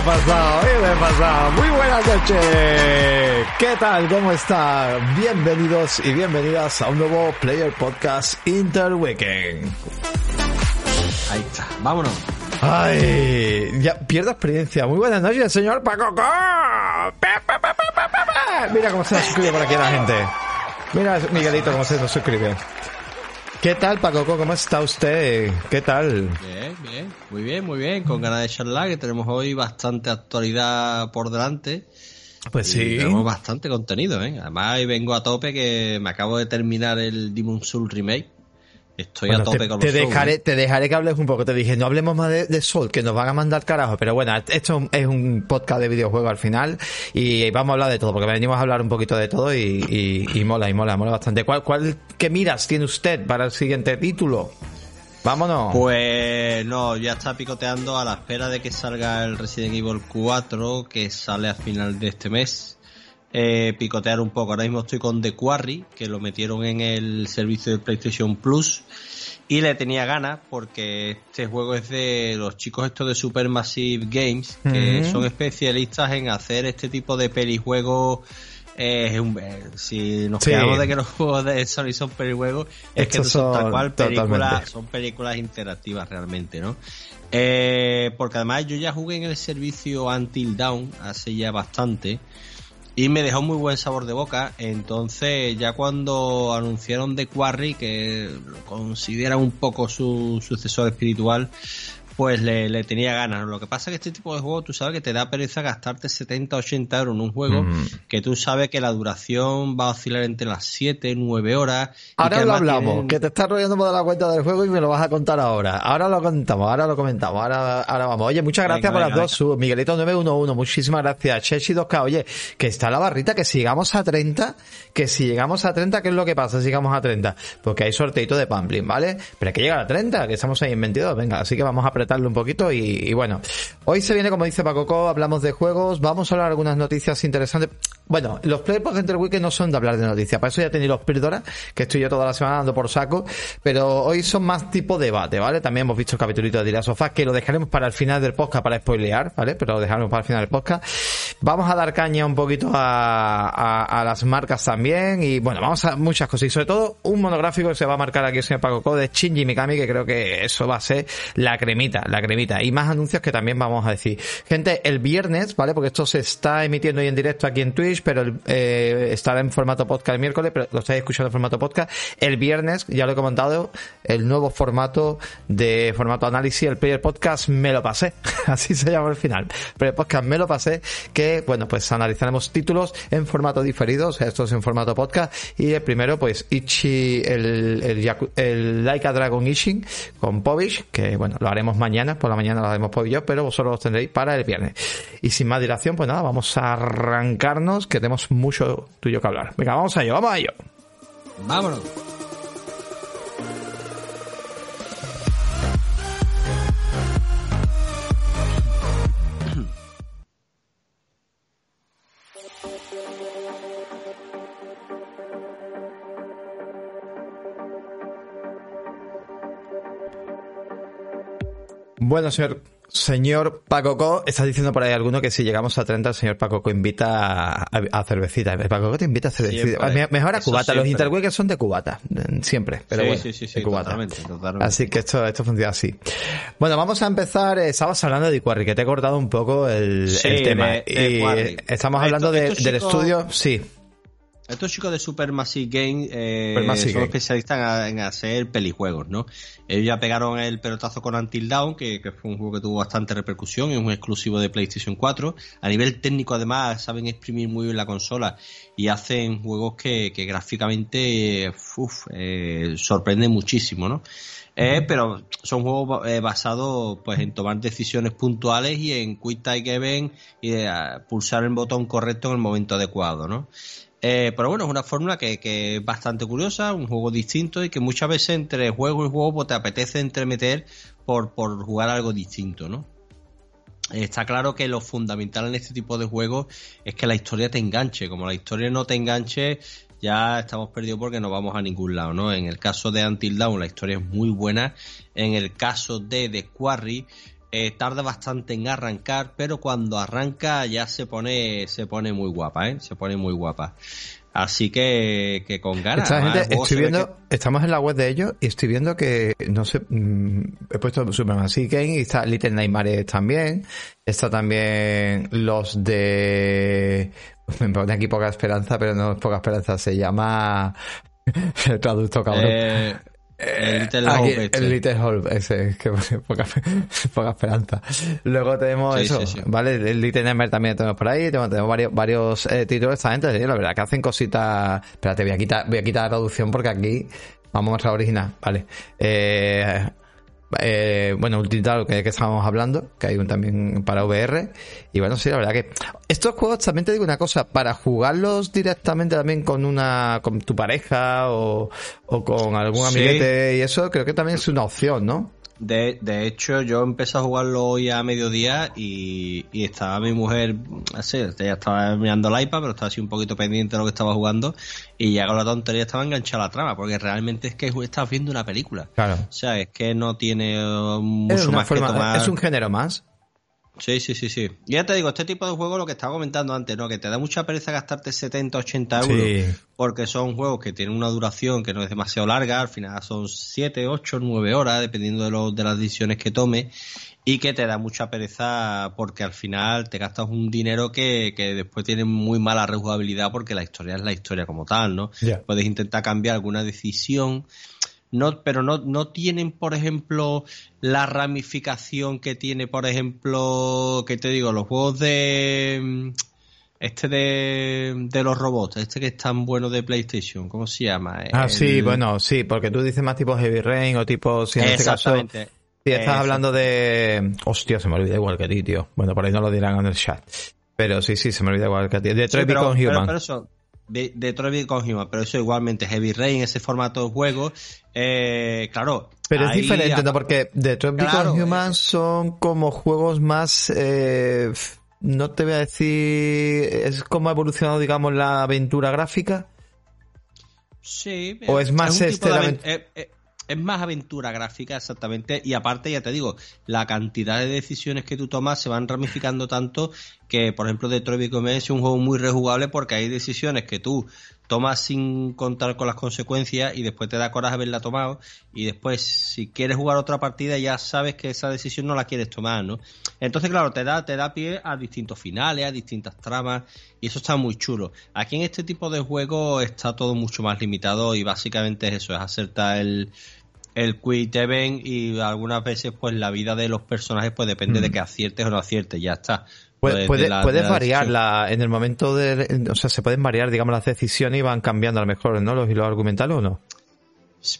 He pasado, oye, me he pasado. Muy buenas noches. ¿Qué tal? ¿Cómo está? Bienvenidos y bienvenidas a un nuevo Player Podcast Interweekend. Ahí está, vámonos. Ay, ya pierdo experiencia. Muy buenas noches, señor Paco. Mira cómo se nos suscribe por aquí la gente. Mira, Miguelito, cómo se nos suscribe. ¿Qué tal, Paco? ¿Cómo está usted? ¿Qué tal? Bien, bien, muy bien, muy bien. Con ganas de charlar, que tenemos hoy bastante actualidad por delante. Pues sí. Tenemos bastante contenido, ¿eh? Además, hoy vengo a tope que me acabo de terminar el Demon Soul Remake. Estoy a tope te, con te los dejaré, ¿eh? te dejaré que hables un poco. Te dije, no hablemos más de, de Sol, que nos van a mandar carajo. Pero bueno, esto es un podcast de videojuegos al final y vamos a hablar de todo, porque venimos a hablar un poquito de todo y, y, y mola, y mola, mola bastante. ¿Cuál, cuál, qué miras tiene usted para el siguiente título? Vámonos. Pues no, ya está picoteando a la espera de que salga el Resident Evil 4, que sale a final de este mes. Eh, picotear un poco. Ahora mismo estoy con The Quarry, que lo metieron en el servicio de PlayStation Plus. Y le tenía ganas porque este juego es de los chicos estos de Supermassive Games, que son especialistas en hacer este tipo de pelijuegos. Eh, eh, si nos Sí. quedamos de que los juegos de Sony son pelijuegos, es que Estos son tal cual películas, son películas interactivas realmente, ¿no? Eh, porque además yo ya jugué en el servicio Until Dawn hace ya bastante y me dejó muy buen sabor de boca. Entonces, ya cuando anunciaron The Quarry, que lo considera un poco su sucesor espiritual, pues le, le tenía ganas. Lo que pasa es que este tipo de juego, tú sabes que te da pereza gastarte 70, 80 euros en un juego, Mm. que tú sabes que la duración va a oscilar entre las 7, 9 horas. Ahora lo hablamos, tienen- que te estás rodeando por la cuenta del juego y me lo vas a contar ahora. Ahora lo contamos, ahora lo comentamos, ahora, ahora vamos. Oye, muchas gracias Venga, por las venga, dos. Sub. Miguelito 911, muchísimas gracias. Chechi 2K, oye, que está la barrita, que si llegamos a 30, que si llegamos a 30, ¿qué es lo que pasa si llegamos a 30? Porque hay sorteito de Pamplin, ¿vale? Pero hay que llegar a 30, que estamos ahí en 22, venga, así que vamos a apretarlo un poquito y, y bueno. Hoy se viene, como dice Pacoco, hablamos de juegos, vamos a hablar de algunas noticias interesantes. Bueno, los Player Podcast Center Weekend no son de hablar de noticias, para eso ya tenéis los píldoras, que estoy yo toda la semana dando por saco, pero hoy son más tipo debate, ¿vale? También hemos visto el capitulito de of Us, que lo dejaremos para el final del podcast para spoilear, ¿vale? Pero lo dejaremos para el final del podcast. Vamos a dar caña un poquito a, a, a las marcas también, y bueno, vamos a muchas cosas, y sobre todo un monográfico que se va a marcar aquí el señor Paco Co de Shinji Mikami, que creo que eso va a ser la cremita, la cremita, y más anuncios que también vamos a decir. Gente, el viernes, ¿vale? Porque esto se está emitiendo hoy en directo aquí en Twitch, pero el- eh, estará en formato podcast el miércoles, pero lo estáis escuchando en formato podcast. El viernes, ya lo he comentado, el nuevo formato de formato análisis, el Player Podcast me lo pasé. Así se llama al final. Player Podcast me lo pasé, que bueno, pues analizaremos títulos en formato diferido, o esto es en formato podcast. Y el primero, pues Ichi, el, el, el Like a Dragon Ishin con Povich, que bueno, lo haremos mañana, por la mañana Povich y yo, pero vosotros los tendréis para el viernes. Y sin más dilación, pues nada, vamos a arrancarnos, que tenemos mucho tuyo que hablar. Venga, vamos a ello, vamos a ello. Vámonos. Bueno, señor, señor Pacoco, está diciendo por ahí alguno que si llegamos a 30, el señor Pacoco invita a, a cervecita. El Pacoco te invita a cervecita. Siempre. Me- Mejor a cubata. Los siempre. interweekends son de cubata. Siempre. Pero Sí, bueno, sí, sí, sí, de cubata. totalmente, totalmente. Así que esto, esto funciona así. Bueno, vamos a empezar. eh, Estabas hablando de Quarry, que te he cortado un poco el, Sí, el tema. de- de y Quarry. estamos Esto- hablando de- del chicos- estudio. Sí. Estos chicos de Supermassive Game eh, Supermassive son Game. especialistas en, a- en hacer pelijuegos, ¿no? Ellos ya pegaron el pelotazo con Until Dawn, que, que fue un juego que tuvo bastante repercusión, es un exclusivo de PlayStation 4. A nivel técnico, además, saben exprimir muy bien la consola y hacen juegos que, que gráficamente uf, eh, sorprenden muchísimo, ¿no? Eh, pero son juegos eh, basados pues en tomar decisiones puntuales y en quick time event y eh, pulsar el botón correcto en el momento adecuado, ¿no? Eh, pero bueno, es una fórmula que, que es bastante curiosa, un juego distinto y que muchas veces entre juego y juego pues, te apetece entremeter por, por jugar algo distinto, ¿no? Está claro que lo fundamental en este tipo de juegos es que la historia te enganche. Como la historia no te enganche, ya estamos perdidos porque no vamos a ningún lado, ¿no? En el caso de Until Dawn, la historia es muy buena. En el caso de The Quarry, eh, tarda bastante en arrancar, pero cuando arranca ya se pone, se pone muy guapa, ¿eh? Se pone muy guapa. Así que, que con ganas. estoy viendo, estamos en la web de ellos y estoy viendo que, no sé, mm, he puesto Superman Sea Game y está Little Nightmares también. Está también los de, me pone aquí poca esperanza, pero no es poca esperanza, se llama, el traducto cabrón. Eh, el Little Hope. Este. El Little Hope, ese, que poca, poca esperanza. Luego tenemos eso, ¿vale? El Little Nightmare también tenemos por ahí, tenemos, varios, varios eh, títulos de esta gente, la verdad que hacen cositas... Espérate, voy a quitar, voy a quitar la traducción porque aquí vamos a mostrar original, ¿vale? Eh, eh, bueno, título que, que estábamos hablando, que hay un también para VR. Y bueno, sí, la verdad que estos juegos también te digo una cosa, para jugarlos directamente también con una, con tu pareja o, o con algún amiguete y eso, creo que también es una opción, ¿no? De, de hecho, yo empecé a jugarlo hoy a mediodía y, y estaba mi mujer, así, ella estaba mirando el iPad, pero estaba así un poquito pendiente de lo que estaba jugando y ya con la tontería estaba enganchada a la trama, porque realmente es que estás viendo una película. Claro. O sea, es que no tiene mucho más que tomar. Es un género más. Sí, sí, sí, sí. Y ya te digo, este tipo de juegos, lo que estaba comentando antes, ¿no? Que te da mucha pereza gastarte 70, 80 euros. Porque son juegos que tienen una duración que no es demasiado larga. Al final son 7, 8, 9 horas, dependiendo de, lo, de las decisiones que tome. Y que te da mucha pereza porque al final te gastas un dinero que, que después tiene muy mala rejugabilidad porque la historia es la historia como tal, ¿no? Puedes intentar cambiar alguna decisión no, pero no, no tienen, por ejemplo, la ramificación que tiene, por ejemplo, que te digo, los juegos de mm, este de, de los robots, este que es tan bueno de PlayStation, ¿cómo se llama? Ah, sí, bueno, sí, porque tú dices más tipo Heavy Rain o tipo, si en este caso, si estás hablando de, hostia, se me olvida igual que a ti, tío. Bueno, por ahí no lo dirán en el chat. Pero sí, sí, se me olvida igual que a ti. Detroit sí, Become Human. Pero eso, de, Detroit Become Human, pero eso igualmente Heavy Rain, ese formato de juego, eh, claro. Pero es diferente, ¿no? Porque Detroit claro, Become Human son como juegos más, eh, no te voy a decir, es como ha evolucionado, digamos, la aventura gráfica. Sí. O es más es este eh, eh, es más aventura gráfica, exactamente. Y aparte, ya te digo, la cantidad de decisiones que tú tomas se van ramificando tanto que, por ejemplo, Detroit Become es un juego muy rejugable porque hay decisiones que tú tomas sin contar con las consecuencias y después te da coraje haberla tomado y después si quieres jugar otra partida ya sabes que esa decisión no la quieres tomar, ¿no? Entonces, claro, te da, te da pie a distintos finales, a distintas tramas y eso está muy chulo. Aquí en este tipo de juego está todo mucho más limitado y básicamente es eso, es acertar el el quit event y algunas veces pues la vida de los personajes pues depende de mm. que aciertes o no aciertes, ya está. Puede, puedes variar la, en el momento de, o sea, se pueden variar, digamos, las decisiones y van cambiando a lo mejor, ¿no? Los hilos argumentales o no.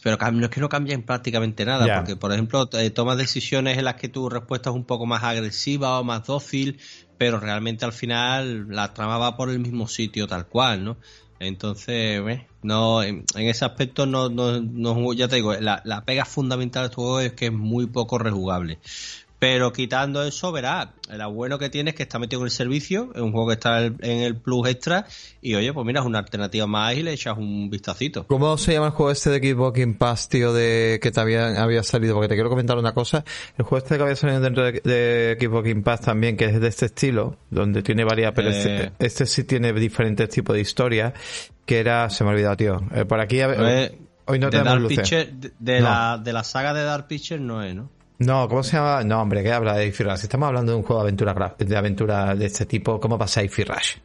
Pero no es que no cambien prácticamente nada, porque por ejemplo tomas decisiones en las que tu respuesta es un poco más agresiva o más dócil, pero realmente al final la trama va por el mismo sitio tal cual, ¿no? Entonces, no, en, ese aspecto no, no, no, ya te digo, la, la pega fundamental de este juego es que es muy poco rejugable. Pero quitando eso, verás, lo bueno que tiene es que está metido en el servicio, es un juego que está en el Plus Extra, y oye, pues mira, es una alternativa más y le echas un vistacito. ¿Cómo se llama el juego este de Kickboxing Pass, tío, de que te había, había salido? Porque te quiero comentar una cosa. El juego este que había salido dentro de, de Kickboxing Pass también, que es de este estilo, donde tiene varias, pero este, eh. este, sí tiene diferentes tipos de historias, que era, se me ha olvidado, tío. Eh, por aquí, pues, hoy no tenemos luces. de, La, de la saga de Dark Pictures no es, ¿no? No, ¿cómo se llama? No, hombre, ¿qué habla de Ify Rush? Estamos hablando de un juego de aventura, de aventura de este tipo. ¿Cómo pasa Ify Rush?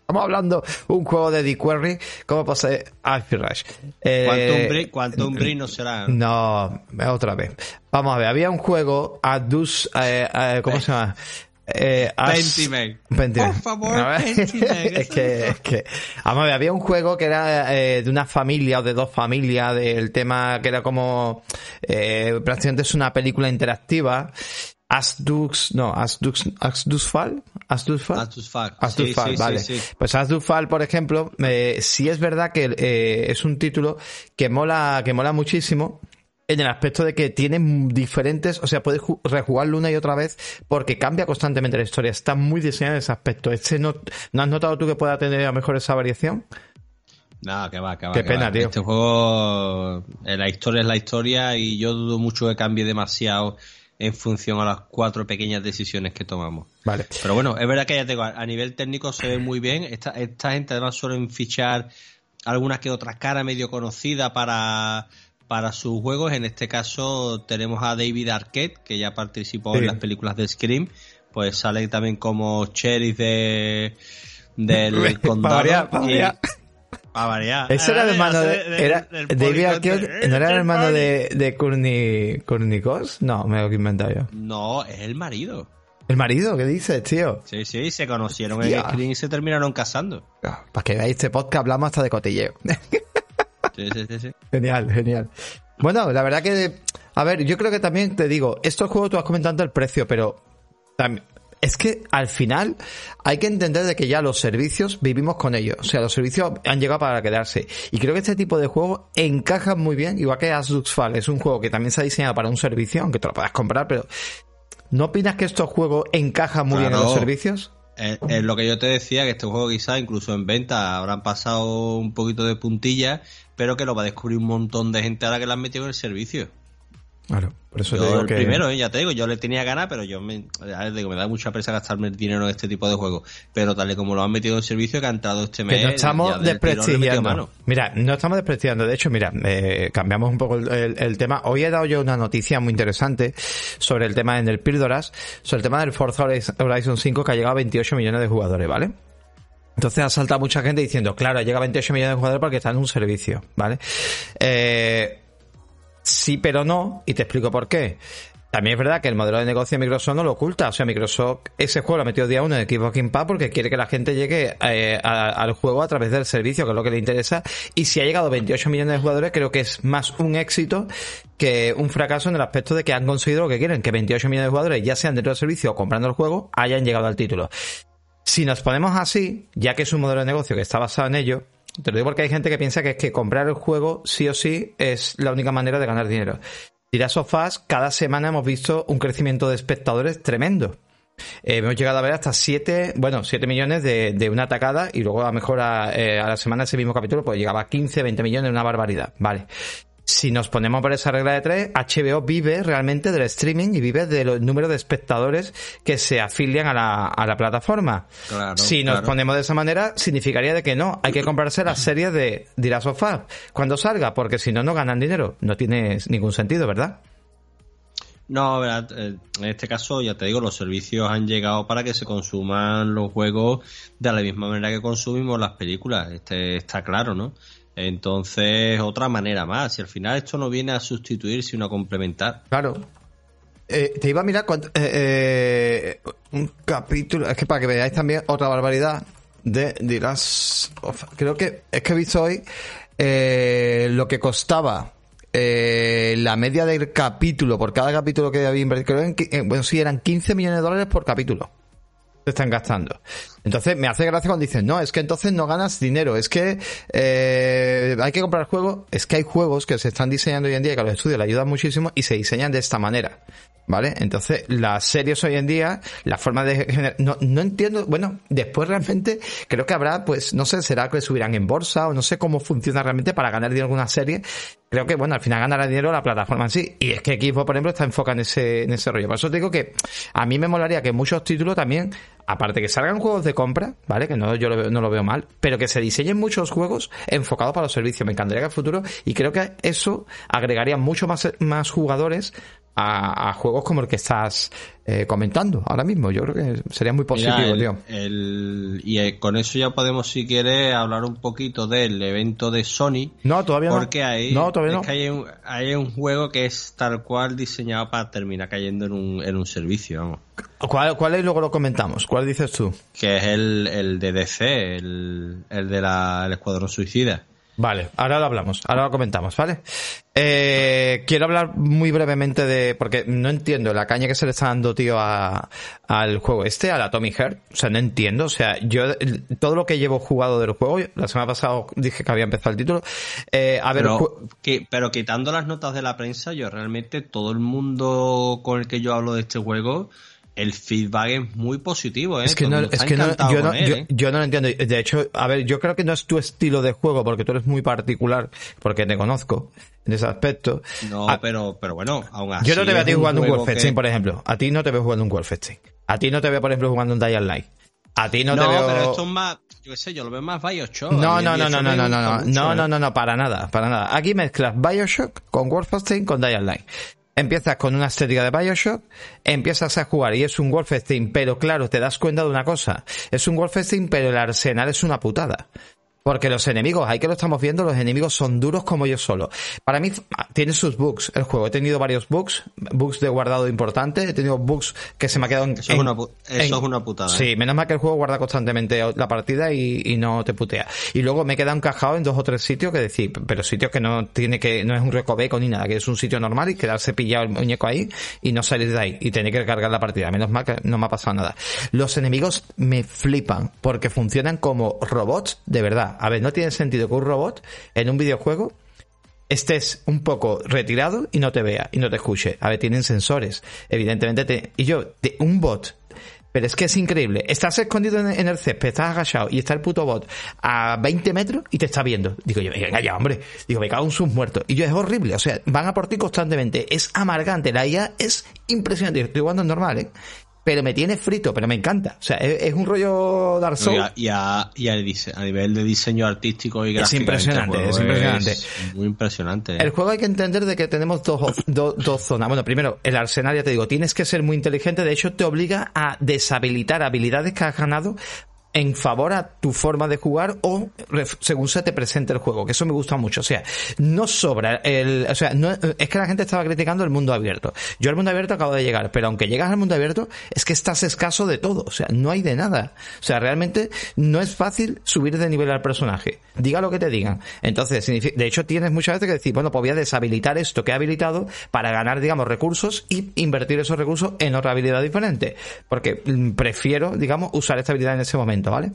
Estamos hablando de un juego de D-Query. ¿Cómo pasa Ify Rush? Eh, Quantum Break no será. No, otra vez. Vamos a ver, había un juego, Adus, eh, eh, ¿cómo se llama? Eh, Por favor, es que, es que, vamos a ver, había un juego que era eh, de una familia o de dos familias, del tema que era como, eh, prácticamente es una película interactiva. Asdux, no, Asdux, Asdusfal, Asdusfal, Asdusfal, Asdusfal, vale. Sí, sí. Pues Asdusfal, por ejemplo, eh, sí es verdad que eh, es un título que mola, que mola muchísimo, en el aspecto de que tiene diferentes, o sea, puedes rejugarlo una y otra vez porque cambia constantemente la historia. Está muy diseñado en ese aspecto. Este no, ¿no has notado tú que pueda tener a lo mejor esa variación? No, que va, que va. Qué pena, tío. Este juego, eh, la historia es la historia y yo dudo mucho que cambie demasiado en función a las cuatro pequeñas decisiones que tomamos. Vale. Pero bueno, es verdad que ya tengo, a nivel técnico se ve muy bien. Esta, esta gente además suelen fichar algunas que otras caras medio conocidas para, para sus juegos. En este caso tenemos a David Arquette, que ya participó en las películas de Scream. Pues sale también como sheriff de del condado. A variar. Ese era el hermano de. era, David Arquette, ¿no era el hermano de, de Courtney, No, me lo he inventado yo. No, es el marido. ¿El marido? ¿Qué dices, tío? Sí, sí, se conocieron en Screen y se terminaron casando. Ah, para que veáis este podcast, hablamos hasta de cotilleo. sí, sí. Genial, genial. Bueno, la verdad que. A ver, yo creo que también te digo, estos juegos tú has comentado el precio, pero. También, es que al final hay que entender de que ya los servicios vivimos con ellos. O sea, los servicios han llegado para quedarse. Y creo que este tipo de juegos encajan muy bien, igual que Asdux Fall es un juego que también se ha diseñado para un servicio, aunque te lo puedas comprar, pero ¿no opinas que estos juegos encajan muy bien en los servicios? Es, lo que yo te decía, que este juego quizá incluso en venta habrán pasado un poquito de puntilla, pero que lo va a descubrir un montón de gente ahora que lo han metido en el servicio. Claro, por eso yo te digo el primero, ¿eh? ya te digo, yo le tenía ganas, pero yo me, digo, me da mucha presa gastarme dinero en este tipo de juegos. Pero tal y como lo han metido en servicio, que han entrado este mes. Que no estamos desprestigiando. Mira, no estamos desprestigiando. De hecho, mira, eh, cambiamos un poco el, tema. Hoy he dado yo una noticia muy interesante sobre el tema en el Píldoras, sobre el tema del Forza Horizon 5 que ha llegado a 28 millones de jugadores, ¿vale? Entonces ha saltado mucha gente diciendo, claro, llega a 28 millones de jugadores porque está en un servicio, ¿vale? Eh, sí, pero no, y te explico por qué. También es verdad que el modelo de negocio de Microsoft no lo oculta. O sea, Microsoft ese juego lo ha metido día uno en Xbox Game Pass porque quiere que la gente llegue eh, al juego a través del servicio, que es lo que le interesa. Y si ha llegado a 28 millones de jugadores, creo que es más un éxito que un fracaso en el aspecto de que han conseguido lo que quieren, que 28 millones de jugadores, ya sean dentro del servicio o comprando el juego, hayan llegado al título. Si nos ponemos así, ya que es un modelo de negocio que está basado en ello, te lo digo porque hay gente que piensa que es que comprar el juego sí o sí es la única manera de ganar dinero. Dirá Sofás, cada semana hemos visto un crecimiento de espectadores tremendo. Eh, hemos llegado a ver hasta 7, bueno, 7 millones de, de, una atacada y luego a lo mejor a, eh, a la semana ese mismo capítulo pues llegaba a 15, 20 millones, una barbaridad. Vale si nos ponemos por esa regla de tres, HBO vive realmente del streaming y vive del número de espectadores que se afilian a la, a la plataforma. si nos ponemos de esa manera, significaría de que no, hay que comprarse la serie de Dirá Sofá cuando salga, porque si no, no ganan dinero. No tiene ningún sentido, ¿verdad? No, eh, en este caso, ya te digo, los servicios han llegado para que se consuman los juegos de la misma manera que consumimos las películas. Este está claro, ¿no? Entonces, otra manera más. Si al final esto no viene a sustituir, sino a complementar. Claro. Eh, te iba a mirar eh, eh, un capítulo. Es que para que veáis también otra barbaridad de dirás. Creo que es que he visto hoy lo que costaba la media del capítulo por cada capítulo que había invertido. bueno, sí, eran 15 millones de dólares por capítulo se están gastando. Entonces me hace gracia cuando dicen, no, es que entonces no ganas dinero, es que eh, hay que comprar juegos, es que hay juegos que se están diseñando hoy en día que a los estudios le ayudan muchísimo y se diseñan de esta manera. ¿Vale? Entonces, las series hoy en día, la forma de no, no entiendo, bueno, después realmente creo que habrá, pues, no sé, será que subirán en bolsa o no sé cómo funciona realmente para ganar dinero alguna serie. Creo que, bueno, al final ganará dinero la plataforma en sí. Y es que Xbox, por ejemplo, está enfocado en ese, en ese rollo. Por eso te digo que a mí me molaría que muchos títulos también aparte que salgan juegos de compra, ¿vale? Que no, yo no lo veo mal, pero que se diseñen muchos juegos enfocados para los servicios. Me encantaría que el futuro, y creo que eso agregaría mucho más, más jugadores a, juegos como el que estás eh, comentando ahora mismo. Yo creo que sería muy positivo, tío. y eh, con eso ya podemos, si quieres, hablar un poquito del evento de Sony. No, todavía no. Porque hay, no, todavía es que hay un, hay un juego que es tal cual diseñado para terminar cayendo en un, en un servicio, vamos. ¿Cuál, ¿Cuál es? Luego lo comentamos. ¿Cuál dices tú? Que es el, el de DC, el, el de la, el Escuadrón Suicida. Vale, ahora lo hablamos, ahora lo comentamos, ¿vale? Eh, quiero hablar muy brevemente de, porque no entiendo la caña que se le está dando, tío, a, al juego este, a la Tommy Heart. O sea, no entiendo. O sea, yo, todo lo que llevo jugado del juego, la semana pasada dije que había empezado el título. Eh, a ver, pero, pero quitando las notas de la prensa, yo realmente todo el mundo con el que yo hablo de este juego, el feedback es muy positivo, ¿eh? Es que, no, es que no, ¿eh? yo, no, lo entiendo. De hecho, a ver, yo creo que no es tu estilo de juego, porque tú eres muy particular, porque te conozco en ese aspecto. No, pero, pero bueno, aún así. Yo no te veo a ti jugando un, un Wolfenstein, por ejemplo. A ti no te veo jugando un Wolfenstein. A ti no te veo, por ejemplo, jugando un Dying Light. A ti no, te veo. No, pero esto es más. Yo qué sé, yo lo veo más Bioshock. No, no, no, no, no, no, no, mucho, no, no, no, no, para nada, para nada. Aquí mezclas Bioshock con Wolfenstein con Dying Light empiezas con una estética de Bioshock, empiezas a jugar y es un Wolfenstein, pero claro, te das cuenta de una cosa, es un Wolfenstein, pero el arsenal es una putada. Porque los enemigos, ahí que lo estamos viendo, los enemigos son duros como yo solo. Para mí tiene sus bugs el juego. He tenido varios bugs, bugs de guardado importantes, he tenido bugs que se me ha quedado en... Eso, es, una, eso es una putada. Sí, menos mal que el juego guarda constantemente la partida y, no te putea. Y luego me he quedado encajado en dos o tres sitios que decir, pero sitios que no tiene que, no es un recoveco ni nada, que es un sitio normal y quedarse pillado el muñeco ahí y no salir de ahí y tener que cargar la partida. Menos mal que no me ha pasado nada. Los enemigos me flipan porque funcionan como robots de verdad. A ver, no tiene sentido que un robot en un videojuego estés un poco retirado y no te vea y no te escuche. A ver, tienen sensores, evidentemente. Te... Y yo, de un bot pero es que es increíble. Estás escondido en el césped, estás agachado y está el puto bot a 20 metros y te está viendo. Digo yo, venga ya, hombre. Digo, me cago en sus muertos. Y yo, es horrible. O sea, van a por ti constantemente. Es amargante. La IA es impresionante. Estoy jugando normal, ¿eh? Pero me tiene frito, pero me encanta. O sea, es, un rollo Dark Souls. Y, a, y a, nivel de diseño artístico y gráfico. Es impresionante, es impresionante. muy impresionante. El juego hay que entender de que tenemos dos, dos zonas. Bueno, primero, el arsenal, ya te digo, tienes que ser muy inteligente. De hecho, te obliga a deshabilitar habilidades que has ganado en favor a tu forma de jugar o según se te presente el juego, que eso me gusta mucho. O sea, no sobra el, o sea, no, es que la gente estaba criticando el mundo abierto. Yo al mundo abierto acabo de llegar, pero aunque llegas al mundo abierto, es que estás escaso de todo. O sea, no hay de nada. O sea, realmente no es fácil subir de nivel al personaje. Diga lo que te digan. Entonces, de hecho, tienes muchas veces que decir, bueno, pues voy a deshabilitar esto que he habilitado para ganar, digamos, recursos y invertir esos recursos en otra habilidad diferente. Porque mm, prefiero, digamos, usar esta habilidad en ese momento. ¿Vale?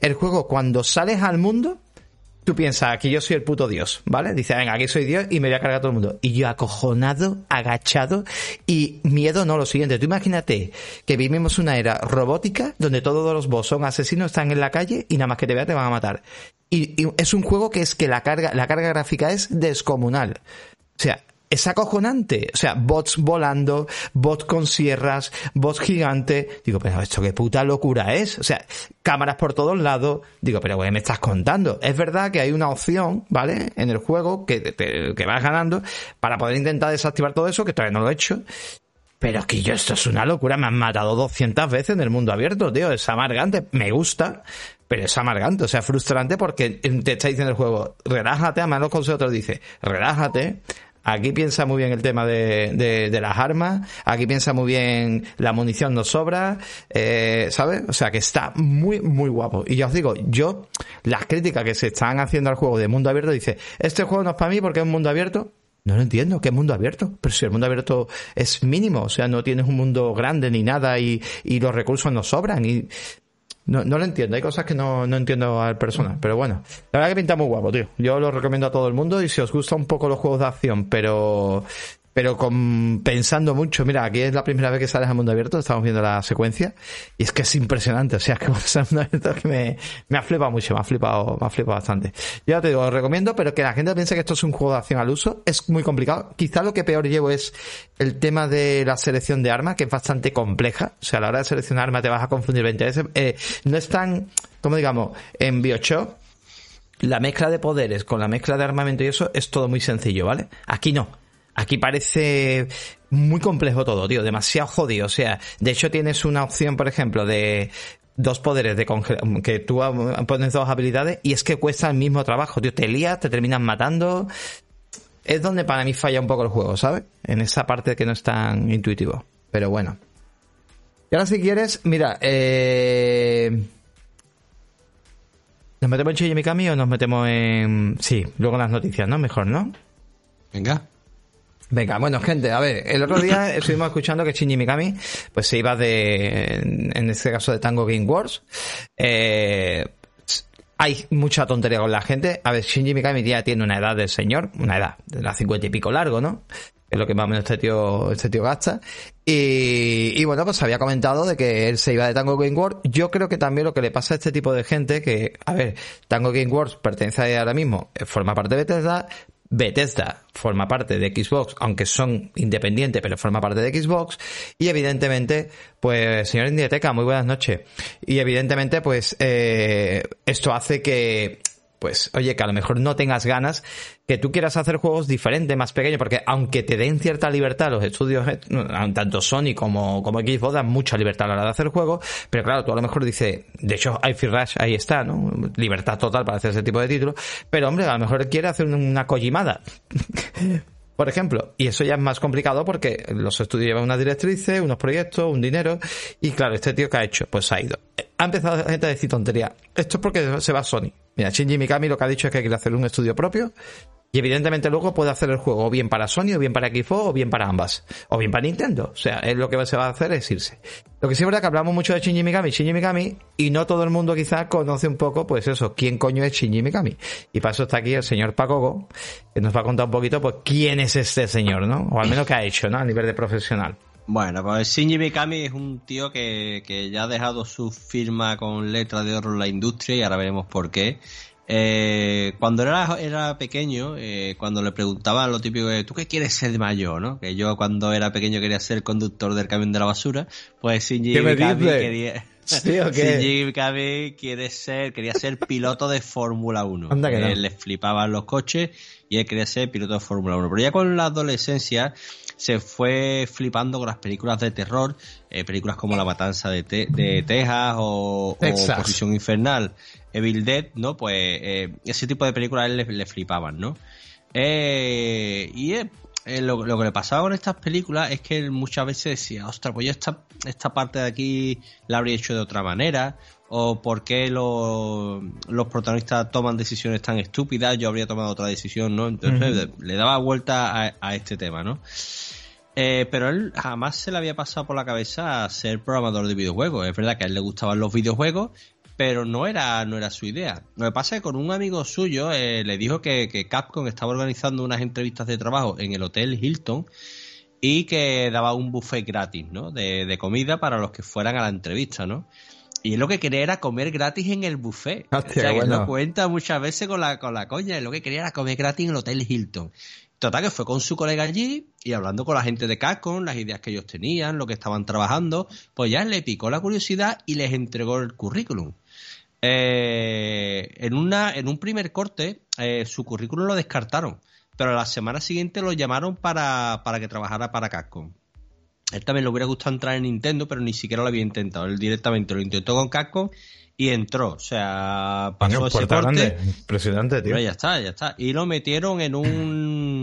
El juego, cuando sales al mundo, tú piensas, aquí yo soy el puto Dios, ¿vale? Dice, venga, aquí soy Dios y me voy a cargar a todo el mundo. Y yo acojonado, agachado y miedo, no, lo siguiente. Tú imagínate que vivimos una era robótica donde todos los boss son asesinos, están en la calle y nada más que te vean te van a matar. Y, y es un juego que es que la carga, la carga gráfica es descomunal. O sea, es acojonante. O sea, bots volando, bots con sierras, bots gigante. Digo, pero esto qué puta locura es. O sea, cámaras por todos lados. Digo, pero güey, me estás contando. Es verdad que hay una opción, ¿vale? En el juego que, que vas ganando para poder intentar desactivar todo eso, que todavía no lo he hecho. Pero que yo, esto es una locura. Me han matado 200 veces en el mundo abierto, tío. Es amargante. Me gusta, pero es amargante. O sea, frustrante porque te está diciendo el juego, relájate. Además, los consejos te lo dice, relájate Aquí piensa muy bien el tema de, de, las armas, aquí piensa muy bien la munición no sobra, eh, ¿sabes? O sea que está muy, muy guapo. Y ya os digo, yo, las críticas que se están haciendo al juego de mundo abierto, dice, este juego no es para mí porque es un mundo abierto. No lo entiendo, ¿qué mundo abierto? Pero si el mundo abierto es mínimo, o sea, no tienes un mundo grande ni nada y, y los recursos no sobran. Y no, no lo entiendo, hay cosas que no, no entiendo al personal, pero bueno. La verdad que pinta muy guapo, tío. Yo lo recomiendo a todo el mundo y si os gusta un poco los juegos de acción, pero pero con, pensando mucho, mira, aquí es la primera vez que sales al mundo abierto, estamos viendo la secuencia, y es que es impresionante, o sea, es que mundo abierto que me, me ha flipado mucho, me ha flipado, me ha flipado bastante. Ya te digo, lo recomiendo, pero que la gente piense que esto es un juego de acción al uso, es muy complicado. Quizá lo que peor llevo es el tema de la selección de armas, que es bastante compleja, o sea, a la hora de seleccionar armas te vas a confundir 20 veces. Eh, no es tan, como digamos, en Bioshock, la mezcla de poderes con la mezcla de armamento y eso es todo muy sencillo, ¿vale? Aquí no. Aquí parece muy complejo todo, tío, demasiado jodido. O sea, de hecho tienes una opción, por ejemplo, de dos poderes de que tú pones dos habilidades y es que cuesta el mismo trabajo, tío. Te lías, te terminan matando. Es donde para mí falla un poco el juego, ¿sabes? En esa parte que no es tan intuitivo. Pero bueno. Y ahora si quieres, mira, eh... ¿Nos metemos en Shinji Mikami o nos metemos en... Sí, luego en las noticias, ¿no? Mejor, ¿no? Venga. Venga, bueno, gente, a ver, el otro día estuvimos escuchando que Shinji Mikami, pues se iba de, en este caso de Tango Game Wars. Eh, hay mucha tontería con la gente. A ver, Shinji Mikami ya tiene una edad del señor, una edad de la cincuenta y pico largo, ¿no? es lo que más o menos este tío, este tío gasta. Y, y bueno, pues había comentado de que él se iba de Tango Game World. Yo creo que también lo que le pasa a este tipo de gente, que, a ver, Tango Game World pertenece ahora mismo, forma parte de Bethesda, Bethesda forma parte de Xbox, aunque son independientes, pero forma parte de Xbox. Y evidentemente, pues, señor Indieteca, muy buenas noches. Y evidentemente, pues, eh, esto hace que pues oye, que a lo mejor no tengas ganas, que tú quieras hacer juegos diferentes, más pequeños, porque aunque te den cierta libertad los estudios, eh, tanto Sony como, como Xbox dan mucha libertad a la hora de hacer juegos, pero claro, tú a lo mejor dices, de hecho, iFi Rush ahí está, ¿no? Libertad total para hacer ese tipo de títulos, pero hombre, a lo mejor quiere hacer una collimada. por ejemplo. Y eso ya es más complicado porque los estudios llevan unas directrices, unos proyectos, un dinero. Y claro, este tío que ha hecho, pues ha ido. Ha empezado la gente a decir tontería. Esto es porque se va Sony. Mira, Shinji Mikami lo que ha dicho es que quiere hacer un estudio propio y evidentemente luego puede hacer el juego o bien para Sony, o bien para Xbox, o bien para ambas. O bien para Nintendo. O sea, es lo que se va a hacer es irse. Lo que sí es verdad que hablamos mucho de Shinji Mikami, Shinji Mikami, y no todo el mundo quizás conoce un poco, pues eso, quién coño es Shinji Mikami. Y para eso está aquí el señor Pacogo, que nos va a contar un poquito, pues, quién es este señor, ¿no? O al menos qué ha hecho, ¿no? A nivel de profesional. Bueno, pues Shinji Mikami es un tío que, que ya ha dejado su firma con letra de oro en la industria y ahora veremos por qué. Eh, cuando era, era pequeño, eh, cuando le preguntaban lo típico de ¿tú qué quieres ser de mayor? ¿no? Que yo cuando era pequeño quería ser conductor del camión de la basura, pues Shinji Mikami quería... Shinji Mikami quiere ser, quería ser piloto de Fórmula 1. Anda que Le flipaban los coches y él quería ser piloto de Fórmula 1. Pero ya con la adolescencia se fue flipando con las películas de terror, eh, películas como La Matanza de, de Texas o, o Posición Infernal. Evil Dead, ¿no? Pues eh, ese tipo de películas a él le, flipaban, ¿no? Eh, y eh, lo, que le pasaba con estas películas es que él muchas veces decía, ostras, pues yo esta, esta parte de aquí la habría hecho de otra manera, o por qué los protagonistas toman decisiones tan estúpidas, yo habría tomado otra decisión, ¿no? Entonces le, daba vuelta a, este tema, ¿no? Pero él jamás se le había pasado por la cabeza ser programador de videojuegos. Es verdad que a él le gustaban los videojuegos pero no era, no era su idea. Lo que pasa es que con un amigo suyo eh, le dijo que, Capcom estaba organizando unas entrevistas de trabajo en el Hotel Hilton y que daba un buffet gratis, ¿no? De, comida para los que fueran a la entrevista, ¿no? Y lo que quería era comer gratis en el buffet. o sea, que lo cuenta muchas veces con la, con la coña. Y lo que quería era comer gratis en el Hotel Hilton. Total, que fue con su colega allí y hablando con la gente de Capcom, las ideas que ellos tenían, lo que estaban trabajando, pues ya le picó la curiosidad y les entregó el currículum. Eh, en, una, en un primer corte, eh, su currículum lo descartaron, pero la semana siguiente lo llamaron para, para que trabajara para Capcom. Él también le hubiera gustado entrar en Nintendo, pero ni siquiera lo había intentado. Él directamente lo intentó con Capcom y entró. O sea, pasó ese corte. Impresionante, tío. ya está, ya está. Y lo metieron en un,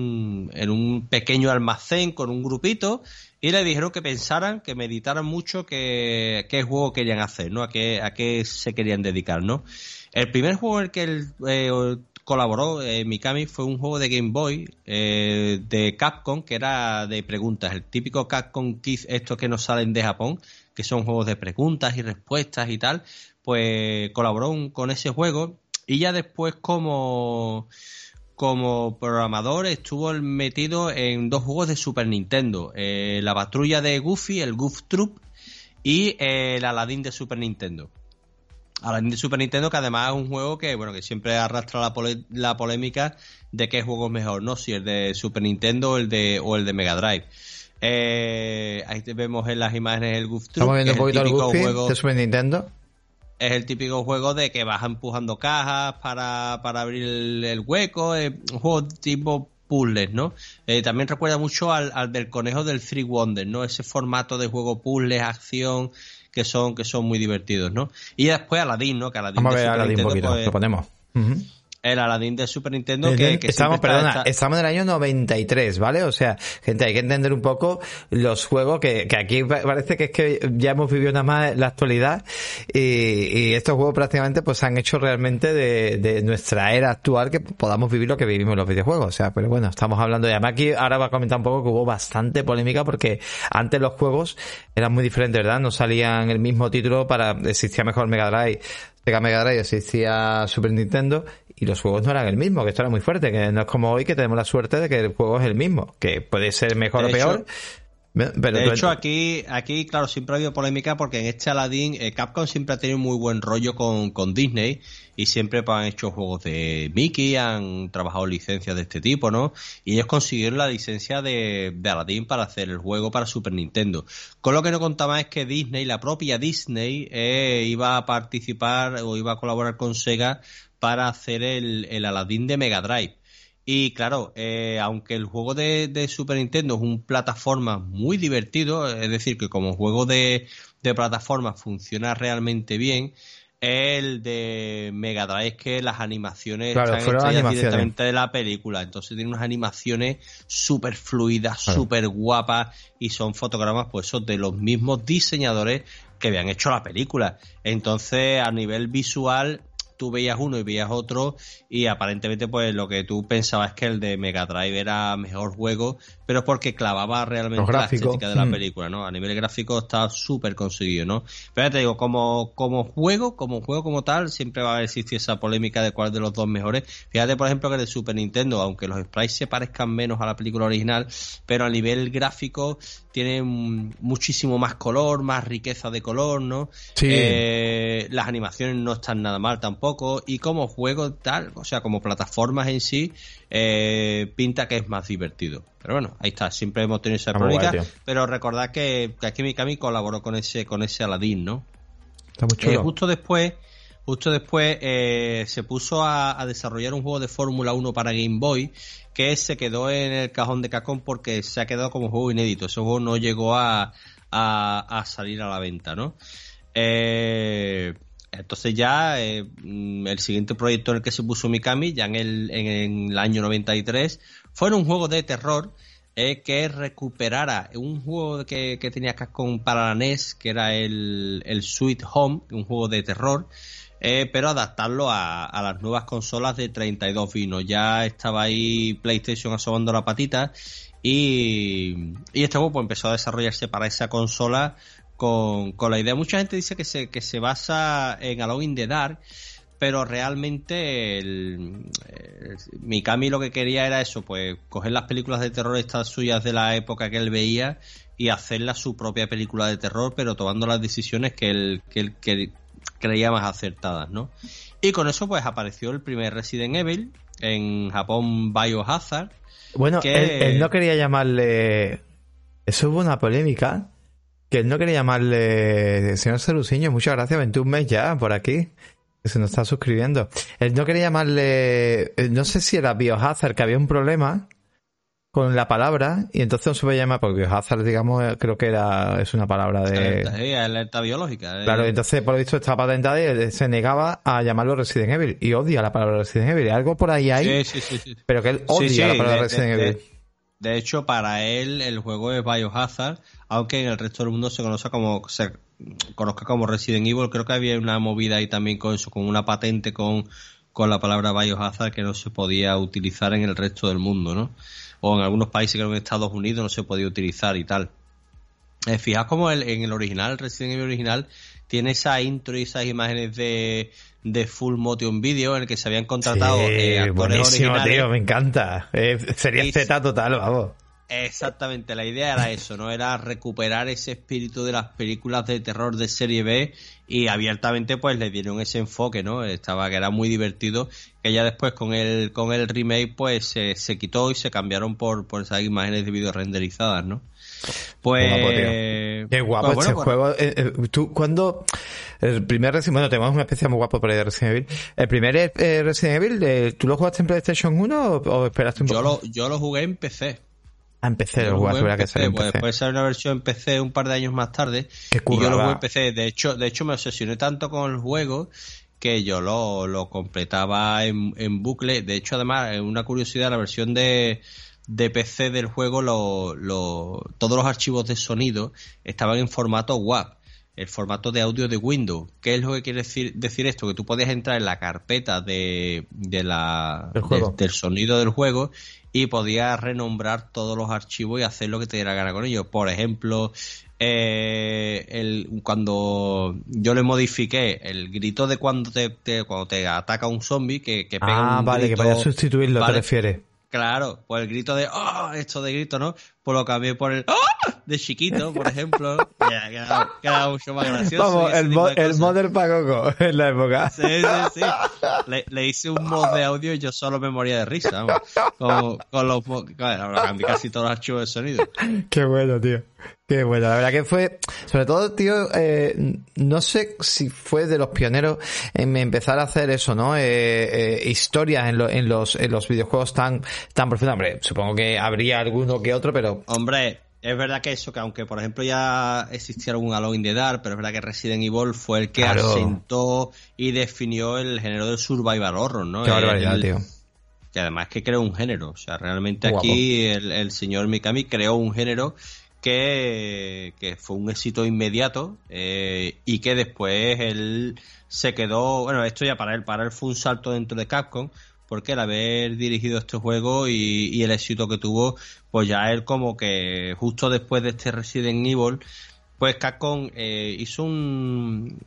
en un pequeño almacén con un grupito y le dijeron que pensaran, que meditaran mucho qué, qué juego querían hacer, ¿no? A qué, a qué se querían dedicar, ¿no? El primer juego en el que él eh, colaboró, eh, Mikami, fue un juego de Game Boy eh, de Capcom que era de preguntas. El típico Capcom Kids, estos que nos salen de Japón, que son juegos de preguntas y respuestas y tal, pues colaboró con ese juego y ya después como como programador estuvo metido en dos juegos de Super Nintendo, eh, la patrulla de Goofy, el Goof Troop, y eh, el Aladdin de Super Nintendo. Aladdin de Super Nintendo, que además es un juego que, bueno, que siempre arrastra la, polémica de qué juego es mejor, ¿no? Si el de Super Nintendo o el de, o el de Mega Drive. Eh, ahí vemos en las imágenes el Goof Troop. Estamos viendo un poquito el Goofy de Super Nintendo es el típico juego de que vas empujando cajas para, abrir el, hueco, es un juego tipo puzzles, ¿no? Eh, también recuerda mucho al, del conejo del Three Wonders, ¿no? Ese formato de juego puzzles, acción, que son, que son muy divertidos, ¿no? Y después Aladdin, ¿no? Que Aladdin Vamos a ver Aladdin un poquito, pues lo ponemos el Aladdin de Super Nintendo que, estamos, perdona, estamos en el año 93, ¿vale? O sea, gente, hay que entender un poco los juegos que, que aquí parece que es que ya hemos vivido nada más la actualidad y, y estos juegos prácticamente pues han hecho realmente de, de, nuestra era actual que podamos vivir lo que vivimos en los videojuegos. O sea, pero bueno, estamos hablando de además aquí ahora va a comentar un poco que hubo bastante polémica porque antes los juegos eran muy diferentes, ¿verdad? No salían el mismo título para existía mejor Mega Drive Sega Mega Drive existía Super Nintendo y los juegos no eran el mismo, que esto era muy fuerte, que no es como hoy que tenemos la suerte de que el juego es el mismo, que puede ser mejor o peor. Pero de hecho, aquí, aquí, claro, siempre ha habido polémica porque en este Aladdin, eh, Capcom siempre ha tenido muy buen rollo con, con Disney y siempre pues, han hecho juegos de Mickey, han trabajado licencias de este tipo, ¿no? Y ellos consiguieron la licencia de, de Aladdin para hacer el juego para Super Nintendo. Con lo que no contaba es que Disney, la propia Disney, eh, iba a participar o iba a colaborar con Sega para hacer el, el Aladdin de Mega Drive. Y claro, eh, aunque el juego de, Super Nintendo es un plataforma muy divertido, es decir, que como juego de, plataforma funciona realmente bien, el de Mega Drive es que las animaciones están directamente de la película, entonces tiene unas animaciones súper fluidas, súper guapas y son fotogramas pues de los mismos diseñadores que habían hecho la película. Entonces a nivel visual tú veías uno y veías otro y aparentemente pues lo que tú pensabas que el de Mega Drive era mejor juego, pero es porque clavaba realmente la estética de la mm. película, ¿no? A nivel gráfico está súper conseguido, ¿no? Pero ya te digo, como, como juego, como juego como tal, siempre va a existir esa polémica de cuál de los dos mejores. Fíjate, por ejemplo, que el de Super Nintendo, aunque los sprites se parezcan menos a la película original, pero a nivel gráfico tiene muchísimo más color, más riqueza de color, ¿no? Sí. Eh, las animaciones no están nada mal tampoco. Y como juego tal, o sea, como plataformas en sí, eh, pinta que es más divertido. Pero bueno, ahí está, siempre hemos tenido esa polémica. Pero recordad que, que aquí Mikami colaboró con ese, con ese Aladdin, ¿no? Está muy eh, justo después, justo después se puso a, a, desarrollar un juego de Fórmula 1 para Game Boy que se quedó en el cajón de cajón porque se ha quedado como juego inédito. Ese juego no llegó a, salir a la venta, ¿no? Eh, entonces ya eh, mm, el siguiente proyecto en el que se puso Mikami, ya en el, en el año 93, fue un juego de terror eh, que recuperara un juego que, que tenía Capcom para la NES, que era el, el Sweet Home, un juego de terror, eh, pero adaptarlo a, las nuevas consolas de 32 vinos. Ya estaba ahí PlayStation asomando la patita y, este juego pues, empezó a desarrollarse para esa consola con, la idea. Mucha gente dice que se, que se basa en Alone in the Dark, pero realmente el, Mikami lo que quería era eso, pues coger las películas de terror estas suyas de la época que él veía y hacerla su propia película de terror, pero tomando las decisiones que él, que él, que, creía más acertadas, ¿no? Y con eso pues apareció el primer Resident Evil, en Japón Biohazard. Bueno, él, no quería llamarle... Eso hubo una polémica, que él no quería llamarle... Señor Ceruciño, muchas gracias, 21 mes ya por aquí, que se nos está suscribiendo. Él no quería llamarle... No sé si era Biohazard, que había un problema con la palabra y entonces no se puede llamar porque Hazard digamos creo que era es una palabra de sí, alerta biológica eh. claro entonces por lo visto estaba patentada y se negaba a llamarlo Resident Evil y odia la palabra Resident Evil algo por ahí hay sí, sí, sí, pero que él odia la palabra Resident Evil de, hecho para él el juego es Biohazard aunque en el resto del mundo se conoce como se conozca como Resident Evil creo que había una movida ahí también con eso con una patente con con la palabra Biohazard que no se podía utilizar en el resto del mundo no o en algunos países que en Estados Unidos no se podía utilizar y tal. Eh, fijaos como el, en el original, el Resident Evil original, tiene esa intro y esas imágenes de, de full motion video en el que se habían contratado eh, actores originales. Tío, me encanta. Eh, sería Z total, vamos. Exactamente, la idea era eso, ¿no? Era recuperar ese espíritu de las películas de terror de serie B y abiertamente pues le dieron ese enfoque, ¿no? Estaba que era muy divertido, que ya después con el con el remake pues se, quitó y se cambiaron por, por esas imágenes de video renderizadas, ¿no? Pues Qué guapo pues, este juego. Eh, eh, tú cuando el primer Resident bueno, tenemos una especie muy guapo por ahí de Resident Evil. El primer eh, Resident Evil, ¿tú lo jugaste en PlayStation 1 o, esperaste un poco? Yo lo, yo lo jugué en PC. A empecé el juego, que ser en PC. Después sale una versión en PC un par de años más tarde. y yo lo jugué en PC. De hecho, de hecho me obsesioné tanto con el juego que yo lo, lo completaba en, en bucle. De hecho, además, una curiosidad, la versión de, de PC del juego, lo, lo, todos los archivos de sonido estaban en formato WAV el formato de audio de Windows. ¿Qué es lo que quiere decir, decir esto? Que tú podías entrar en la carpeta de, de la, del sonido del juego y podías renombrar todos los archivos y hacer lo que te diera gana con ellos. Por ejemplo, eh, el, cuando yo le modifiqué el grito de cuando te, cuando te ataca un zombie, que, que pega ah, vale, que vaya a sustituirlo, te refieres. Claro, pues el grito de ¡Oh! Esto de grito, ¿no? Pues lo cambié por el ¡Oh! De chiquito, por ejemplo. queda, queda, mucho más gracioso. Vamos, el, mo el modder Pagoco en la época. Sí, sí, sí. Le, le, hice un mod de audio y yo solo me moría de risa, vamos. Con, con los... Claro, casi todos los archivos de sonido. Qué bueno, tío. Qué bueno, la verdad que fue, sobre todo, tío, eh, no sé si fue de los pioneros en empezar a hacer eso, ¿no? Eh, eh, historias en, lo, en, los, en los videojuegos tan, tan profundas. Hombre, supongo que habría alguno que otro, pero... Hombre, es verdad que eso, que aunque por ejemplo ya existiera algún Alone in the Dark, pero es verdad que Resident Evil fue el que asentó y definió el género del survival horror, ¿no? Qué barbaridad, tío. Que además que creó un género. O sea, realmente aquí el, el señor Mikami creó un género que, fue un éxito inmediato eh, y que después él se quedó, bueno, esto ya para él, para él fue un salto dentro de Capcom, porque el haber dirigido este juego y, el éxito que tuvo, pues ya él como que justo después de este Resident Evil, pues Capcom eh, hizo un,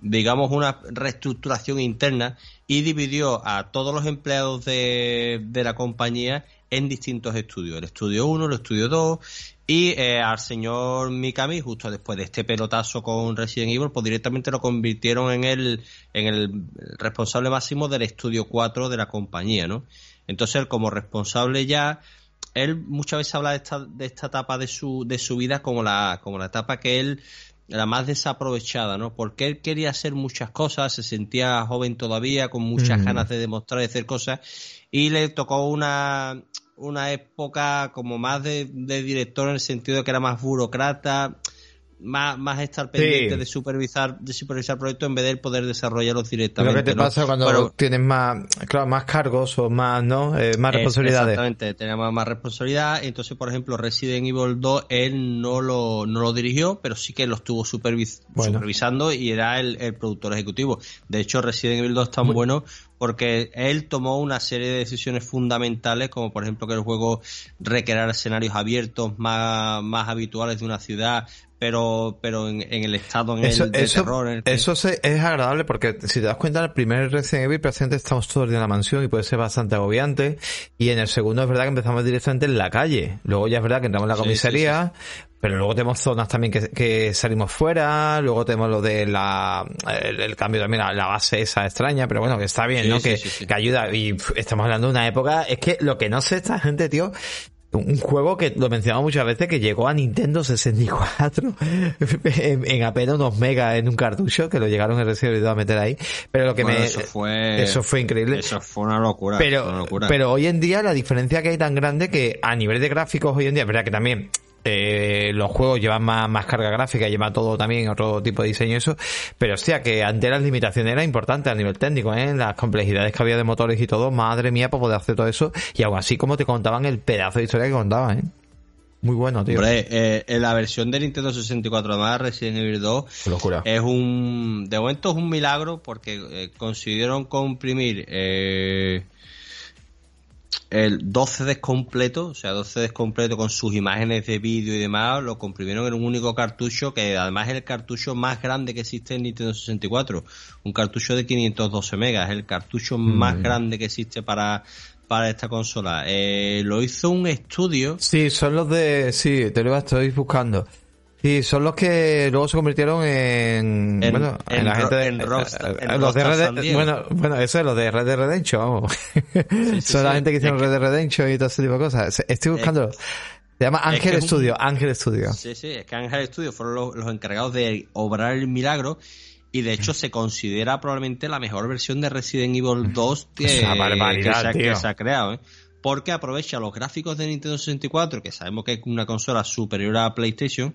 digamos, una reestructuración interna y dividió a todos los empleados de, de la compañía en distintos estudios. El estudio 1, el estudio 2 y eh, al señor Mikami, justo después de este pelotazo con Resident Evil, pues directamente lo convirtieron en el, en el responsable máximo del estudio 4 de la compañía, ¿no? Entonces él como responsable ya, él muchas veces habla de esta, de esta etapa de su, de su vida como la, como la etapa que él, la más desaprovechada, ¿no? Porque él quería hacer muchas cosas, se sentía joven todavía, con muchas ganas de demostrar y hacer cosas, y le tocó una, una época como más de, de, director en el sentido de que era más burocrata, más, más estar pendiente de supervisar de supervisar proyectos en vez de poder desarrollarlos directamente. Lo que te pasa cuando tienes más, claro, más cargos o más, ¿no? Eh, más responsabilidades. Exactamente, tenía más, responsabilidad. Entonces, por ejemplo, Resident Evil 2, él no lo, no lo dirigió, pero sí que lo estuvo supervisando y era el, el, productor ejecutivo. De hecho, Resident Evil 2 es tan bueno porque él tomó una serie de decisiones fundamentales, como por ejemplo que el juego requerirá escenarios abiertos más, más habituales de una ciudad, pero pero en, el estado en eso, el de eso, terror. eso es agradable porque si te das cuenta, en el primer Resident Evil presente estamos todos en la mansión y puede ser bastante agobiante. Y en el segundo es verdad que empezamos directamente en la calle. Luego ya es verdad que entramos en la comisaría, pero luego tenemos zonas también que, que, salimos fuera, luego tenemos lo de la el, cambio también la, la, base esa extraña, pero bueno, que está bien, ¿no? que, que ayuda. Y estamos hablando de una época, es que lo que no sé esta gente, tío, un juego que lo mencionamos muchas veces que llegó a Nintendo 64 en, apenas unos megas en un cartucho que lo llegaron a recibir a meter ahí pero lo que me eso fue eso fue increíble eso fue una locura pero pero hoy en día la diferencia que hay tan grande que a nivel de gráficos hoy en día es verdad que también eh, los juegos llevan más, más carga gráfica, lleva todo también otro tipo de diseño eso, pero hostia, que ante las limitaciones era importante a nivel técnico, ¿eh? las complejidades que había de motores y todo, madre mía, para poder hacer todo eso, y aún así como te contaban el pedazo de historia que contaban, ¿eh? Muy bueno, tío. Hombre, eh, en la versión de Nintendo 64 además Resident Evil 2 locura. es un de momento es un milagro porque eh, consiguieron comprimir eh, el 12 CDs completo, o sea, 12 CDs completo con sus imágenes de vídeo y demás, lo comprimieron en un único cartucho que además es el cartucho más grande que existe en Nintendo 64. Un cartucho de 512 megas, es el cartucho mm. más grande que existe para, para esta consola. Eh, lo hizo un estudio. Sí, son los de. Sí, te lo estoy buscando. Sí, son los que luego se convirtieron en, bueno, en, la gente de, los de Red, bueno, bueno, eso es lo de Red Dead Redemption, vamos. son la gente que hicieron Red Dead Redemption y todo ese tipo de cosas. Estoy buscando. Se llama Ángel Studio, Ángel Studio. Sí, sí, es que Ángel Studio fueron los, encargados de obrar el milagro y de hecho se considera probablemente la mejor versión de Resident Evil 2 que, se, que se ha creado. ¿eh? Porque aprovecha los gráficos de Nintendo 64, que sabemos que es una consola superior a PlayStation,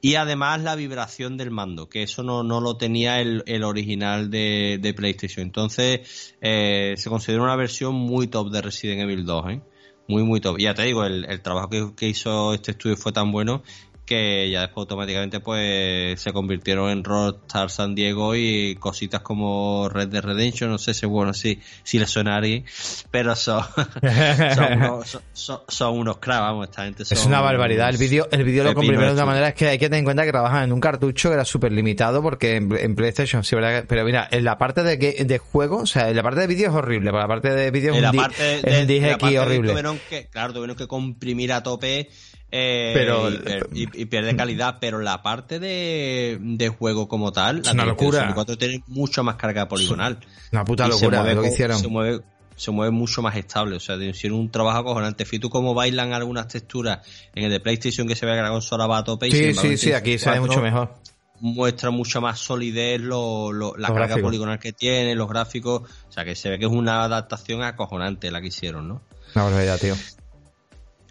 y además la vibración del mando, que eso no, no lo tenía el, el original de, de, PlayStation. Entonces, eh, se considera una versión muy top de Resident Evil 2, ¿eh? Muy, muy top. Y ya te digo, el, el trabajo que, que, hizo este estudio fue tan bueno que ya después automáticamente pues se convirtieron en Rockstar San Diego y cositas como Red Dead Redemption, no sé si bueno si, si les suena a alguien, pero son, son, unos, son, unos vamos, esta gente Es una barbaridad, el vídeo el vídeo lo comprimieron de una manera, es que hay que tener en cuenta que trabajan en un cartucho que era súper limitado porque en, PlayStation sí, ¿verdad? pero mira, en la parte de, de juego, o sea, en la parte de vídeo es horrible, pero la parte de vídeo es un, parte de, horrible. que, claro, tuvieron que comprimir a tope eh, pero, y, pierde calidad, pero la parte de, de juego como tal, es una locura. 4 tiene mucho más carga poligonal. Una puta locura lo que hicieron. Se mueve, se mueve mucho más estable, o sea, hicieron un trabajo acojonante. Fíjate tú cómo bailan algunas texturas en el de PlayStation que se ve que la consola va a tope. Sí, sí, sí, aquí se ve mucho mejor. Muestra mucha más solidez lo, la carga poligonal que tiene, los gráficos. O sea, que se ve que es una adaptación acojonante la que hicieron, ¿no? Una barbaridad, tío.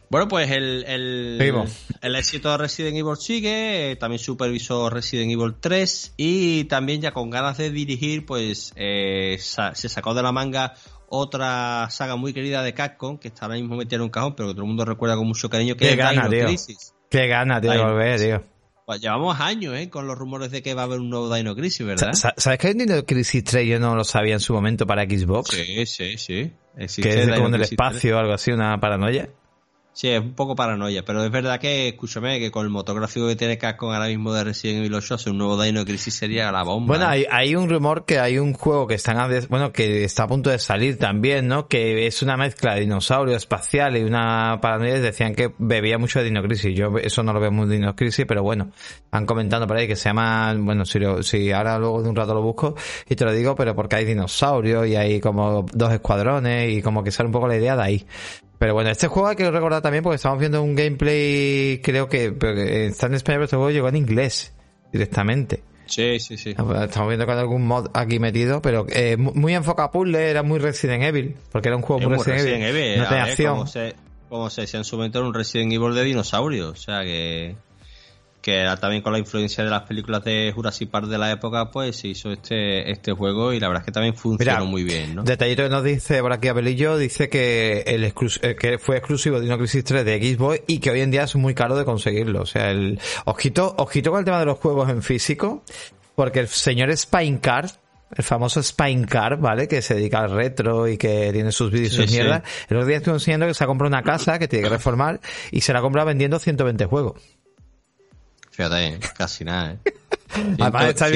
Bueno, pues el, el, el, éxito de Resident Evil sigue, eh, también supervisó Resident Evil 3 y también ya con ganas de dirigir, pues eh, se sacó de la manga otra saga muy querida de Capcom, que está ahora mismo metida en un cajón, pero que todo el mundo recuerda con mucho cariño, que es gana, Dino Crisis. Qué gana, tío, de volver, tío. Pues llevamos años, ¿eh? Con los rumores de que va a haber un nuevo Dino Crisis, ¿verdad? ¿Sabes que Dino Crisis 3 yo no lo sabía en su momento para Xbox? Sí, sí, sí. que es como en el espacio o algo así, una paranoia. Sí, es un poco paranoia, pero es verdad que, escúchame, que con el motográfico que tiene Capcom ahora mismo de Resident Evil 8, un nuevo Dino Crisis sería la bomba. Bueno, hay, hay un rumor que hay un juego que están bueno, que está a punto de salir también, ¿no? Que es una mezcla de dinosaurio espacial y una paranoia. Decían que bebía mucho de Dino Crisis. Yo eso no lo veo muy de Dino Crisis, pero bueno, han comentado por ahí que se llama, bueno, si, si ahora luego de un rato lo busco y te lo digo, pero porque hay dinosaurios y hay como dos escuadrones y como que sale un poco la idea de ahí. Pero bueno, este juego hay que recordar también porque estamos viendo un gameplay, creo que, está en español, pero este juego llegó en inglés directamente. Sí, sí, sí. Ah, pues estamos viendo con algún mod aquí metido, pero eh, muy enfocado a puzzle, era muy Resident Evil, porque era un juego muy Resident, Evil. No tenía acción. Como se, como se decía en su momento, un Resident Evil de dinosaurio, o sea que que también con la influencia de las películas de Jurassic Park de la época, pues se hizo este, este juego y la verdad es que también funcionó muy bien, ¿no? Detallito que nos dice por aquí Abelillo, dice que el eh, que fue exclusivo de Dino Crisis 3 de Xbox y que hoy en día es muy caro de conseguirlo. O sea, el ojito, ojito con el tema de los juegos en físico, porque el señor Spinecart, el famoso Spinecart, ¿vale? Que se dedica al retro y que tiene sus vídeos y sus mierdas. El otro día estuve enseñando que se ha comprado una casa que tiene que reformar y se la ha comprado vendiendo 120 juegos. Fíjate, casi nada, ¿eh? Además, está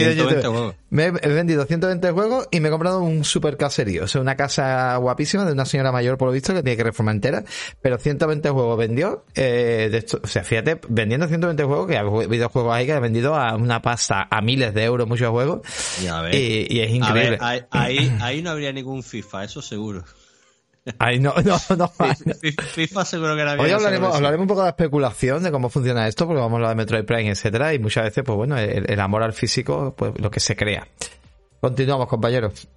Me he vendido 120 juegos y me he comprado un super caserío. O sea, una casa guapísima de una señora mayor, por lo visto, que tiene que reformar entera. Pero 120 juegos vendió. Eh, de esto, o sea, fíjate, vendiendo 120 juegos, que ha habido juegos ahí que ha vendido a una pasta, a miles de euros, muchos juegos. Y, es increíble. ahí, ahí no habría ningún FIFA, eso seguro. Ay, no, no, no. FIFA seguro que era bien. Hoy hablaremos, hablaremos un poco de especulación, de cómo funciona esto, porque vamos a hablar de Metroid Prime, etcétera, y muchas veces, pues bueno, el, amor al físico, pues lo que se crea. Continuamos, compañeros.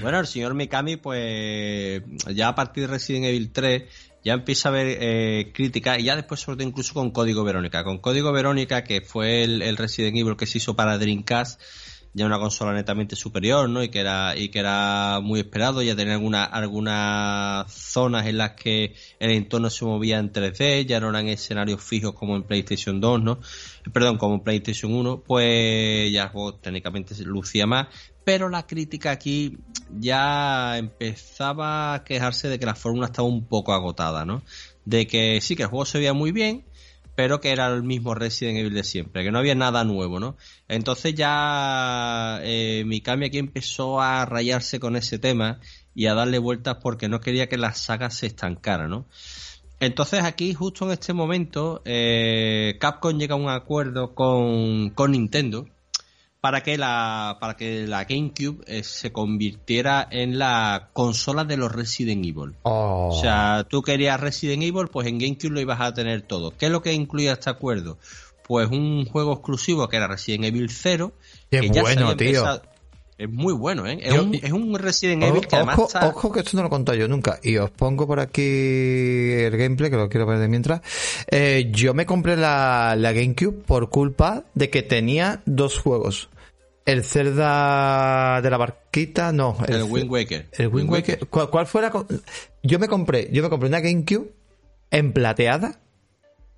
Bueno, el señor Mikami, pues ya a partir de Resident Evil 3 ya empieza a ver eh, críticas y ya después sobre todo incluso con Código Verónica. Con Código Verónica, que fue el, el Resident Evil que se hizo para Dreamcast, ya una consola netamente superior, ¿no? Y que era, y que era muy esperado, ya tenía algunas, zonas en las que el entorno se movía en 3D, ya no eran escenarios fijos como en PlayStation 2, ¿no? Perdón, como en PlayStation 1, pues ya técnicamente lucía más, pero la crítica aquí ya empezaba a quejarse de que la fórmula estaba un poco agotada, ¿no? De que sí que el juego se veía muy bien, pero que era el mismo Resident Evil de siempre, que no había nada nuevo, ¿no? Entonces ya eh, Mikami aquí empezó a rayarse con ese tema y a darle vueltas porque no quería que la saga se estancara, ¿no? Entonces aquí, justo en este momento, eh, Capcom llega a un acuerdo con, con Nintendo para que la, para que la GameCube eh, se convirtiera en la consola de los Resident Evil. Oh. O sea, tú querías Resident Evil, pues en GameCube lo ibas a tener todo. ¿Qué es lo que incluía este acuerdo? Pues un juego exclusivo que era Resident Evil 0. Qué que bueno, tío. Es muy bueno, ¿eh? Es, un, es un, Resident Evil que además ojo, ojo que esto no lo he contado yo nunca. Y os pongo por aquí el gameplay, que lo quiero ver de mientras. Eh, yo me compré la, la GameCube por culpa de que tenía dos juegos. El Zelda de la barquita, no. El, Wind Waker. El Wind, Waker. ¿Cuál, fuera? Yo me compré, yo me compré una GameCube en plateada,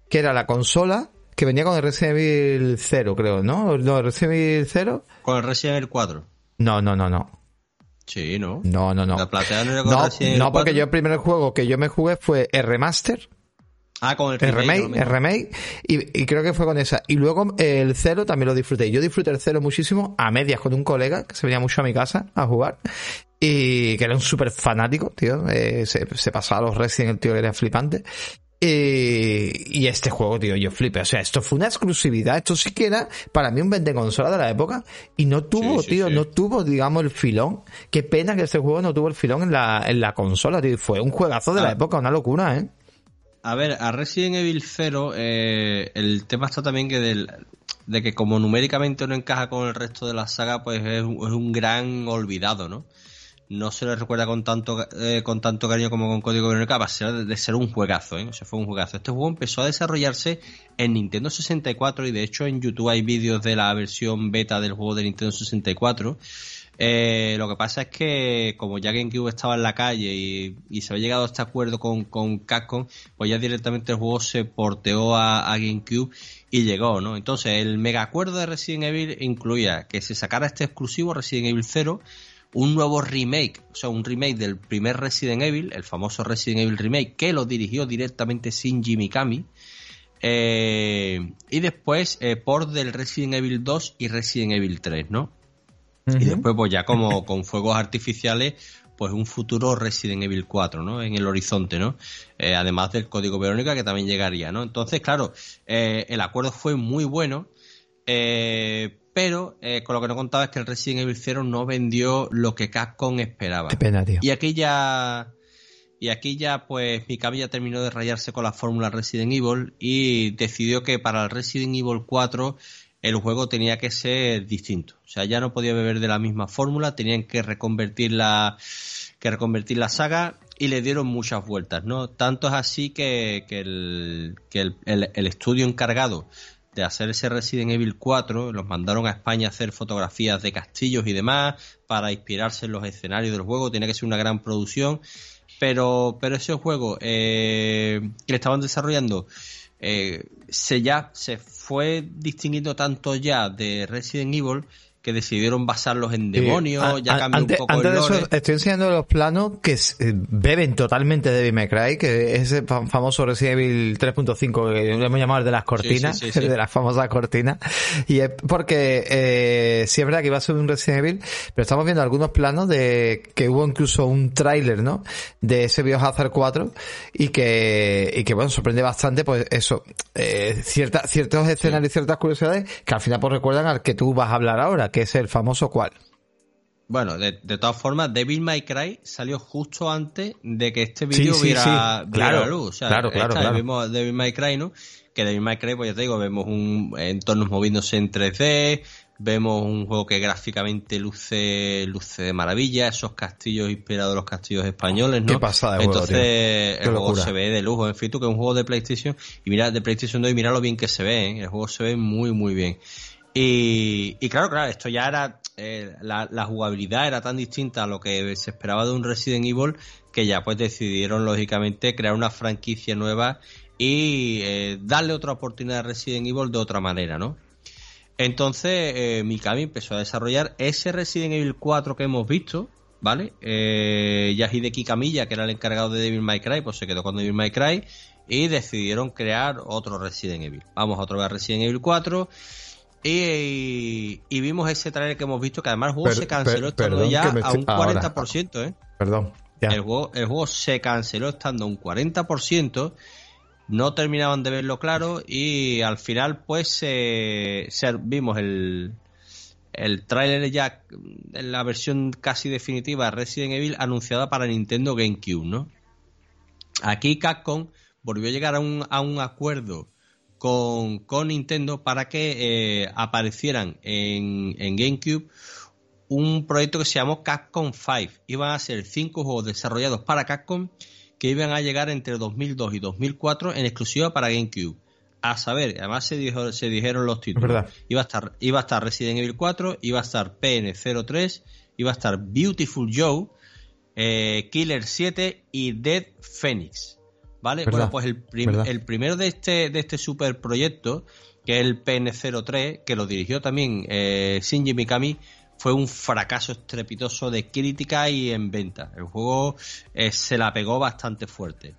que era la consola que venía con el Resident Evil 0, creo, ¿no? No, el Resident Evil 0. Con el Resident Evil 4. No, no, no, no. Sí, ¿no? No, no, no. La platea no era con No, Resident Evil no, porque 4. yo el primer juego que yo me jugué fue el remaster, Ah, con el el remake. el remake, y, y creo que fue con esa. Y luego el cero también lo disfruté. Yo disfruté el cero muchísimo a medias con un colega que se venía mucho a mi casa a jugar. Y que era un súper fanático, tío. Eh, se, se pasaba los Resident, el tío era flipante. Y, y este juego, tío, yo flipé. O sea, esto fue una exclusividad. Esto sí que era para mí un vende consola de la época. Y no tuvo, Sí, sí, tío, sí. no tuvo, digamos, el filón. Qué pena que este juego no tuvo el filón en la, en la consola, tío. Fue un juegazo de la Ah. época, una locura, ¿eh? A ver, a Resident Evil 0, eh, el tema está también que del, de que como numéricamente no encaja con el resto de la saga, pues es, un- es un gran olvidado, ¿no? No se le recuerda con tanto eh, con tanto cariño como con Código Verónica, a ser de, de ser un juegazo, ¿eh? O sea, fue un juegazo. Este juego empezó a desarrollarse en Nintendo 64 y de hecho en YouTube hay vídeos de la versión beta del juego de Nintendo 64. Eh, lo que pasa es que como ya GameCube estaba en la calle y, se había llegado a este acuerdo con, Capcom, pues ya directamente el juego se porteó a, GameCube y llegó, ¿no? Entonces el mega acuerdo de Resident Evil incluía que se sacara este exclusivo Resident Evil 0, un nuevo remake, o sea, un remake del primer Resident Evil, el famoso Resident Evil remake, que lo dirigió directamente Shinji Mikami, eh, y después eh, por del Resident Evil 2 y Resident Evil 3, ¿no? Y después, pues ya como con fuegos artificiales, pues un futuro Resident Evil 4, ¿no? En el horizonte, ¿no? Eh, además del código Verónica que también llegaría, ¿no? Entonces, claro, eh, el acuerdo fue muy bueno, eh, pero eh, con lo que no contaba es que el Resident Evil 0 no vendió lo que Capcom esperaba. Qué pena, tío. Y aquí ya. Y aquí ya, pues, Mikami ya terminó de rayarse con la fórmula Resident Evil y decidió que para el Resident Evil 4 el juego tenía que ser distinto. O sea, ya no podía beber de la misma fórmula, tenían que reconvertir la, que reconvertir la saga y le dieron muchas vueltas, ¿no? Tanto es así que, que, el, que el, el- estudio encargado de hacer ese Resident Evil 4, los mandaron a España a hacer fotografías de castillos y demás para inspirarse en los escenarios del juego, tenía que ser una gran producción, pero, pero ese juego eh, que estaban desarrollando eh, se ya se fue distinguiendo tanto ya de Resident Evil que decidieron basarlos en demonios, Sí. ya cambió antes, un poco antes el de eso, lore. estoy enseñando los planos que eh, beben totalmente de Devil May Cry, que es ese fa- famoso Resident Evil 3.5 que le hemos llamado el de las cortinas, sí, el de las famosas cortinas. Y es porque eh, sí es verdad que iba a ser un Resident Evil, pero estamos viendo algunos planos de que hubo incluso un tráiler, ¿no? De ese Biohazard 4 y que, y que bueno, sorprende bastante, pues eso, eh, cierta, ciertos escenarios y ciertas curiosidades que al final pues recuerdan al que tú vas a hablar ahora, que es el famoso cuál. Bueno, de, de todas formas, Devil May Cry salió justo antes de que este vídeo sí, viera, sí. viera Claro, la luz. O sea, claro, claro, esta, claro. Vemos Devil May Cry, ¿no? Que Devil May Cry, pues ya te digo, vemos un entornos moviéndose en 3D, vemos un juego que gráficamente luce, luce de maravilla, esos castillos inspirados en los castillos españoles, ¿no? Qué pasada de juego, Entonces, el juego se ve de lujo. En fin, tú que es un juego de PlayStation, y mira, de PlayStation 2, y mira lo bien que se ve, ¿eh? El juego se ve muy, muy bien. Y, claro, claro, esto ya era, eh, la, la jugabilidad era tan distinta a lo que se esperaba de un Resident Evil que ya pues decidieron lógicamente crear una franquicia nueva y eh, darle otra oportunidad a Resident Evil de otra manera, ¿no? Entonces eh, Mikami empezó a desarrollar ese Resident Evil 4 que hemos visto, ¿vale? Eh, Yahideki Kamiya, que era el encargado de Devil May Cry, pues se quedó con Devil May Cry y decidieron crear otro Resident Evil. Vamos otra vez a Resident Evil 4 y, y vimos ese trailer que hemos visto que además el juego Per- se canceló per- estando ya a un ahora. 40%, ¿eh? Perdón, ya. El juego, el juego se canceló estando a un 40%, no terminaban de verlo claro y al final pues se- vimos el, el tráiler ya en la versión casi definitiva de Resident Evil anunciada para Nintendo GameCube, ¿no? Aquí Capcom volvió a llegar a un, a un acuerdo con, con Nintendo para que eh, aparecieran en, en GameCube un proyecto que se llamó Capcom 5. Iban a ser cinco juegos desarrollados para Capcom que iban a llegar entre 2002 y 2004 en exclusiva para GameCube. A saber, además se, dijo, se dijeron los títulos. verdad. Iba a, estar, iba a estar Resident Evil 4, iba a estar PN03, iba a estar Beautiful Joe, eh, Killer 7 y Dead Phoenix. ¿Vale? Bueno, pues el, el primero de este, de este super proyecto, que es el PN03, que lo dirigió también eh, Shinji Mikami, fue un fracaso estrepitoso de crítica y en venta. El juego eh, se la pegó bastante fuerte.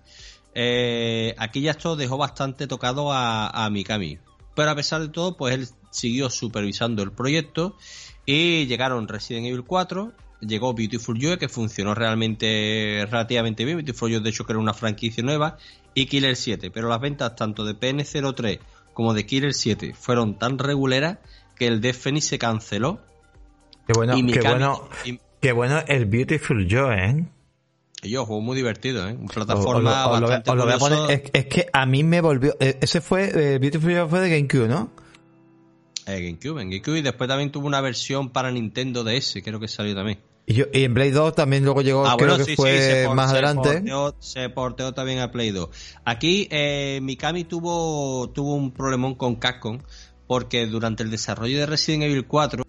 Eh, aquí ya esto dejó bastante tocado a, a, Mikami. Pero a pesar de todo, pues él siguió supervisando el proyecto y llegaron Resident Evil 4, llegó Beautiful Joe, que funcionó realmente relativamente bien. Beautiful Joe, de hecho, que era una franquicia nueva, y Killer 7. Pero las ventas tanto de PN03 como de Killer 7 fueron tan reguleras que el Death Phoenix se canceló. Qué bueno, qué bueno, qué bueno el Beautiful Joe, ¿eh? Yo, juego muy divertido, ¿eh? Plataforma es, que a mí me volvió... Eh, ese fue... Eh, Beautiful Joe fue de GameCube, ¿no? Eh, GameCube, en GameCube y después también tuvo una versión para Nintendo DS, creo que salió también. Y, yo, y en Play 2 también luego llegó, ah, creo que fue más adelante. se porteó también a Play 2. Aquí eh, Mikami tuvo, tuvo un problemón con Capcom porque durante el desarrollo de Resident Evil 4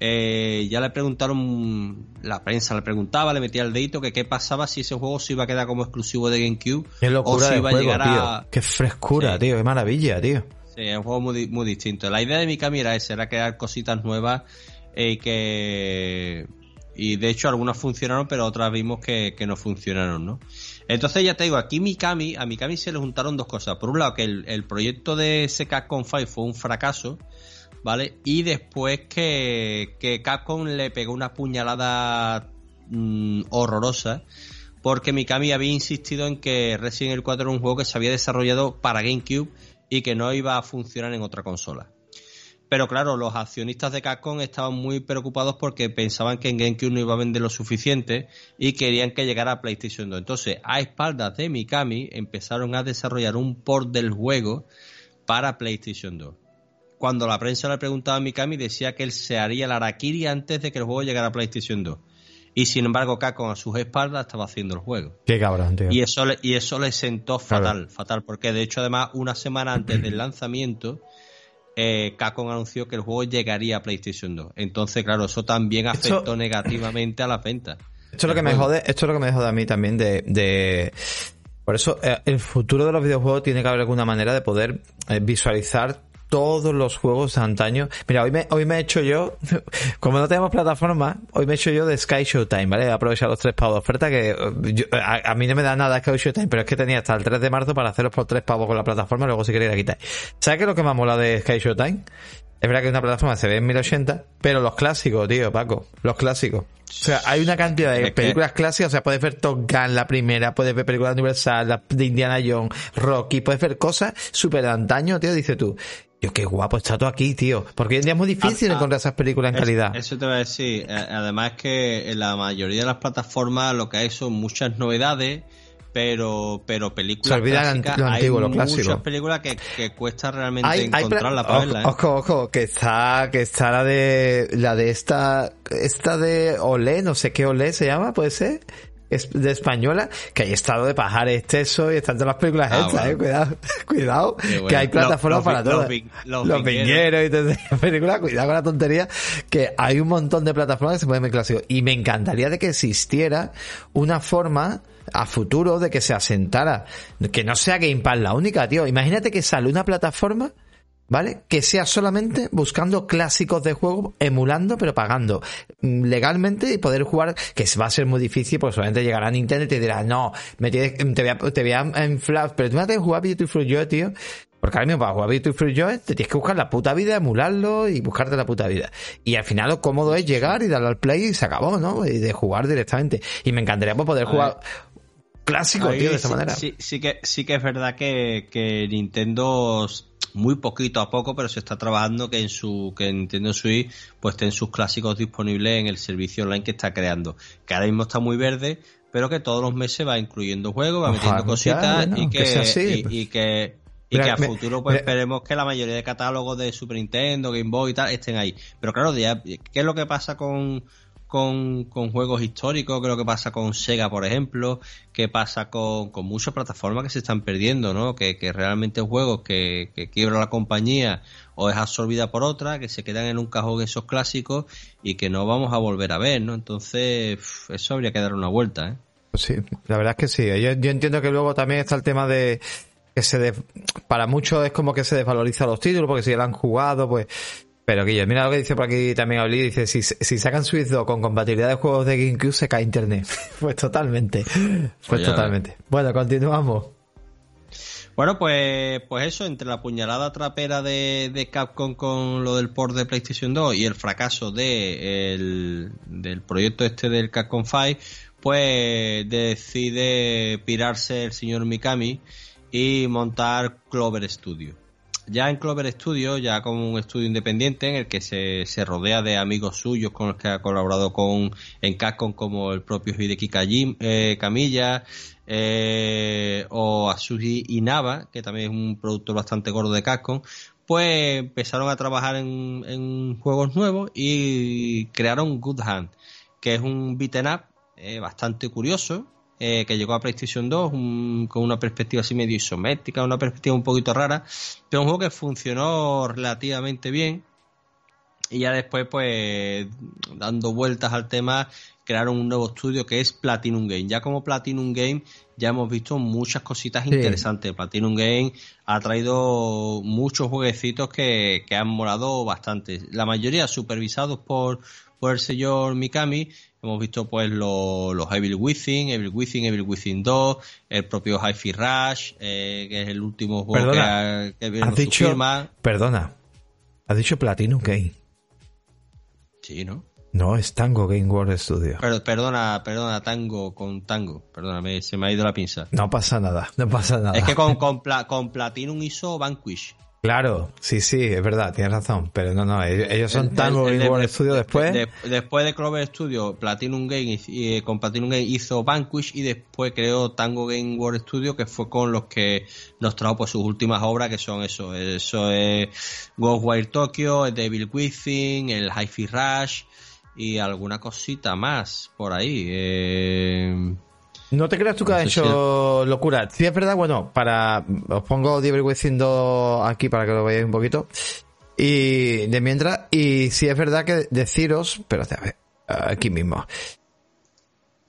eh, ya le preguntaron, la prensa le preguntaba, le metía el dedito que qué pasaba si ese juego se iba a quedar como exclusivo de GameCube qué locura o si iba a llegar a... Qué frescura, tío, qué maravilla, tío. Sí, es un juego muy, muy distinto. La idea de Mikami era esa, era crear cositas nuevas y eh, que... Y de hecho algunas funcionaron, pero otras vimos que, no funcionaron, ¿no? Entonces ya te digo, aquí Mikami, a Mikami se le juntaron dos cosas. Por un lado, que el, proyecto de ese Capcom 5 fue un fracaso, ¿vale? Y después que, que Capcom le pegó una puñalada mm, horrorosa porque Mikami había insistido en que Resident Evil 4 era un juego que se había desarrollado para GameCube y que no iba a funcionar en otra consola. Pero claro, los accionistas de Capcom estaban muy preocupados porque pensaban que en GameCube no iba a vender lo suficiente y querían que llegara a PlayStation 2. Entonces, a espaldas de Mikami, empezaron a desarrollar un port del juego para PlayStation 2. Cuando la prensa le preguntaba a Mikami, decía que él se haría el Arakiri antes de que el juego llegara a PlayStation 2. Y sin embargo, Capcom a sus espaldas estaba haciendo el juego. Qué cabrón, tío. Y eso le, y eso le sentó fatal, fatal, porque de hecho, además, una semana antes del lanzamiento, eh, Capcom anunció que el juego llegaría a PlayStation 2. Entonces, claro, eso también afectó negativamente a las ventas. Esto es lo que me jode, esto es lo que me jode a mí también de, de... por eso eh, el futuro de los videojuegos tiene que haber alguna manera de poder eh, visualizar todos los juegos de antaño. Mira, hoy me, hoy me he hecho yo, como no tenemos plataforma, hoy me he hecho yo de Sky Showtime, ¿vale? He aprovechado los tres pavos de oferta que a, mí no me da nada Sky Showtime, pero es que tenía hasta el 3 de marzo para hacerlos por tres pavos con la plataforma, luego si queréis la quitar. ¿Sabes qué es lo que me mola de Sky Showtime? Es verdad que una plataforma se ve en 1080, pero los clásicos, tío, Paco, los clásicos. O sea, hay una cantidad de películas clásicas, o sea, puedes ver Top Gun, la primera, puedes ver películas universal, de Indiana Jones, Rocky, puedes ver cosas súper de antaño, tío, dice tú. Yo, qué guapo está todo aquí, tío. Porque hoy en día es muy difícil ah, ah, encontrar esas películas en calidad. Eso te voy a decir. Eh, además que en la mayoría de las plataformas lo que hay son muchas novedades, pero pero películas clásicas, lo antiguo, hay muchas películas que, que cuesta realmente encontrarla para verla. ¿eh? Ojo, ojo, que está, que está la de, la de esta, esta de Olé, no sé qué Olé se llama, puede ser de española, que hay estado de pajar exceso y están todas las películas ah, estas, eh, cuidado, cuidado, que hay plataformas para todos. Los, los, viñeros y todas esas películas, cuidado con la tontería, que hay un montón de plataformas que se pueden clásicos. Y me encantaría de que existiera una forma a futuro de que se asentara, que no sea Game Pass la única, tío. Imagínate que sale una plataforma ¿vale? Que sea solamente buscando clásicos de juego, emulando, pero pagando mm, legalmente y poder jugar, que va a ser muy difícil, porque solamente llegará a Nintendo y te dirá, no, me tienes, te voy a, te voy a inflar, pero tú no tienes que jugar Beautiful Joy, tío. Porque ahora mismo para jugar Beautiful Joy te tienes que buscar la puta vida, emularlo y buscarte la puta vida. Y al final lo cómodo es llegar y darle al play y se acabó, ¿no? Y de jugar directamente. Y me encantaría pues, poder jugar clásico, tío, de esta manera. Sí, sí, que, sí que es verdad que, que Nintendo muy poquito a poco, pero se está trabajando que en su que Nintendo Switch pues estén sus clásicos disponibles en el servicio online que está creando, que ahora mismo está muy verde, pero que todos los meses va incluyendo juegos, va metiendo cositas y, que, y, que y que a futuro pues esperemos que la mayoría de catálogos de Super Nintendo, Game Boy y tal estén ahí. Pero claro, ¿qué es lo que pasa con con, con, juegos históricos, creo que pasa con Sega, por ejemplo, que pasa con, con muchas plataformas que se están perdiendo, ¿no? Que, que realmente juegos que, que quiebra la compañía o es absorbida por otra, que se quedan en un cajón esos clásicos y que no vamos a volver a ver, ¿no? Entonces, eso habría que dar una vuelta, ¿eh? Pues sí, la verdad es que sí. Yo, yo entiendo que luego también está el tema de que se para muchos es como que se desvaloriza los títulos porque si ya lo han jugado, pues pero Guillo, mira lo que dice por aquí también Oli, dice, si, si sacan Switch 2 con compatibilidad de juegos de GameCube se cae internet. pues totalmente. Pues totalmente. Bueno, continuamos. Bueno, pues, pues eso, entre la puñalada trapera de, de, Capcom con lo del port de PlayStation 2 y el fracaso de, el, del proyecto este del Capcom 5, pues decide pirarse el señor Mikami y montar Clover Studio ya en Clover Studio, ya como un estudio independiente en el que se, se rodea de amigos suyos con los que ha colaborado con en Capcom como el propio Hideki Kajim, eh, Camilla eh, o Asuji Inaba, que también es un productor bastante gordo de Capcom, pues empezaron a trabajar en, juegos nuevos y crearon Good Hand, que es un beaten up eh, bastante curioso, eh, que llegó a PlayStation 2 con una perspectiva así medio isométrica, una perspectiva un poquito rara, pero un juego que funcionó relativamente bien. Y ya después, pues, dando vueltas al tema, crearon un nuevo estudio que es Platinum Game. Ya como Platinum Game, ya hemos visto muchas cositas interesantes. Platinum Game ha traído muchos jueguecitos que, que han molado bastante. La mayoría supervisados por, por el señor Mikami, Hemos visto pues los Evil Within, Evil Within, Evil Within 2, el propio Hi-Fi Rush, eh, que es el último juego que, ha, que has dicho, Perdona, has dicho Platinum Game. Sí, ¿no? No, es Tango Game World Studio. perdona, perdona, Tango con Tango. Perdóname, se me ha ido la pinza. No pasa nada, no pasa nada. Es que con, con, con Platinum hizo Vanquish. Claro, sí, sí, es verdad, tienes razón. Pero no, no, ellos son Tango Game World Studio después. después de Clover Studio, Platinum Game y, eh, con Platinum Game hizo Vanquish y después creó Tango Game World Studio, que fue con los que nos trajo pues sus últimas obras, que son eso, eso es Ghostwire Tokyo, el Devil Within, el Hi-Fi Rush y alguna cosita más por ahí. Eh no te creas tú que ha hecho locura. Sí, es verdad, bueno, para. Os pongo Devil Within 2 aquí para que lo veáis un poquito. Y de mientras, y sí es verdad que deciros, pero a ver, aquí mismo.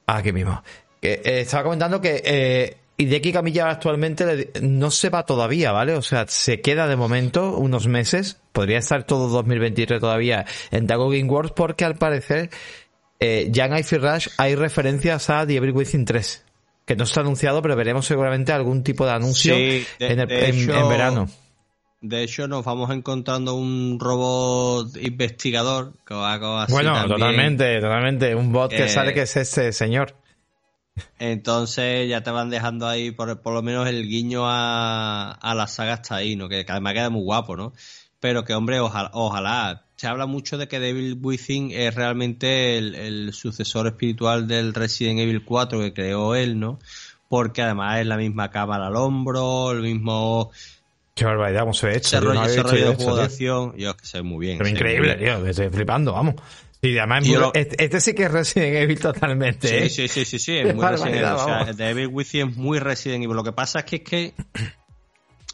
Aquí mismo. Eh, estaba comentando que eh, Hideki Camilla actualmente no se va todavía, ¿vale? O sea, se queda de momento unos meses. Podría estar todo 2023 todavía en Dago Game Wars porque al parecer eh, ya en Rush hay referencias a The Evil Within 3, que no está anunciado, pero veremos seguramente algún tipo de anuncio en, verano. De hecho, nos vamos encontrando un robot investigador que va así Bueno, totalmente, totalmente. Un bot que sale que es este señor. Entonces ya te van dejando ahí por, por lo menos el guiño a, a la saga hasta ahí, ¿no? Que, que además queda muy guapo, ¿no? Pero que, hombre, ojalá, ojalá se habla mucho de que Devil Within es realmente el, sucesor espiritual del Resident Evil 4 que creó él, ¿no? Porque además es la misma cámara al hombro, el mismo... Qué barbaridad, cómo se ve Ese rollo, de juego de acción, yo que sé muy bien. Pero increíble, tío, me estoy flipando, vamos. Y además, este, este, sí que es Resident Evil totalmente. Sí, ¿eh? sí, sí, sí, sí, es muy Resident Evil. O sea, Devil Within es muy Resident Evil. Lo que pasa es que es que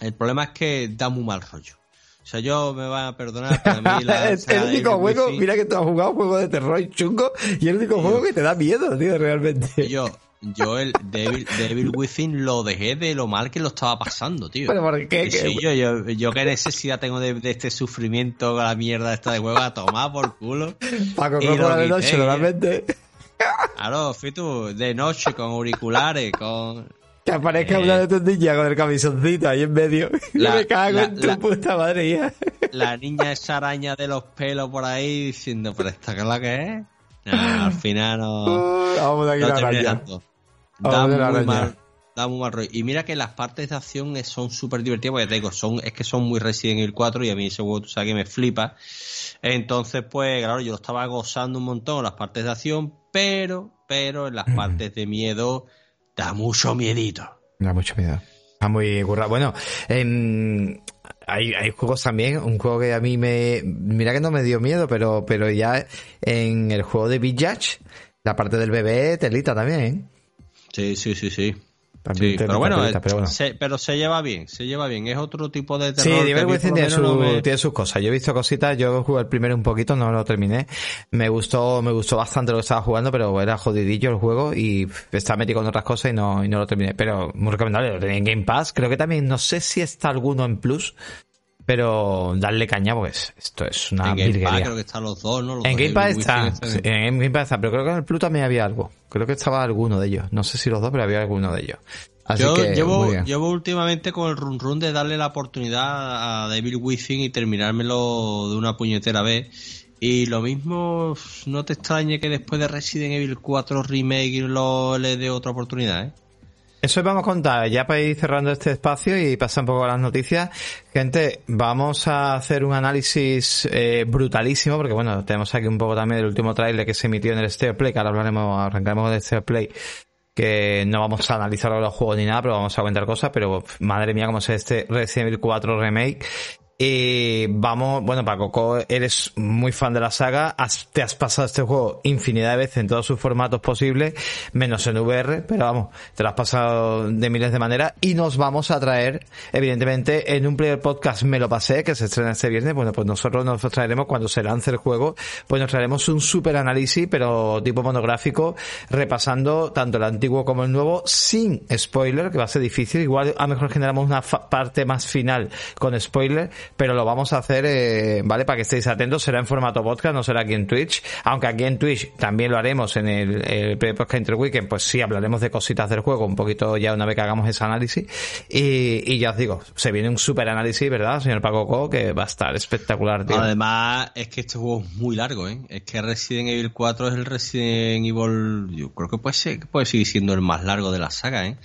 el problema es que da muy mal rollo. O sea, yo me van a perdonar, pero a mí la el único juego, mira que tú has jugado un juego de terror y chungo, y el único juego que te da miedo, tío, realmente. Yo, yo el Devil, Devil Within lo dejé de lo mal que lo estaba pasando, tío. ¿Pero por qué? Sí, yo, yo, yo, qué necesidad tengo de, este sufrimiento, la mierda esta de huevo a tomar por culo. Paco, como de noche, normalmente. Claro, fui tú, de noche, con auriculares, con que aparezca una de tus niñas con el camisoncito ahí en medio. La, me cago en tu puta madre. La niña esa araña de los pelos por ahí diciendo, pero esta que es la que es. al final no. vamos de aquí la araña. Da muy, mal, da muy mal rollo. Y mira que las partes de acción son súper divertidas, porque te digo, son, es que son muy Resident Evil 4 y a mí ese juego, tú sabes que me flipa. Entonces, pues, claro, yo lo estaba gozando un montón las partes de acción, pero, pero en las partes de miedo Da mucho miedito. Da mucho miedo. Está muy currado. Bueno, hay, hay juegos también, un juego que a mí me... Mira que no me dio miedo, pero, pero ya en el juego de Big Judge, la parte del bebé telita también, ¿eh? Sí, sí, sí, sí. Sí, pero, bueno, pero, Se, lleva bien, se lleva bien. Es otro tipo de terror. Sí, Devil Within tiene, tiene, sus cosas. Yo he visto cositas, yo jugué el primero un poquito, no lo terminé. Me gustó, me gustó bastante lo que estaba jugando, pero era jodidillo el juego y estaba metido con otras cosas y no, y no lo terminé. Pero muy recomendable, lo tenía en Game Pass. Creo que también, no sé si está alguno en Plus, pero darle caña pues esto es una en Game Pass creo que están los dos, ¿no? en Game Pass está, en Game Pass está, pero creo que en el Plus también había algo. Creo que estaba alguno de ellos. No sé si los dos, pero había alguno de ellos. Así Yo que, llevo, llevo últimamente con el run run de darle la oportunidad a Devil Within y terminármelo de una puñetera vez. Y lo mismo, no te extrañe que después de Resident Evil 4 Remake lo le dé otra oportunidad, ¿eh? Eso vamos a contar, ya para ir cerrando este espacio y pasar un poco a las noticias. Gente, vamos a hacer un análisis eh, brutalísimo, porque bueno, tenemos aquí un poco también del último trailer que se emitió en el State Play, que ahora hablaremos, arrancaremos del State Play, que no vamos a analizar los juegos ni nada, pero vamos a comentar cosas, pero madre mía, cómo es este Resident Evil 4 Remake y vamos, bueno, para Coco, eres muy fan de la saga, te has pasado este juego infinidad de veces en todos sus formatos posibles, menos en VR, pero vamos, te lo has pasado de miles de maneras. Y nos vamos a traer, evidentemente, en un player podcast me lo pasé, que se estrena este viernes, bueno, pues nosotros nos traeremos cuando se lance el juego, pues nos traeremos un super análisis, pero tipo monográfico, repasando tanto el antiguo como el nuevo, sin spoiler, que va a ser difícil, igual a lo mejor generamos una parte más final con spoiler, pero lo vamos a hacer, eh, ¿vale? Para que estéis atentos, será en formato podcast, no será aquí en Twitch, aunque aquí en Twitch también lo haremos en el, el pre-podcast Inter Weekend, pues sí, hablaremos de cositas del juego, un poquito ya una vez que hagamos ese análisis, y, y ya os digo, se viene un super análisis, ¿verdad, señor Paco Co? Que va a estar espectacular, tío. Además, es que este juego es muy largo, ¿eh? Es que Resident Evil 4 es el Resident Evil, yo creo que puede ser, puede seguir siendo el más largo de la saga, ¿eh?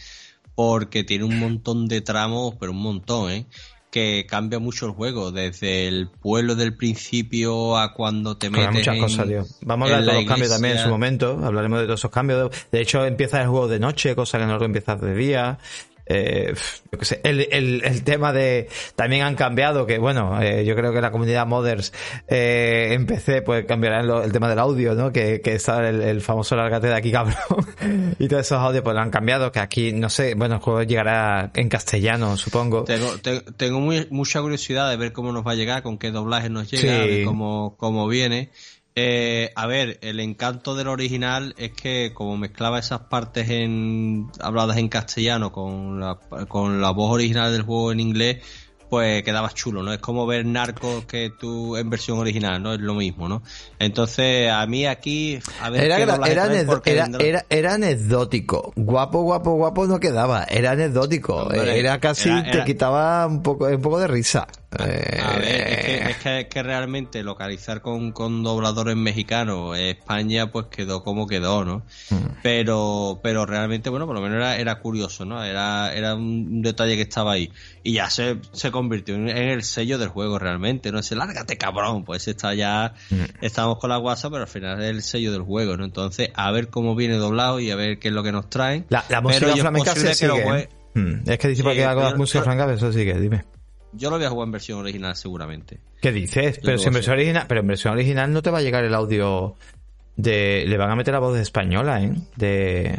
porque tiene un montón de tramos, pero un montón, ¿eh? Que cambia mucho el juego, desde el pueblo del principio a cuando te metes muchas cosas, tío. Vamos a hablar de todos los cambios también en su momento, hablaremos de todos esos cambios. De hecho, empieza el juego de noche, cosa que no lo empiezas de día eh, yo qué sé, el, el, el, tema de también han cambiado que bueno eh, yo creo que la comunidad modders eh, en PC pues cambiará el, tema del audio no que, que está el, el famoso largate de aquí cabrón. Y todos esos audios pues lo han cambiado que aquí no sé bueno el juego llegará en castellano supongo. Tengo, tengo muy, mucha curiosidad de ver cómo nos va a llegar con qué doblaje nos llega cómo, cómo viene eh, a ver, el encanto del original es que como mezclaba esas partes en habladas en castellano con la, con la voz original del juego en inglés, pues quedabas chulo, ¿no? Es como ver Narcos que tú en versión original, ¿no? Es lo mismo, ¿no? Entonces, a mí aquí, a ver, era, era, era, anecdótico. Guapo, guapo, guapo no quedaba. Era anecdótico. era casi, te quitaba un poco, un poco de risa. A, ver, es que, es que, realmente localizar con, con dobladores mexicanos España pues quedó como quedó, ¿no? Mm. Pero pero realmente, bueno, por lo menos era, era curioso, ¿no? Era, era un detalle que estaba ahí. Y ya se, se convirtió en, el sello del juego realmente, ¿no? Ese lárgate cabrón, pues está ya, mm. estamos con la guasa, pero al final es el sello del juego, ¿no? Entonces, a ver cómo viene doblado y a ver qué es lo que nos traen. La, música flamenca se sigue. Mm. Es que dice que hago la música flamenca, eso sigue, dime. Yo lo voy a jugar en versión original seguramente. ¿Qué dices? pero en versión original, pero en versión original no te va a llegar el audio de le van a meter la voz de española, ¿eh? De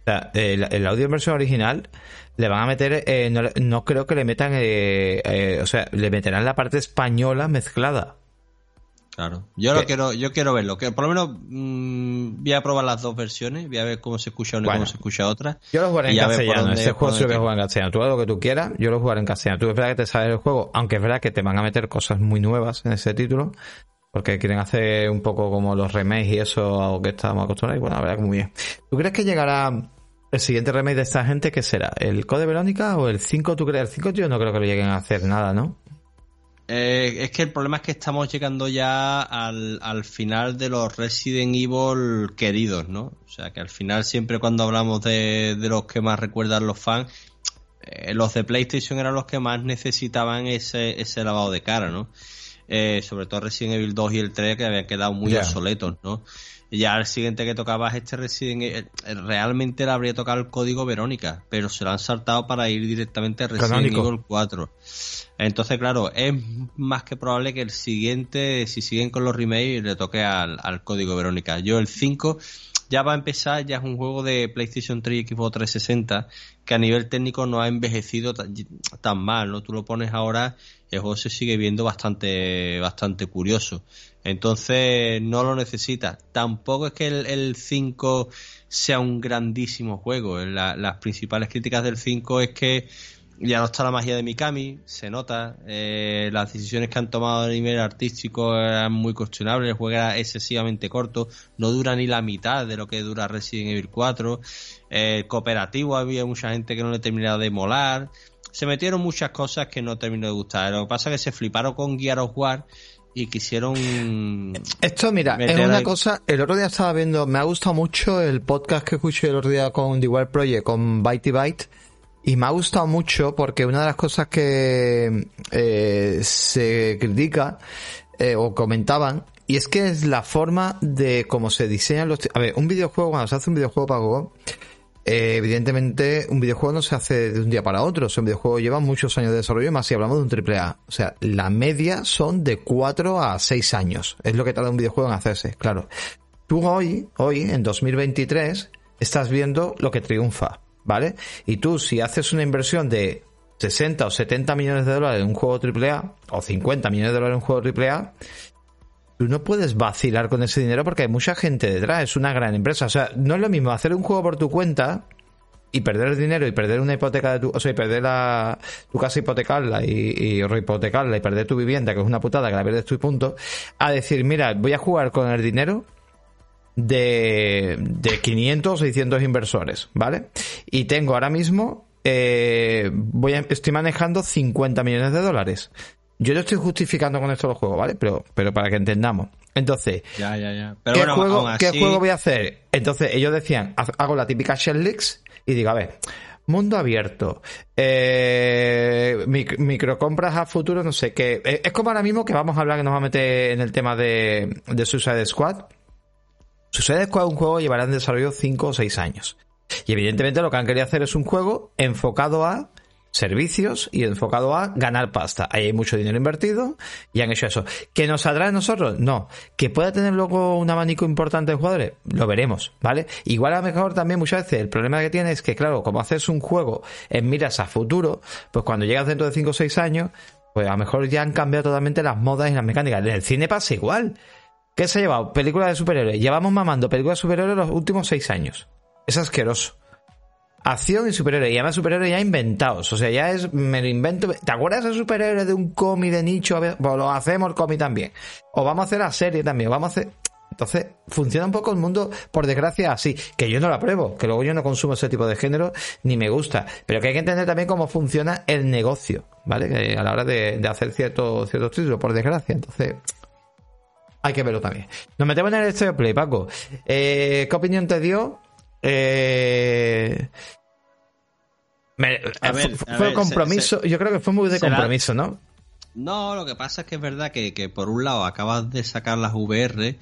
o sea, el, audio en versión original le van a meter, eh, no, creo que le metan, eh, eh, o sea, le meterán la parte española mezclada. Claro. Yo lo quiero, yo quiero verlo. Que por lo menos mm, voy a probar las dos versiones, voy a ver cómo se escucha una y cómo se escucha otra. Yo lo jugaré en castellano. Este juego sí lo voy a jugar en castellano. Tú haz lo que tú quieras, yo lo jugaré en castellano. Tú es verdad que te sabes el juego, aunque es verdad que te van a meter cosas muy nuevas en ese título. Porque quieren hacer un poco como los remakes y eso, algo que estábamos acostumbrados. Y bueno, la verdad que muy bien. ¿Tú crees que llegará el siguiente remake de esta gente? ¿Qué será? ¿El Code Verónica o el 5? ¿Tú crees? El 5 yo no creo que lo lleguen a hacer nada, ¿no? Eh, es que el problema es que estamos llegando ya al, al, final de los Resident Evil queridos, ¿no? O sea, que al final siempre cuando hablamos de, de los que más recuerdan los fans, eh, los de PlayStation eran los que más necesitaban ese, ese lavado de cara, ¿no? Eh, sobre todo Resident Evil 2 y el 3 que habían quedado muy obsoletos, ¿no? Ya el siguiente que tocaba es este Resident Evil, eh, realmente le habría tocado el código Verónica, pero se lo han saltado para ir directamente a Resident Evil 4. Entonces, claro, es más que probable que el siguiente, si siguen con los remakes, le toque al, código Verónica. Yo el 5 ya va a empezar, ya es un juego de PlayStation 3 y Xbox 360 que a nivel técnico no ha envejecido tan, mal, ¿no? Tú lo pones ahora, el juego se sigue viendo bastante, bastante curioso. Entonces no lo necesita. Tampoco es que el, 5 sea un grandísimo juego. las principales críticas del 5 es que ya no está la magia de Mikami, se nota. Eh, las decisiones que han tomado a nivel artístico eran muy cuestionables. El juego era excesivamente corto, no dura ni la mitad de lo que dura Resident Evil 4. Eh, cooperativo había mucha gente que no le terminaba de molar. Se metieron muchas cosas que no terminó de gustar. Lo que pasa es que se fliparon con Gear of War y quisieron. Esto, mira, es una cosa. El otro día estaba viendo, me ha gustado mucho el podcast que escuché el otro día con The Wild Project, con Byte Byte y me ha gustado mucho porque una de las cosas que eh, se critica eh, o comentaban y es que es la forma de cómo se diseñan los... A ver, un videojuego, cuando se hace un videojuego para Google, eh, evidentemente un videojuego no se hace de un día para otro. Un videojuego lleva muchos años de desarrollo, más si hablamos de un triple A. O sea, la media son de 4 a 6 años. Es lo que tarda un videojuego en hacerse, claro. Tú hoy, hoy, en 2023, estás viendo lo que triunfa. ¿vale? Y tú, si haces una inversión de 60 o 70 millones de dólares en un juego AAA, o 50 millones de dólares en un juego AAA, tú no puedes vacilar con ese dinero porque hay mucha gente detrás, es una gran empresa. O sea, no es lo mismo hacer un juego por tu cuenta y perder el dinero y perder una hipoteca de tu, o sea, y perder la, tu casa hipotecarla y, rehipotecarla y perder tu vivienda, que es una putada que la pierdes tu punto, a decir, mira, voy a jugar con el dinero de, de 500 o 600 inversores, ¿vale? Y tengo ahora mismo, eh, voy estoy manejando 50 millones de dólares. Yo no estoy justificando con esto los juegos, ¿vale? Pero, pero para que entendamos. Entonces, ya, ya, ya. ¿qué, juego, ¿qué juego voy a hacer? Entonces, ellos decían, hago la típica Shell Leaks y digo, a ver, mundo abierto, eh, microcompras a futuro, no sé qué. Eh, es como ahora mismo que vamos a hablar, que nos va a meter en el tema de, de Suicide Squad. Sucede que un juego llevará en desarrollo 5 o 6 años. Y evidentemente lo que han querido hacer es un juego enfocado a servicios y enfocado a ganar pasta. Ahí hay mucho dinero invertido y han hecho eso. ¿Que nos atrae a nosotros? No. ¿Que pueda tener luego un abanico importante de jugadores? Lo veremos, ¿vale? Igual a lo mejor también muchas veces el problema que tiene es que, claro, como haces un juego en miras a futuro, pues cuando llegas dentro de 5 o 6 años, pues a lo mejor ya han cambiado totalmente las modas y las mecánicas. En el cine pasa igual. ¿Qué se ha llevado? Películas de superhéroes. Llevamos mamando películas de superhéroes los últimos seis años. Es asqueroso. Acción y superhéroes. Y además superhéroes ya inventados. O sea, ya es, me lo invento. ¿Te acuerdas de superhéroes de un cómic de nicho? Pues lo hacemos el cómic también. O vamos a hacer la serie también. vamos a hacer... Entonces, funciona un poco el mundo, por desgracia, así. Que yo no lo apruebo, que luego yo no consumo ese tipo de género, ni me gusta. Pero que hay que entender también cómo funciona el negocio, ¿vale? a la hora de, hacer ciertos ciertos títulos, por desgracia. Entonces, hay que verlo también. Nos metemos en el Stereo Play, Paco. Eh, ¿Qué opinión te dio? Eh, fue, compromiso, yo creo que fue muy de compromiso, ¿no? No, lo que pasa es que es verdad que, por un lado acabas de sacar las VR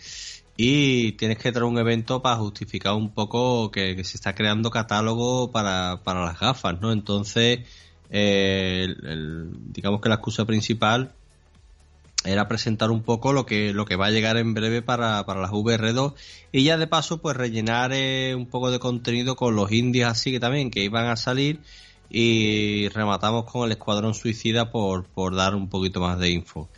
y tienes que traer un evento para justificar un poco que, se está creando catálogo para, las gafas, ¿no? Entonces, eh, digamos que la excusa principal era presentar un poco lo que, lo que va a llegar en breve para, para las VR2 y ya de paso pues rellenar eh, un poco de contenido con los indies así que también que iban a salir y rematamos con el Escuadrón Suicida por, por dar un poquito más de info.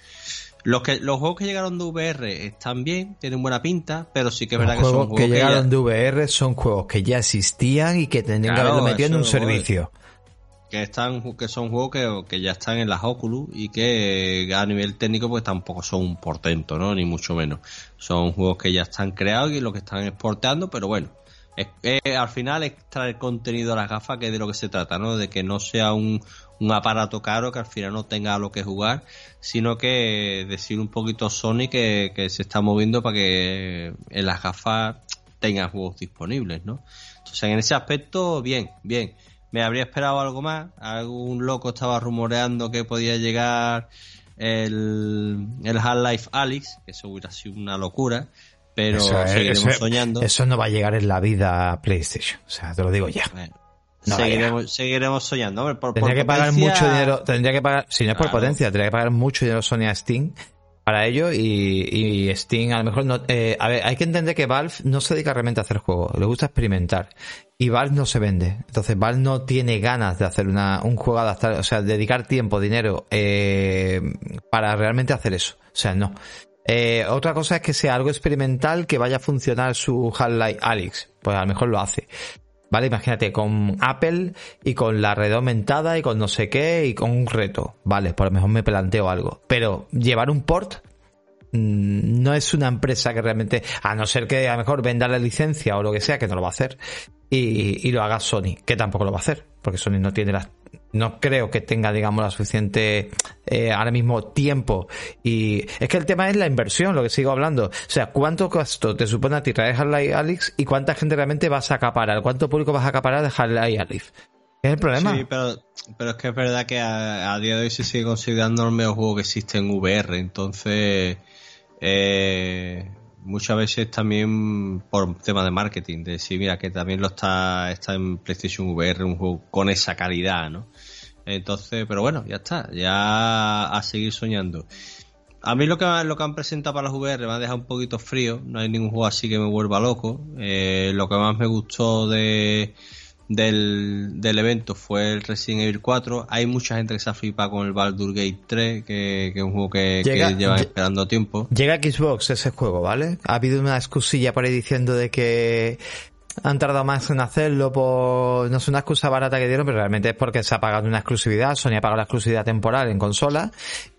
Los, que, los juegos que llegaron de VR están bien, tienen buena pinta, pero sí que es verdad que son juegos que llegaron de VR son juegos que ya existían y que tendrían que haberlo metido en un servicio que están que son juegos que, que, ya están en las Oculus y que a nivel técnico pues tampoco son un portento, ¿no? Ni mucho menos. Son juegos que ya están creados y lo que están exportando, pero bueno, al final es traer contenido a las gafas que es de lo que se trata, ¿no? De que no sea un, un aparato caro que al final no tenga lo que jugar, sino que decir un poquito Sony que, que se está moviendo para que en las gafas tengan juegos disponibles, ¿no? Entonces en ese aspecto, bien, bien me habría esperado algo más. Algún loco estaba rumoreando que podía llegar el, el Half-Life Alyx, que eso hubiera sido una locura, pero seguiremos soñando. Eso no va a llegar en la vida a PlayStation, o sea, te lo digo ya. seguiremos, seguiremos, soñando. tendría que pagar mucho dinero, tendría que pagar, si no es por potencia, tendría que pagar mucho dinero Sony a Steam para ello y, y Steam a lo mejor no... Eh, a ver, hay que entender que Valve no se dedica realmente a hacer juegos, le gusta experimentar. Y Valve no se vende. Entonces Valve no tiene ganas de hacer una, un juego adaptado, o sea, dedicar tiempo, dinero eh, para realmente hacer eso. O sea, no. Eh, otra cosa es que sea algo experimental que vaya a funcionar su Half-Life. Pues a lo mejor lo hace. ¿Vale? Imagínate con Apple y con la red aumentada y con no sé qué y con un reto. Vale, por lo mejor me planteo algo. Pero llevar un port mm, no es una empresa que realmente, a no ser que a lo mejor venda la licencia o lo que sea, que no lo va a hacer, y, y lo haga Sony, que tampoco lo va a hacer, porque Sony no tiene las no creo que tenga, digamos, la suficiente eh, ahora mismo tiempo. Y es que el tema es la inversión, lo que sigo hablando. O sea, ¿cuánto costo te supone a ti traer Half-Life y cuánta gente realmente vas a acaparar? ¿Cuánto público vas a acaparar de Half-Life Alyx? ¿Es el problema? Sí, pero, pero es que es verdad que a, día de hoy se sigue considerando el mejor juego que existe en VR. Entonces, eh, muchas veces también por tema de marketing, de decir, mira, que también lo está, está en PlayStation VR, un juego con esa calidad, ¿no? Entonces, pero bueno, ya está, ya a seguir soñando. A mí lo que, lo que han presentado para las VR me ha dejado un poquito frío, no hay ningún juego así que me vuelva loco. Eh, lo que más me gustó de, del, del evento fue el Resident Evil 4. Hay mucha gente que se ha flipado con el Baldur Gate 3, que, es un juego que, lleva esperando tiempo. Llega a Xbox ese juego, ¿vale? Ha habido una excusilla por ahí diciendo de que han tardado más en hacerlo por, no es una excusa barata que dieron, pero realmente es porque se ha pagado una exclusividad, Sony ha pagado la exclusividad temporal en consola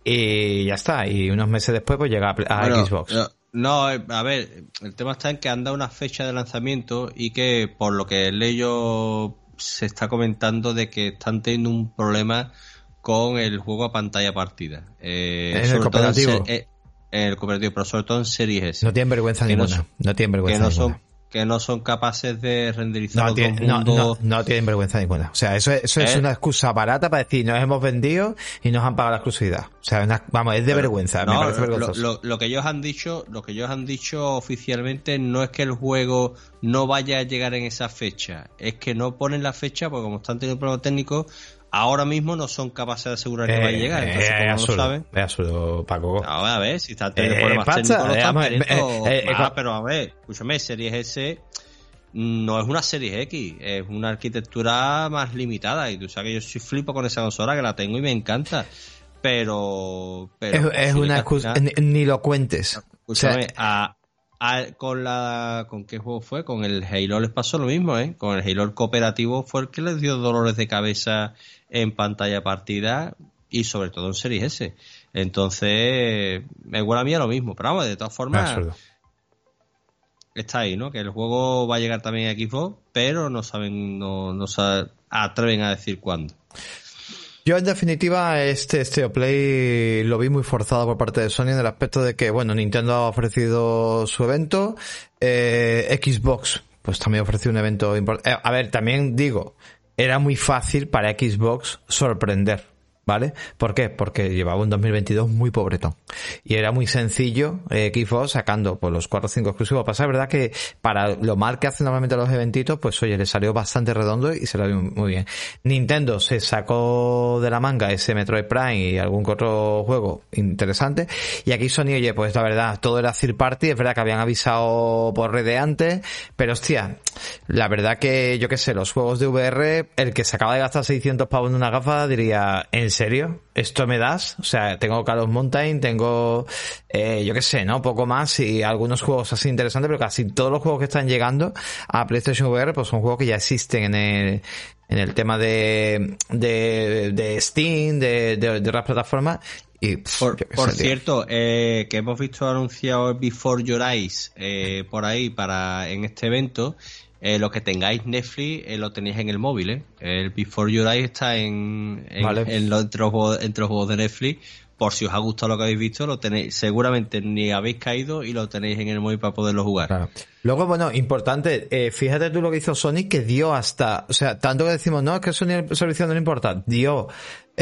y ya está, y unos meses después pues llega a, Xbox. No, eh, a ver, el tema está en que han dado una fecha de lanzamiento y que por lo que leyo se está comentando de que están teniendo un problema con el juego a pantalla partida. Eh, ¿En el cooperativo? Eh, en, el cooperativo, pero sobre todo en Series S. No tienen vergüenza ninguna. No, tienen vergüenza ninguna que no son capaces de renderizar no, tiene, no, no, tienen vergüenza ninguna. O sea, eso, eso es ¿Eh? una excusa barata para decir, nos hemos vendido y nos han pagado la exclusividad. O sea, vamos, es de vergüenza, me parece vergonzoso. Lo, que ellos han dicho, lo que ellos han dicho oficialmente no es que el juego no vaya a llegar en esa fecha, es que no ponen la fecha porque como están teniendo problemas técnicos, ahora mismo no son capaces de asegurar que va a eh, llegar. Entonces, eh, como absurdo, no saben. Es absurdo, Paco. a ver, si está teniendo problemas técnicos, lo están teniendo. ah, pero a ver, escúchame, Series S no es una serie X, es una arquitectura más limitada. Y tú sabes que yo soy flipo con esa consola, que la tengo y me encanta. Pero. pero es, una excusa, ni, lo cuentes. Escúchame, a, con la. ¿Con qué juego fue? Con el Halo les pasó lo mismo, ¿eh? Con el Halo cooperativo fue el que les dio dolores de cabeza en pantalla partida y sobre todo en Series S. Entonces, me huele a mí a lo mismo. Pero vamos, de todas formas está ahí, ¿no? Que el juego va a llegar también a Xbox, pero no saben, no, no se atreven a decir cuándo. Yo en definitiva este este Play lo vi muy forzado por parte de Sony en el aspecto de que bueno Nintendo ha ofrecido su evento, eh, Xbox pues también ofreció un evento importante. Eh, a ver también digo era muy fácil para Xbox sorprender ¿Vale? ¿Por qué? Porque llevaba un 2022 muy pobretón. Y era muy sencillo eh, Xbox sacando pues, los 4 o 5 exclusivos. Pasa, verdad que para lo mal que hacen normalmente los eventitos, pues oye, le salió bastante redondo y se lo dio muy bien. Nintendo se sacó de la manga ese Metroid Prime y algún otro juego interesante. Y aquí Sony, oye, pues la verdad, todo era third party. Es verdad que habían avisado por red antes, pero hostia, la verdad que yo qué sé, los juegos de VR, el que se acaba de gastar 600 pavos en una gafa diría, ¿en ¿en serio? ¿Esto me das? O sea, tengo Call of Mountain, tengo, eh, yo qué sé, ¿no? Poco más y algunos juegos así interesantes, pero casi todos los juegos que están llegando a PlayStation VR, pues son juegos que ya existen en el, en el tema de, de, de Steam, de, de, de otras plataformas y, por, cierto, eh, que hemos visto anunciado Before Your Eyes eh, por ahí para en este evento eh, lo que tengáis Netflix eh, lo tenéis en el móvil, ¿eh? El Before Your Eyes está en, en, los, entre, los juegos, de Netflix. Por si os ha gustado lo que habéis visto, lo tenéis, seguramente ni habéis caído y lo tenéis en el móvil para poderlo jugar. Luego, bueno, importante, eh, fíjate tú lo que hizo Sony, que dio hasta, o sea, tanto que decimos, no, es que Sony el servicio no le importa, dio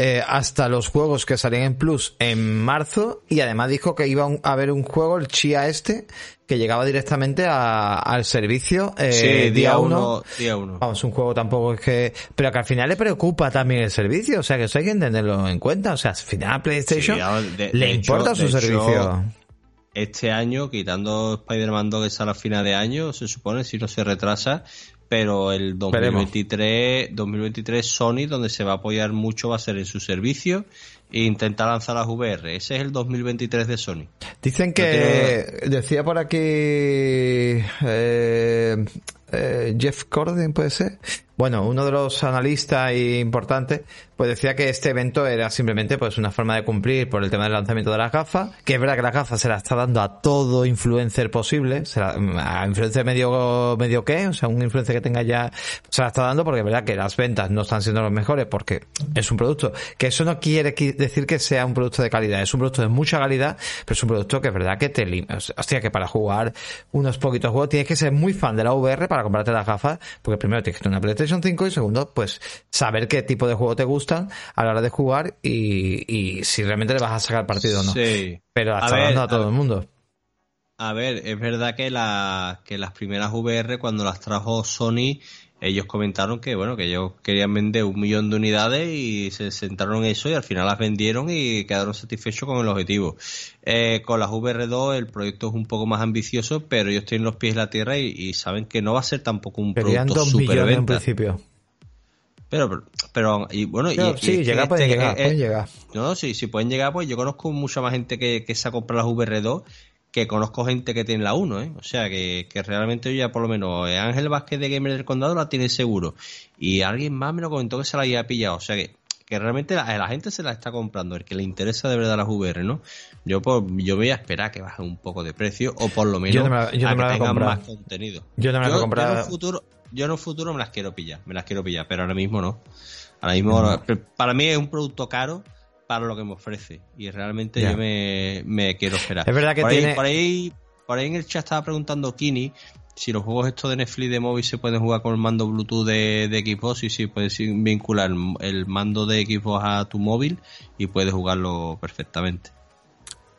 eh, hasta los juegos que salían en Plus en marzo y además dijo que iba a haber un juego, el Chia este, que llegaba directamente al servicio eh, día uno, día uno. Vamos, un juego tampoco es que... Pero que al final le preocupa también el servicio, o sea que eso hay que entenderlo en cuenta. O sea, al final a PlayStation le importa su servicio. este año, quitando Spider-Man 2 que sale a final de año, se supone, si no se retrasa, pero el 2023, 2023 Sony, donde se va a apoyar mucho, va a ser en su servicio e intentar lanzar las VR. Ese es el 2023 de Sony. Dicen que, decía por aquí eh, eh, Jeff Corden, puede ser, bueno, uno de los analistas importantes, pues decía que este evento era simplemente pues una forma de cumplir por el tema del lanzamiento de las gafas, que es verdad que las gafas se las está dando a todo influencer posible, se a influencer medio, medio qué, o sea, un influencer que tenga ya, se la está dando porque es verdad que las ventas no están siendo los mejores porque es un producto, que eso no quiere decir que sea un producto de calidad, es un producto de mucha calidad, pero es un producto que es verdad que te hostia, que para jugar unos poquitos juegos tienes que ser muy fan de la VR comprarte las gafas, porque primero tienes que tener una PlayStation 5 y segundo, pues saber qué tipo de juego te gustan a la hora de jugar y, si realmente le vas a sacar partido o no. Sí. Pero hasta a, a todo el mundo. A ver, es verdad que, la, que las primeras VR cuando las trajo Sony ellos comentaron que bueno que ellos querían vender un millón de unidades y se centraron en eso y al final las vendieron y quedaron satisfechos con el objetivo. Eh, con las VR2 el proyecto es un poco más ambicioso, pero ellos tienen los pies en la tierra y, saben que no va a ser tampoco un producto super en principio. Pero, pero, y bueno, y, sí, llega, pueden este, llegar, pueden llegar. No, sí, si pueden llegar, pues yo conozco mucha más gente que, que se ha comprado las VR2 que conozco gente que tiene la 1, ¿eh? O sea, que, que realmente yo ya por lo menos eh, Ángel Vázquez de Gamer del Condado la tiene seguro. Y alguien más me lo comentó que se la había pillado. O sea, que, que realmente la, gente se la está comprando, el que le interesa de verdad las VR, ¿no? Yo pues, yo voy a esperar que baje un poco de precio o por lo menos a que tengan más contenido. Yo no me la yo, yo, en un futuro, yo en un futuro me las quiero pillar, me las quiero pillar, pero ahora mismo no. Ahora mismo, para mí es un producto caro para lo que me ofrece. Y realmente yo me, quiero esperar. Es verdad que por tiene... Ahí, por, ahí, por ahí en el chat estaba preguntando Kini si los juegos estos de Netflix de móvil se pueden jugar con el mando Bluetooth de, de Xbox y si puedes vincular el mando de Xbox a tu móvil y puedes jugarlo perfectamente.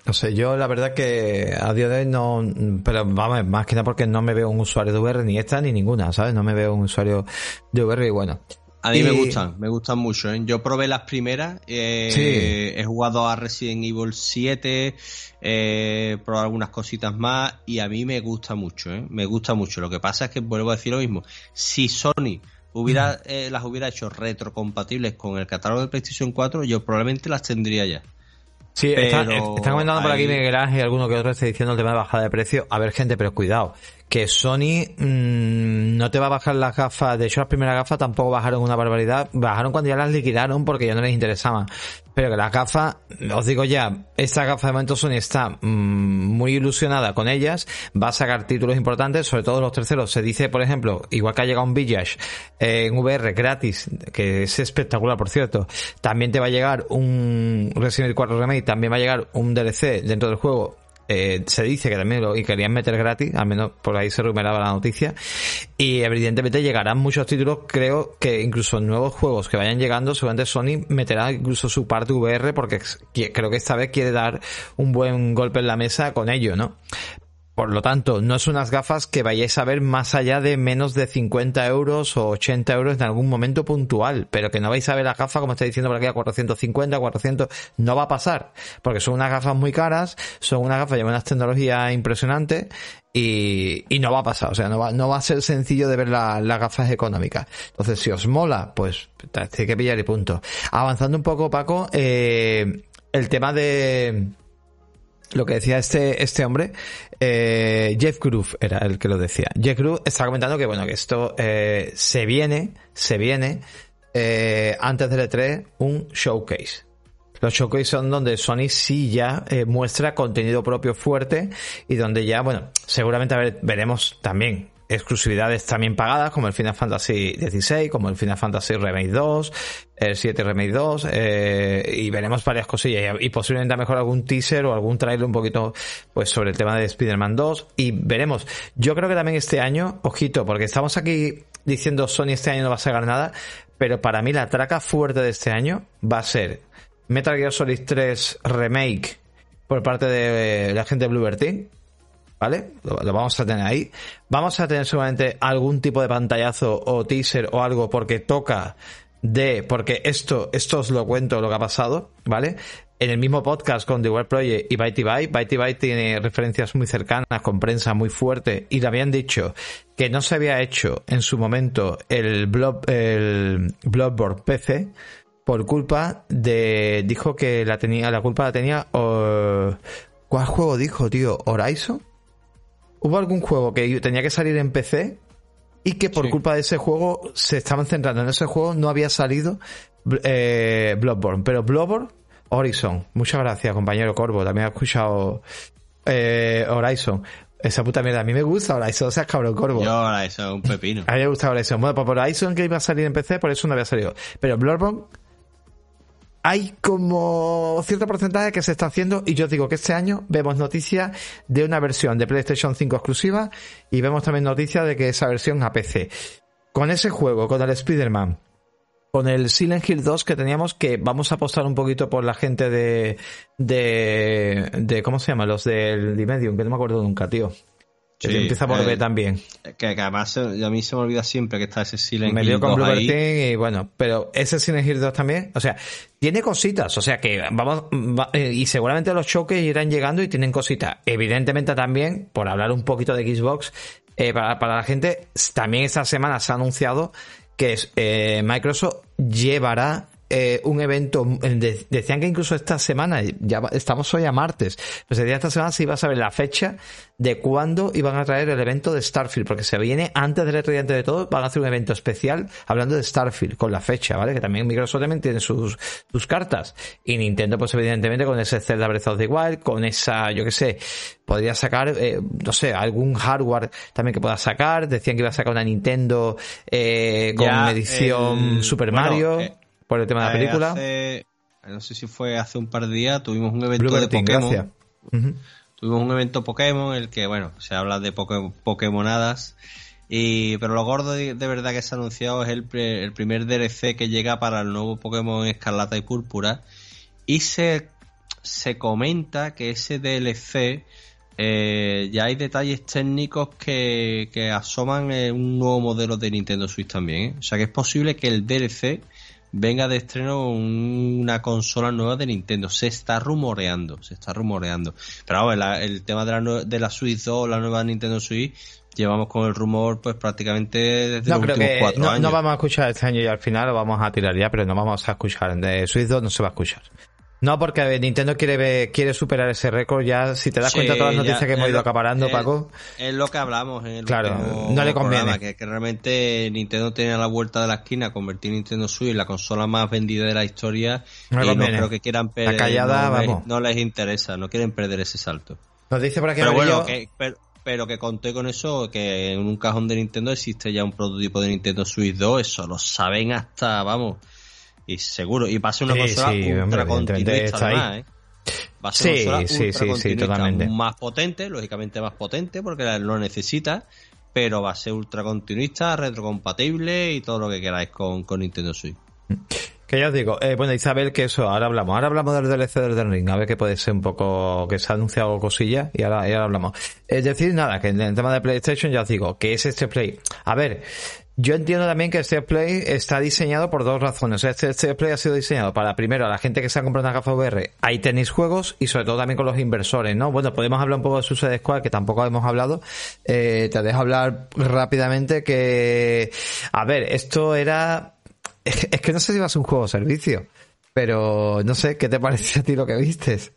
No sé, yo la verdad que a día de hoy no, pero vamos, más que nada porque no me veo un usuario de VR ni esta ni ninguna, ¿sabes? No me veo un usuario de VR y bueno, a mí me gustan, me gustan mucho. ¿eh? Yo probé las primeras, eh, he jugado a Resident Evil 7, he probado algunas cositas más y a mí me gusta mucho, ¿eh? me gusta mucho. Lo que pasa es que vuelvo a decir lo mismo, si Sony hubiera eh, las hubiera hecho retrocompatibles con el catálogo de PlayStation 4, yo probablemente las tendría ya. Sí, están comentando por aquí Miguel Ángel y alguno que otro está diciendo el tema de bajada de precio. A ver, gente, pero cuidado, que Sony mmm, no te va a bajar las gafas. De hecho, las primeras gafas tampoco bajaron una barbaridad. Bajaron cuando ya las liquidaron porque ya no les interesaban. Pero que las gafas, os digo ya, esta gafa de momento Sony está mmm, muy ilusionada con ellas. Va a sacar títulos importantes, sobre todo los terceros. Se dice, por ejemplo, igual que ha llegado un Village eh, en VR gratis, que es espectacular, por cierto. También te va a llegar un Resident Evil 4 Remake, también va a llegar un DLC dentro del juego eh, se dice que también lo y querían meter gratis, al menos por ahí se rumeraba la noticia. Y evidentemente llegarán muchos títulos, creo que incluso nuevos juegos que vayan llegando, seguramente Sony meterá incluso su parte VR porque creo que esta vez quiere dar un buen golpe en la mesa con ello, ¿no? Por lo tanto, no es unas gafas que vayáis a ver más allá de menos de 50 euros o 80 euros en algún momento puntual, pero que no vais a ver la gafa, como está diciendo por aquí, a 450, 400, no va a pasar, porque son unas gafas muy caras, son unas gafas de unas tecnologías impresionantes y, y, no va a pasar, o sea, no va, no va a ser sencillo de ver las gafas económicas. Entonces, si os mola, pues tiene que pillar y punto. Avanzando un poco, Paco, eh, el tema de lo que decía este, este hombre, eh, Jeff Groove era el que lo decía. Jeff Groove está comentando que bueno, que esto eh, se viene, se viene, eh, antes del E3, un showcase. Los showcase son donde Sony sí ya eh, muestra contenido propio fuerte y donde ya, bueno, seguramente veremos también exclusividades también pagadas, como el Final Fantasy XVI, como el Final Fantasy Remake 2, el 7 Remake 2, eh, y veremos varias cosillas, y, posiblemente a mejor algún teaser o algún trailer un poquito, pues sobre el tema de Spider-Man 2, y veremos. Yo creo que también este año, ojito, porque estamos aquí diciendo Sony este año no va a sacar nada, Pero para mí la traca fuerte de este año va a ser Metal Gear Solid 3 Remake por parte de la gente de Bluebird Team. ¿Vale? Lo, vamos a tener ahí. Vamos a tener seguramente algún tipo de pantallazo o teaser o algo porque toca de, porque esto, esto os lo cuento lo que ha pasado, ¿vale? En el mismo podcast con The Web Project y Byte Byte, Byte Byte tiene referencias muy cercanas con prensa muy fuerte y le habían dicho que no se había hecho en su momento el Blob, el Bloodborne PC por culpa de, dijo que la tenía, la culpa la tenía, ¿cuál juego dijo, tío? ¿Horizon? Hubo algún juego que tenía que salir en PC y que por sí. culpa de ese juego se estaban centrando en ese juego, no había salido eh, Bloodborne, pero Bloodborne, Horizon, muchas gracias compañero Corvo, también ha escuchado eh, Horizon. Esa puta mierda, a mí me gusta Horizon, o sea, cabrón, Corvo. Yo Horizon, un pepino. A mí me gusta Horizon. Bueno, pues por Horizon que iba a salir en PC, por eso no había salido. Pero Bloodborne, hay como cierto porcentaje que se está haciendo y yo digo que este año vemos noticias de una versión de PlayStation 5 exclusiva y vemos también noticias de que esa versión a PC. Con ese juego, con el Spider-Man, con el Silent Hill 2 que teníamos que vamos a apostar un poquito por la gente de de, de ¿cómo se llama? Los del Dimedium, que no me acuerdo nunca, tío. Que sí, empieza por eh, B también. Que, que, además a mí se me olvida siempre que está ese Silent me 2 con Blue y bueno, pero ese Silent Hill 2 también, o sea, tiene cositas, o sea que vamos, va, eh, y seguramente los choques irán llegando y tienen cositas. Evidentemente también, por hablar un poquito de Xbox, eh, para, para, la gente, también esta semana se ha anunciado que eh, Microsoft llevará eh, un evento, de, decían que incluso esta semana, ya estamos hoy a martes, pues decía esta semana se iba a saber la fecha de cuándo iban a traer el evento de Starfield, porque se viene antes del E3 de todo, van a hacer un evento especial hablando de Starfield, con la fecha, ¿vale? Que también Microsoft también tiene sus, sus cartas. Y Nintendo, pues evidentemente con ese Zelda Breath of the Wild, con esa, yo qué sé, podría sacar, eh, no sé, algún hardware también que pueda sacar. Decían que iba a sacar una Nintendo eh, con ya, edición el, Super bueno, Mario. Eh, por el tema de la película. Hace, no sé si fue hace un par de días, tuvimos un evento de Pokémon. Uh -huh. Tuvimos un evento Pokémon en el que, bueno, se habla de Pokémonadas. Y, pero lo gordo de, de, verdad que se ha anunciado es el, el, primer DLC que llega para el nuevo Pokémon Escarlata y Púrpura. Y se, se comenta que ese DLC eh, ya hay detalles técnicos que, que asoman un nuevo modelo de Nintendo Switch también. ¿eh? O sea que es posible que el DLC venga de estreno una consola nueva de Nintendo. Se está rumoreando, se está rumoreando. Pero vamos, la, el tema de la, de la Switch 2, la nueva Nintendo Switch, llevamos con el rumor pues prácticamente desde no, los últimos que cuatro no, años. No vamos a escuchar este año y al final lo vamos a tirar ya, pero no vamos a escuchar. De Switch 2 no se va a escuchar. No, porque Nintendo quiere quiere superar ese récord ya. Si te das Sí, cuenta de todas las noticias que hemos ido lo- acaparando, es- Paco. Es lo que hablamos en el Claro, no le conviene. programa, que, que realmente Nintendo tiene a la vuelta de la esquina convertir Nintendo Switch en la consola más vendida de la historia No le y no conviene. creo que quieran perder, callada, no, les- vamos. no les interesa, no quieren perder ese salto. Nos dice por aquí Pero bueno, que, pero, pero que conté con eso, que en un cajón de Nintendo existe ya un prototipo de Nintendo Switch 2, eso lo saben hasta, vamos, y seguro, y va a ser una Sí, consola sí, ultra continuista además, ¿eh? Va a ser Sí, una consola sí, ultra sí, sí, continuista, totalmente. más potente, lógicamente más potente, porque lo necesita, pero va a ser ultra continuista, retrocompatible y todo lo que queráis con, con Nintendo Switch. Que ya os digo, eh, bueno, Isabel, que eso, ahora hablamos. Ahora hablamos del DLC del Elden Ring, a ver que puede ser un poco, que se ha anunciado cosillas y ahora, y ahora hablamos. Es decir, nada, que en el tema de PlayStation ya os digo, que es este Play. A ver, yo entiendo también que este Play está diseñado por dos razones. Este, este Play ha sido diseñado para, primero, a la gente que se ha comprado una gafa VR, ahí tenéis juegos y sobre todo también con los inversores, ¿no? Bueno, podemos hablar un poco de Suicide Squad, que tampoco hemos hablado. Eh, te dejo hablar rápidamente que, a ver, esto era, es que, que no sé si va a ser un juego o servicio, pero no sé, ¿qué te parece a ti lo que vistes?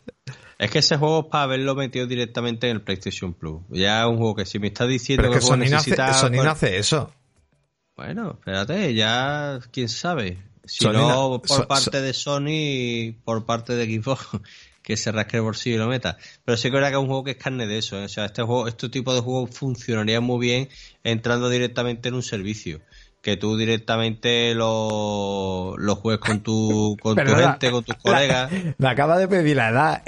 Es que ese juego es para haberlo metido directamente en el PlayStation Plus. Ya es un juego que si me estás diciendo Pero que juego Sony no, hace, Sony no hace eso. Bueno, espérate, ya quién sabe. Si Sony no, por so- parte so- de Sony por parte de Xbox, que se rasque el bolsillo y lo meta. Pero sí que verdad que es un juego que es carne de eso. ¿eh? O sea, este juego, este tipo de juegos funcionaría muy bien entrando directamente en un servicio. Que tú directamente lo, lo juegues con tu, con tu gente, con tus colegas. Me acaba de pedir la edad.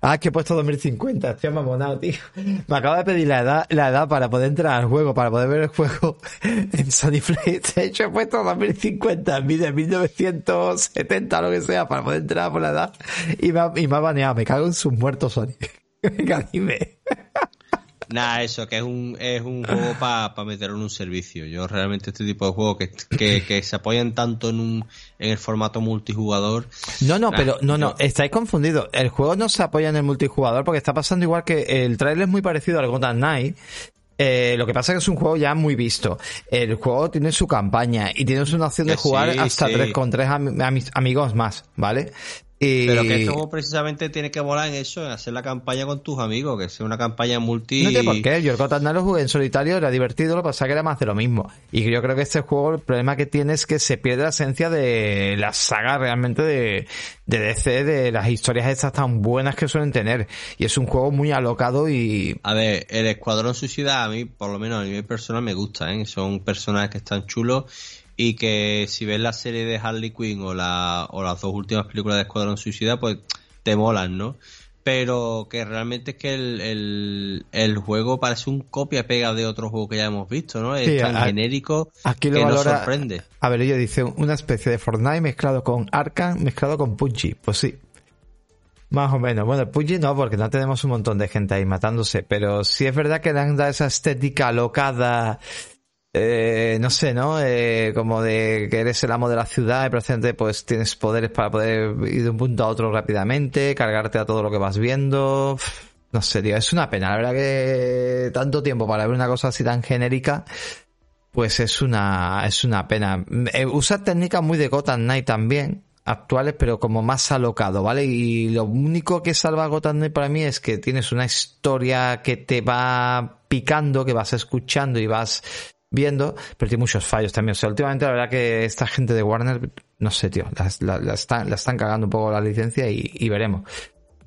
Ah, que he puesto 2050, estoy mamonado, tío. Me acaba de pedir la edad, la edad para poder entrar al juego, para poder ver el juego en Sony PlayStation. He puesto 2050 en de 1970 o lo que sea, para poder entrar por la edad. Y me ha, y me ha baneado. Me cago en sus muertos, Sony. Venga, dime. Nada, eso, que es un, es un juego para pa meterlo en un servicio. Yo realmente este tipo de juegos que, que, se apoyan tanto en un en el formato multijugador. No, no, pero no, no, estáis confundidos. El juego no se apoya en el multijugador porque está pasando igual que el trailer es muy parecido al Gotham Knight. Eh, lo que pasa es que es un juego ya muy visto. El juego tiene su campaña y tienes una opción de jugar hasta tres con tres amigos más, ¿vale? Pero que este juego precisamente tiene que volar en eso, en hacer la campaña con tus amigos, que sea una campaña multi. No sé por qué, yo el Gotham lo jugué en solitario, era divertido, lo que pasa que era más de lo mismo. Y yo creo que este juego, el problema que tiene es que se pierde la esencia de la saga realmente de, de DC, de las historias estas tan buenas que suelen tener. Y es un juego muy alocado y. A ver, el Escuadrón Suicida a mí, por lo menos a nivel personal, me gusta, ¿eh? Son personajes que están chulos y que si ves la serie de Harley Quinn o, la, o las dos últimas películas de Escuadrón Suicida, pues te molan, ¿no? Pero que realmente es que el, el, juego parece un copia-pega de otro juego que ya hemos visto, ¿no? Es tan genérico aquí lo que nos sorprende. A ver, yo dice una especie de Fortnite mezclado con Arkham, mezclado con PUBG. Pues sí, más o menos. Bueno, PUBG no, porque no tenemos un montón de gente ahí matándose, pero sí es verdad que dan esa estética locada eh, no sé, ¿no? Eh, como de que eres el amo de la ciudad y precisamente pues tienes poderes para poder ir de un punto a otro rápidamente, cargarte a todo lo que vas viendo. No sé, tío, es una pena. La verdad que tanto tiempo para ver una cosa así tan genérica, pues es una, es una pena. Eh, usa técnicas muy de Gotham Knight también, actuales, pero como más alocado, ¿vale? Y lo único que salva Gotham Knight para mí es que tienes una historia que te va picando, que vas escuchando y vas viendo, pero tiene muchos fallos también. O sea, últimamente la verdad que esta gente de Warner, no sé, tío, la, la, están, la están cagando un poco la licencia y, veremos.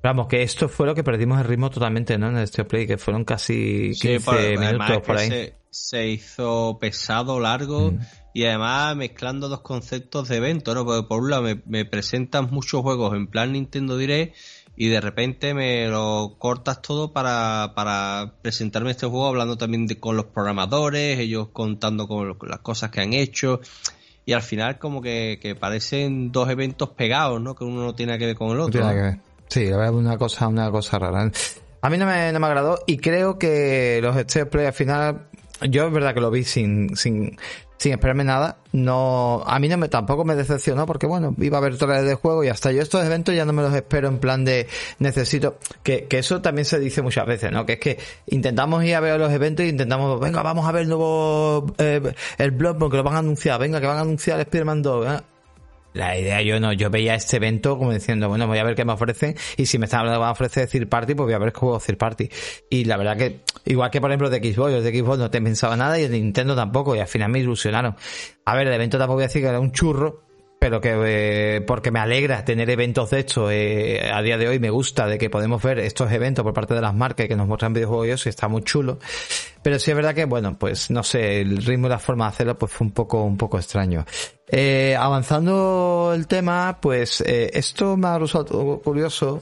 Vamos, que esto fue lo que perdimos el ritmo totalmente, ¿no? En el Steel Play, que fueron casi 15 minutos por ahí. Se, hizo pesado, largo mm. y además mezclando dos conceptos de evento, ¿no? Porque por un lado me, me presentan muchos juegos en plan Nintendo Direct y de repente me lo cortas todo para, para presentarme este juego hablando también de, con los programadores, ellos contando con, las cosas que han hecho y al final como que, parecen dos eventos pegados, ¿no? Que uno no tiene que ver con el otro. Tiene que ver. Sí, la verdad una cosa, una cosa rara. A mí no me, no me agradó y creo que los State Play al final, yo es verdad que lo vi sin, sin, sin esperarme nada. No, a mí no me, tampoco me decepcionó porque bueno, iba a haber trailers de juego y hasta yo estos eventos ya no me los espero en plan de necesito, que, que eso también se dice muchas veces, ¿no? Que es que intentamos ir a ver los eventos y intentamos, venga, vamos a ver el nuevo, eh, el blog porque lo van a anunciar, venga, que van a anunciar Spider-Man 2, ¿eh? La idea yo no, yo veía este evento como diciendo, bueno, voy a ver qué me ofrecen y si me están hablando van a ofrecer Third Party, pues voy a ver qué juego Third Party. Y la verdad que, igual que por ejemplo de Xbox, los de Xbox no te pensaba nada y de Nintendo tampoco y al final me ilusionaron. A ver, el evento tampoco voy a decir que era un churro, pero que eh, porque me alegra tener eventos de hecho eh, a día de hoy me gusta de que podemos ver estos eventos por parte de las marcas que nos muestran videojuegos y está muy chulo. Pero sí es verdad que bueno pues no sé el ritmo y la forma de hacerlo pues fue un poco un poco extraño. Eh, avanzando el tema pues eh, esto me ha resultado curioso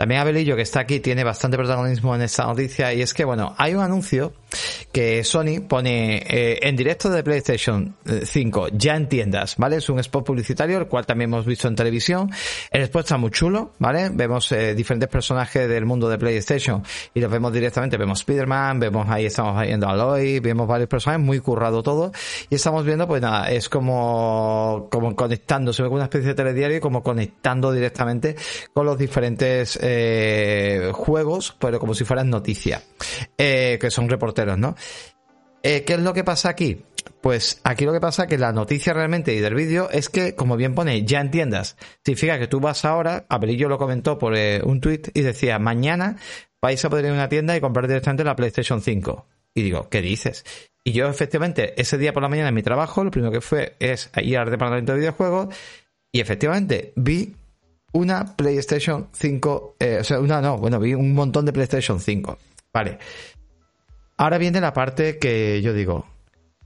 también Abelillo, que está aquí, tiene bastante protagonismo en esta noticia y es que, bueno, hay un anuncio que Sony pone eh, en directo de PlayStation 5, eh, ya en tiendas, ¿vale? Es un spot publicitario, el cual también hemos visto en televisión. El spot está muy chulo, ¿vale? Vemos eh, diferentes personajes del mundo de PlayStation y los vemos directamente. Vemos Spider-Man, vemos ahí, estamos viendo a Aloy, vemos varios personajes, muy currado todo. Y estamos viendo, pues nada, es como, como conectando, se ve como una especie de telediario y como conectando directamente con los diferentes juegos, pero como si fueran noticias, eh, que son reporteros, ¿no? Eh, ¿Qué es lo que pasa aquí? Pues aquí lo que pasa que la noticia realmente y del vídeo es que, como bien pone, ya entiendas. Significa que tú vas ahora, Abelillo lo comentó por un tweet y decía, mañana vais a poder ir a una tienda y comprar directamente la PlayStation 5. Y digo, ¿qué dices? Y yo efectivamente, ese día por la mañana en mi trabajo, lo primero que fue es ir al departamento de videojuegos y efectivamente vi una PlayStation 5, eh, o sea, una no, bueno, vi un montón de PlayStation 5. Vale. Ahora viene la parte que yo digo,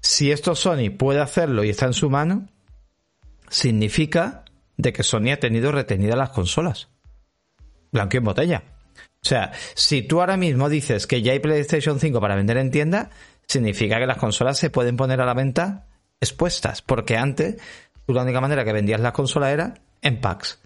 si esto Sony puede hacerlo y está en su mano, significa de que Sony ha tenido retenidas las consolas. Blanco en botella. O sea, si tú ahora mismo dices que ya hay PlayStation 5 para vender en tienda, significa que las consolas se pueden poner a la venta expuestas, porque antes tú la única manera que vendías las consolas era en packs.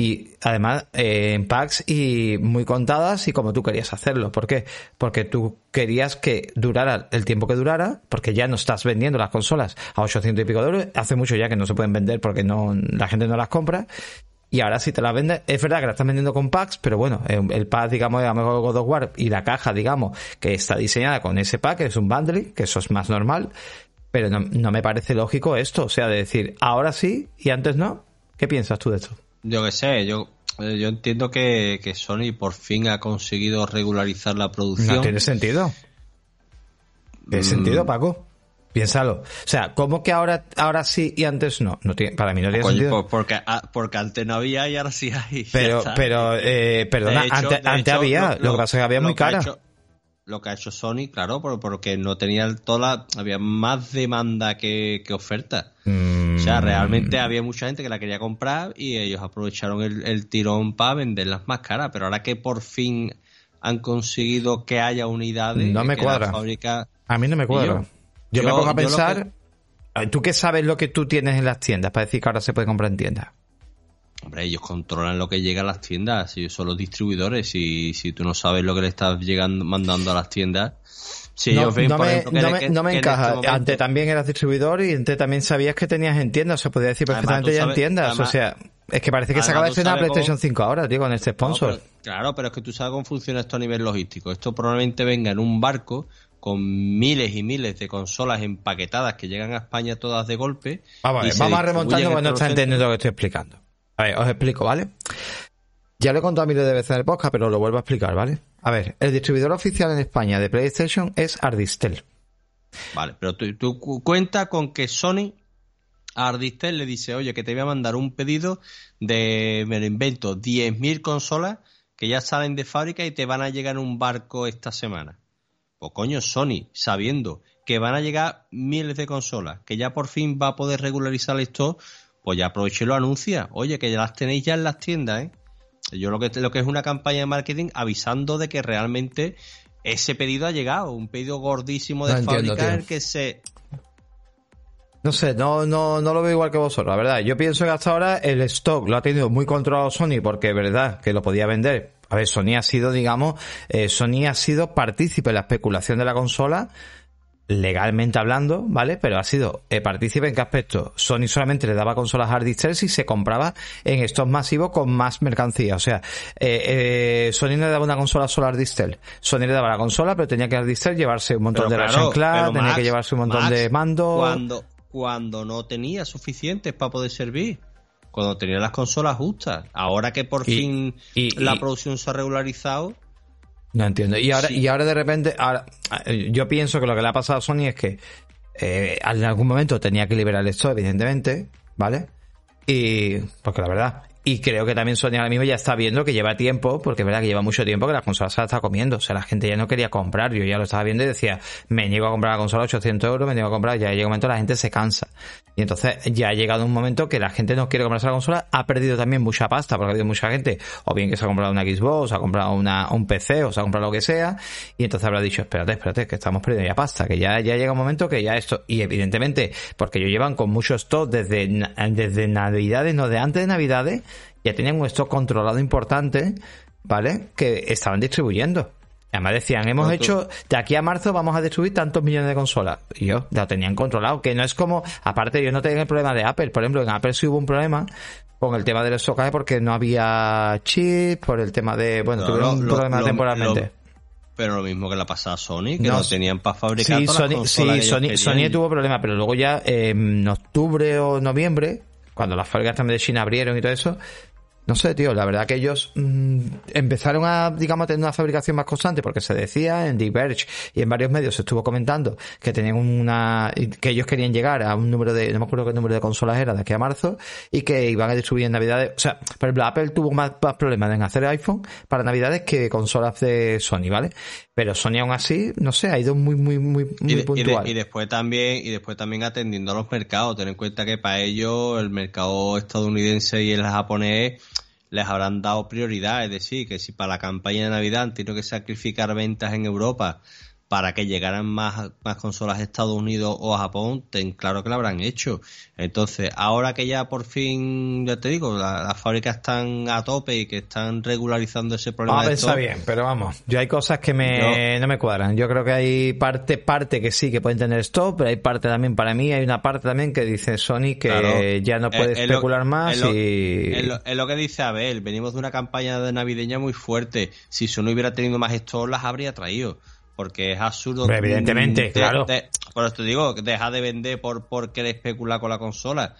Y además eh, en packs y muy contadas y como tú querías hacerlo. ¿Por qué? Porque tú querías que durara el tiempo que durara, porque ya no estás vendiendo las consolas a 800 y pico de euros. Hace mucho ya que no se pueden vender porque no la gente no las compra. Y ahora si te las vendes, es verdad que la están vendiendo con packs, pero bueno, el pack, digamos, de mejor God of War y la caja, digamos, que está diseñada con ese pack, es un bundle, que eso es más normal, pero no, no me parece lógico esto, o sea, de decir, ahora sí y antes no. ¿Qué piensas tú de esto? Yo qué sé, yo, eh, yo entiendo que, que Sony por fin ha conseguido regularizar la producción. No tiene sentido. ¿Tiene Mm. sentido, Paco? Piénsalo. O sea, ¿cómo que ahora, ahora sí y antes no? no tiene, para mí no tiene Coño, sentido. por- porque, ah, porque antes no había y ahora sí hay. Pero, pero, eh, perdona, antes, había, lo, que pasa es que había muy que cara. hecho- lo que ha hecho Sony, claro, por- porque no tenía toda la, había más demanda que, que oferta. Mm, O sea, realmente había mucha gente que la quería comprar y ellos aprovecharon el, el tirón para venderlas más caras. Pero ahora que por fin han conseguido que haya unidades, No me que cuadra. La fábrica, a mí no me cuadra. yo- Yo, me pongo a pensar, ¿tú qué sabes lo que tú tienes en las tiendas para decir que ahora se puede comprar en tiendas? Hombre, ellos controlan lo que llega a las tiendas. Ellos son los distribuidores. Y si tú no sabes lo que le estás llegando, mandando a las tiendas, si no, ellos ven, no me, ejemplo, no me- no me encaja. este Antes también eras distribuidor y antes también sabías que tenías en tiendas. Se podía decir Además, perfectamente ya en tiendas. además- o sea, es que parece que se acaba de estrenar sabes PlayStation cómo- 5 ahora, digo, en este sponsor. pero- claro, pero es que tú sabes cómo funciona esto a nivel logístico. Esto probablemente venga en un barco con miles y miles de consolas empaquetadas que llegan a España todas de golpe. Vamos a vamos remontarnos porque no está entendiendo lo que estoy explicando. A ver, os explico, ¿vale? Ya lo he contado miles de veces en el podcast, pero lo vuelvo a explicar, ¿vale? A ver, el distribuidor oficial en España de PlayStation es Ardistel. Vale, pero tú, tú cu- cuenta con que Sony a Ardistel le dice, oye, que te voy a mandar un pedido de, me lo invento, 10.000 consolas que ya salen de fábrica y te van a llegar en un barco esta semana. Pues coño, Sony, sabiendo que van a llegar miles de consolas, que ya por fin va a poder regularizar esto, pues ya aproveche y lo anuncia. Oye, que ya las tenéis ya en las tiendas, ¿eh? Yo lo que, lo que es una campaña de marketing avisando de que realmente ese pedido ha llegado, un pedido gordísimo de No entiendo, que se... No sé, no, no, no lo veo igual que vosotros, la verdad. Yo pienso que hasta ahora el stock lo ha tenido muy controlado Sony porque es verdad que lo podía vender. A ver, Sony ha sido, digamos, eh, Sony ha sido partícipe en la especulación de la consola, legalmente hablando, ¿vale? Pero ha sido eh, partícipe en qué aspecto. Sony solamente le daba consolas a Ardistel si se compraba en stocks masivos con más mercancía. O sea, eh, eh, Sony no le daba una consola solo a Ardistel. Sony le daba la consola, pero tenía que Ardistel llevarse un montón Pero de claro, pero tenía Max, que llevarse un montón Max, de mandos. Cuando, cuando no tenía suficientes para poder servir. Cuando tenía las consolas justas. Ahora que por Y- fin y- la y- producción se ha regularizado, No entiendo. Y ahora, Sí. y ahora de repente, ahora, eh, yo pienso que lo que le ha pasado a Sony es que eh, en algún momento tenía que liberar esto, evidentemente, ¿vale? Y, porque la verdad, y creo que también Sony ahora mismo ya está viendo que lleva tiempo, porque es verdad que lleva mucho tiempo que las consolas se las está comiendo. O sea, la gente ya no quería comprar. Yo ya lo estaba viendo y decía, me niego a comprar la consola a 800 euros, me niego a comprar. Ya llega un momento la gente se cansa. Y entonces ya ha llegado un momento que la gente no quiere comprarse la consola, ha perdido también mucha pasta, porque ha habido mucha gente, o bien que se ha comprado una Xbox, o ha comprado una, un PC, o se ha comprado lo que sea, y entonces habrá dicho, espérate, espérate, que estamos perdiendo ya pasta, que ya, ya llega un momento que ya esto, y evidentemente, porque ellos llevan con mucho stock desde, desde Navidades, no de antes de Navidades, ya tenían un stock controlado importante, ¿vale? Que estaban distribuyendo. Además decían, hemos tú- hecho, de aquí a marzo vamos a distribuir tantos millones de consolas. Y yo, lo tenían controlado, que no es como, aparte yo no tenía el problema de Apple, por ejemplo, en Apple sí hubo un problema con el tema del stockaje porque no había chips, por el tema de, bueno, No, tuvieron un lo- problema lo- temporalmente. lo- pero lo mismo que la pasada Sony, que No, no, tenían para fabricar Sí, todas las Sony, consolas sí, ellos Sony. Sony tuvo problemas, pero luego ya eh, en octubre o noviembre, cuando las fábricas también de China abrieron y todo eso, no sé, tío, la verdad que ellos mm, empezaron a, digamos, a tener una fabricación más constante porque se decía en Diverge y en varios medios se estuvo comentando que tenían una, que ellos querían llegar a un número de, no me acuerdo qué número de consolas era de aquí a marzo y que iban a distribuir en Navidades, o sea, por ejemplo, Apple tuvo más, más problemas en hacer iPhone para Navidades que consolas de Sony, ¿vale? Pero Sony aún así, no sé, ha ido muy, muy, muy, muy y, de- y de- puntual. y después también, y después también atendiendo a los mercados. Ten en cuenta que para ellos el mercado estadounidense y el japonés les habrán dado prioridad. Es decir, que si para la campaña de Navidad han tenido que sacrificar ventas en Europa para que llegaran más, más consolas a Estados Unidos o a Japón, ten claro que lo habrán hecho. Entonces, ahora que ya por fin, ya te digo, la- las fábricas están a tope y que están regularizando ese problema Vamos a pensar bien, pero vamos, yo hay cosas que me, no me cuadran. Yo creo que hay parte, parte que sí que pueden tener stop, pero hay parte también para mí, hay una parte también que dice Sony que Claro. ya no puede Es- es lo- especular más es lo- y... Es lo, es lo que dice Abel, venimos de una campaña de navideña muy fuerte. Si Sony hubiera tenido más stores, las habría traído. Porque es absurdo. Hombre, evidentemente, de- claro. de- por eso te digo, deja de vender por, por querer especular con la consola.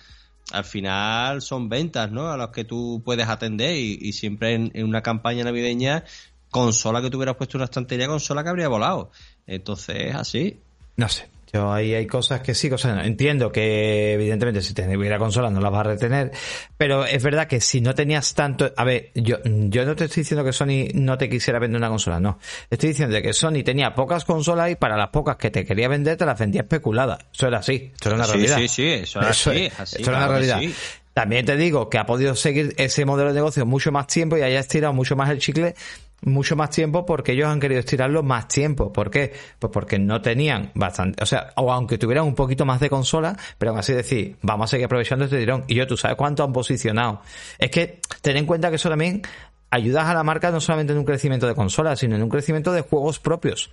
Al final son ventas, ¿no? A las que tú puedes atender y, y siempre en, en una campaña navideña, consola que tú hubieras puesto en una estantería, consola que habría volado. Entonces es así. No sé. Yo ahí hay cosas que sí, cosas no. Entiendo que evidentemente si tuviera consola no las vas a retener, pero es verdad que si no tenías tanto, a ver, yo, yo no te estoy diciendo que Sony no te quisiera vender una consola, no. Estoy diciendo que Sony tenía pocas consolas y para las pocas que te quería vender te las vendía especuladas. Eso era así, eso era una Sí, realidad. sí, sí, eso era Eso así, es, es así, eso era una realidad. sí. También te digo que ha podido seguir ese modelo de negocio mucho más tiempo y haya estirado mucho más el chicle mucho más tiempo porque ellos han querido estirarlo más tiempo. ¿Por qué? Pues porque no tenían bastante, o sea, o aunque tuvieran un poquito más de consola, pero así decir, vamos a seguir aprovechando este tirón. Y yo, tú sabes cuánto han posicionado. Es que ten en cuenta que eso también ayudas a la marca no solamente en un crecimiento de consolas, sino en un crecimiento de juegos propios.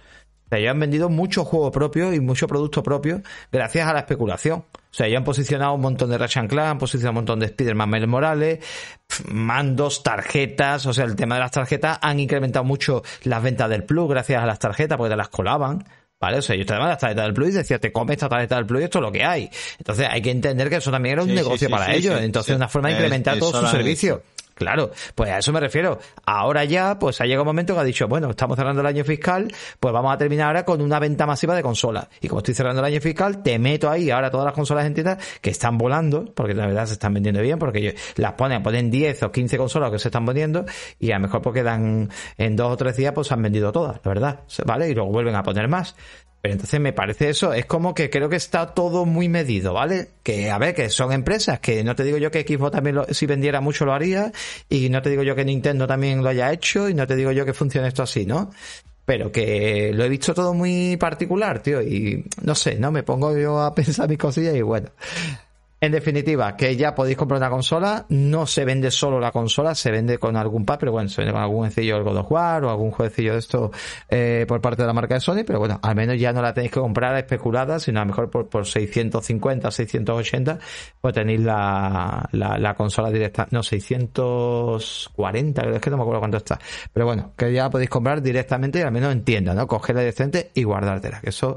O sea, ellos han vendido mucho juego propio y mucho producto propio gracias a la especulación. O sea, ellos han posicionado un montón de Ratchet Clank, han posicionado un montón de Spider-Man Miles Morales, mandos, tarjetas, o sea, el tema de las tarjetas han incrementado mucho las ventas del Plus gracias a las tarjetas porque te las colaban. ¿Vale? O sea, yo te daban las tarjetas del Plus y decía, te comes esta tarjeta del Plus y esto es lo que hay. Entonces hay que entender que eso también era un Sí, negocio sí, para ellos. Entonces una forma de Es- incrementar todo eso su lo han servicio. Claro, pues a eso me refiero. Ahora ya, pues ha llegado un momento que ha dicho, bueno, estamos cerrando el año fiscal, pues vamos a terminar ahora con una venta masiva de consolas. Y como estoy cerrando el año fiscal, te meto ahí ahora todas las consolas en tiendas que están volando, porque la verdad se están vendiendo bien, porque las ponen, ponen 10 o 15 consolas que se están vendiendo, y a lo mejor porque dan en dos o tres días, pues han vendido todas, la verdad, ¿vale? Y luego vuelven a poner más. Entonces me parece eso, es como que creo que está todo muy medido, ¿vale? Que a ver, que son empresas, que no te digo yo que Xbox también lo- si vendiera mucho lo haría, y no te digo yo que Nintendo también lo haya hecho, y no te digo yo que funcione esto así, ¿no? Pero que lo he visto todo muy particular, tío, y no sé, ¿no? Me pongo yo a pensar mis cosillas y bueno. En definitiva, que ya podéis comprar una consola, no se vende solo la consola, se vende con algún pack, pero bueno, se vende con algún jueguecillo del God of War o algún jueguecillo de esto eh, por parte de la marca de Sony, pero bueno, al menos ya no la tenéis que comprar especulada, sino a lo mejor por, por 650, 680, pues tenéis la, la, la consola directa, no, 640, creo es que no me acuerdo cuánto está, pero bueno, que ya podéis comprar directamente y al menos en tienda, ¿no? Cogerla decente y guardártela, que eso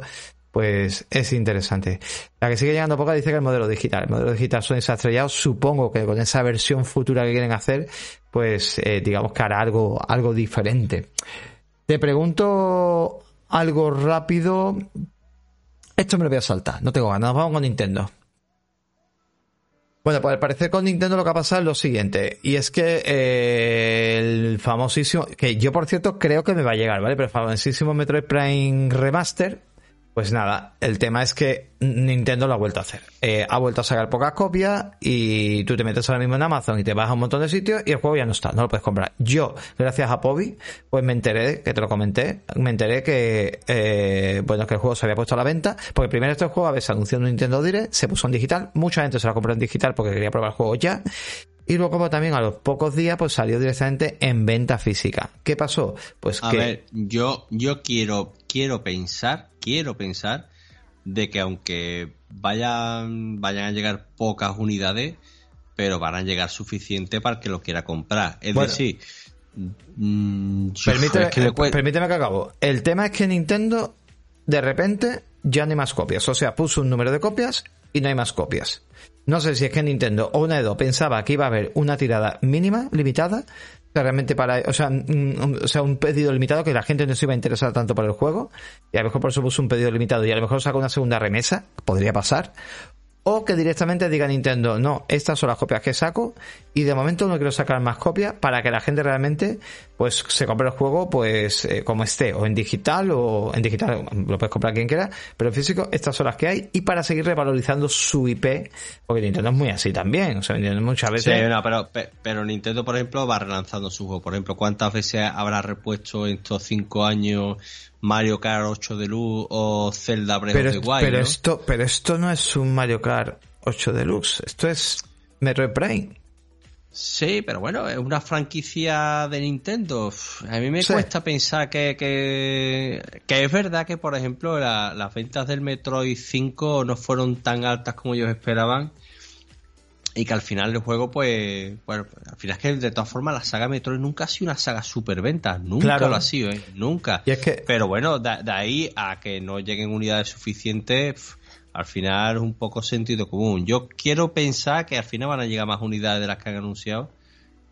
pues es interesante. La que sigue llegando poca dice que el modelo digital. El modelo digital Sony se ha estrellado. Supongo que con esa versión futura que quieren hacer, pues eh, digamos que hará algo, algo diferente. Te pregunto algo rápido. Esto me lo voy a saltar. No tengo ganas. Vamos con Nintendo. Bueno, pues al parecer con Nintendo lo que ha pasado es lo siguiente, y es que eh, el famosísimo, que yo por cierto creo que me va a llegar, ¿vale? Pero el famosísimo Metroid Prime Remaster, pues nada, el tema es que Nintendo lo ha vuelto a hacer. Eh, ha vuelto a sacar pocas copias y tú te metes ahora mismo en Amazon y te vas a un montón de sitios y el juego ya no está, no lo puedes comprar. Yo, gracias a Pobi, pues me enteré, que te lo comenté, me enteré que, eh, bueno, que el juego se había puesto a la venta, porque primero este juego, a se anunció en Nintendo Direct, se puso en digital, mucha gente se lo compró en digital porque quería probar el juego ya, y luego pues, también a los pocos días pues salió directamente en venta física. ¿Qué pasó? Pues A que... ver, yo, yo quiero, quiero pensar, quiero pensar de que aunque vayan, vayan a llegar pocas unidades, pero van a llegar suficiente para que lo quiera comprar. Es Bueno. decir, mm, Permíteme, es que le eh, permíteme que acabo. El tema es que Nintendo, de repente, ya no hay más copias. O sea, puso un número de copias y no hay más copias. No sé si es que Nintendo o Edo pensaba que iba a haber una tirada mínima, limitada, realmente para, o sea, un, o sea, un pedido limitado que la gente no se iba a interesar tanto por el juego, y a lo mejor por eso puso un pedido limitado y a lo mejor saca una segunda remesa, podría pasar, o que directamente diga Nintendo, no, estas son las copias que saco y de momento no quiero sacar más copias para que la gente realmente pues se compre el juego pues eh, como esté, o en digital o en digital, lo puedes comprar quien quiera, pero en físico estas son las que hay y para seguir revalorizando su IP, porque Nintendo es muy así también, o sea, muchas veces... Sí, no, pero, pero Nintendo, por ejemplo, va relanzando su juego. Por ejemplo, ¿cuántas veces habrá repuesto en estos cinco años Mario Kart 8 Deluxe o Zelda Breath pero, of the Wild. Pero, esto, pero esto no es un Mario Kart 8 Deluxe, esto es Metroid Prime. Sí, pero bueno, es una franquicia de Nintendo. A mí me cuesta pensar que, que, que, es verdad que, por ejemplo, las ventas del Metroid 5 no fueron tan altas como ellos esperaban y que al final el juego, pues, bueno, al final es que de todas formas la saga Metroid nunca ha sido una saga superventa, nunca lo ha sido, ¿eh? nunca. Pero bueno, de, ahí a que no lleguen unidades suficientes, al final es un poco sentido común. Yo quiero pensar que al final van a llegar más unidades de las que han anunciado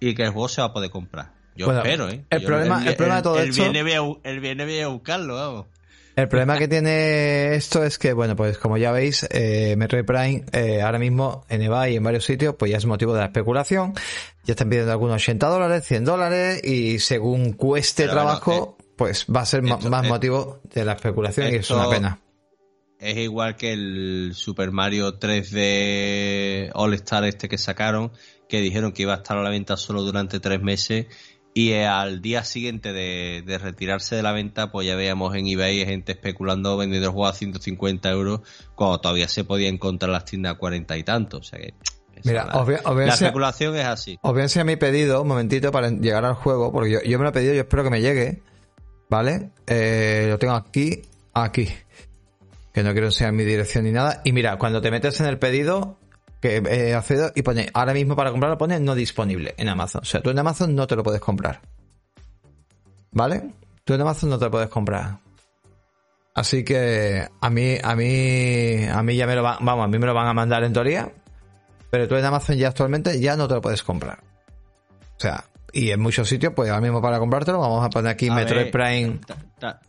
y que el juego se va a poder comprar. Yo espero, ¿eh? El, problema, el, problema de todo el esto... Viene, el viene voy a buscarlo, vamos. El problema que tiene esto es que, bueno, pues como ya veis, eh, Metroid Prime eh, ahora mismo en eBay y en varios sitios, pues ya es motivo de la especulación. Ya están pidiendo algunos 80 dólares, 100 dólares y según cueste trabajo, eh, pues va a ser más motivo de la especulación y es una pena. Es igual que el Super Mario 3D All Star este que sacaron, que dijeron que iba a estar a la venta solo durante tres meses y al día siguiente de, retirarse de la venta, pues ya veíamos en eBay gente especulando vendiendo el juego a 150 euros cuando todavía se podía encontrar las tiendas a 40 y tanto. O sea que. Mira, la, especulación es así. Os voy a enseñar mi pedido, un momentito, para llegar al juego, porque yo, yo me lo he pedido, yo espero que me llegue. ¿Vale? Eh, lo tengo aquí, aquí. Que no quiero enseñar mi dirección ni nada. Y mira, cuando te metes en el pedido, que eh, accedido y pone, ahora mismo para comprarlo pone no disponible en Amazon. O sea, tú en Amazon no te lo puedes comprar. ¿Vale? Tú en Amazon no te lo puedes comprar. Así que a mí, a mí, a mí ya me lo van, vamos, a mí me lo van a mandar en teoría. Pero tú en Amazon ya actualmente ya no te lo puedes comprar. O sea, y en muchos sitios, pues ahora mismo para comprártelo, vamos a poner aquí Metroid Prime.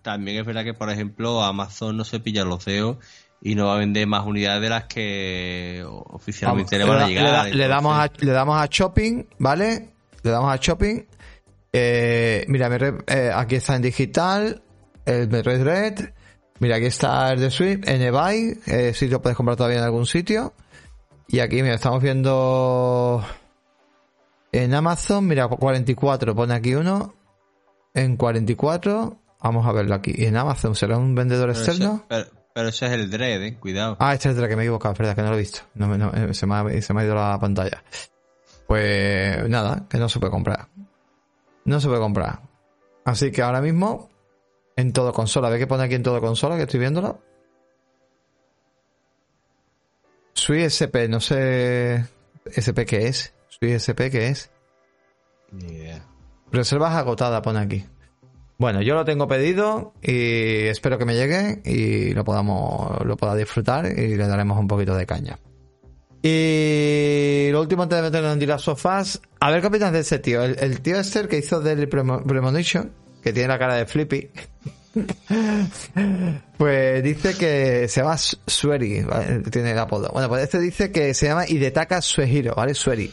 También es verdad que, por ejemplo, Amazon no se pilla los dedos y no va a vender más unidades de las que oficialmente le van a llegar. Le, damos a, le damos a shopping, ¿vale? Le damos a shopping. Eh, mira, eh, aquí está en digital, el Metroid Red. Mira, aquí está el de Swift, en eBay, eh, si lo puedes comprar todavía en algún sitio. Y aquí, mira, estamos viendo en Amazon, mira, 44, pone aquí uno. En 44, vamos a verlo aquí. Y en Amazon, ¿será un vendedor externo? Pero ese es el Dread, eh, cuidado. Ah, este es el Dread, que me he equivocado, verdad, que no lo he visto. No, eh, se, me ha, se me ha ido la pantalla. Pues nada, que no se puede comprar. No se puede comprar. Así que ahora mismo, en todo consola, ¿ve que pone aquí en todo consola? Que estoy viéndolo. Sui SP, no sé. SP qué es. Sui SP qué es. Ni idea. Reservas agotada, pone aquí. Bueno, yo lo tengo pedido y espero que me llegue y lo podamos, lo pueda disfrutar y le daremos un poquito de caña. Y lo último antes de meternos en las sofás, a ver qué opinas de ese tío, el, tío Esther que hizo del Premonition, que tiene la cara de Flippy. pues dice que se llama Sueri, tiene el apodo. Bueno, pues este dice que se llama Idetaka Suehiro, ¿vale? Sueri.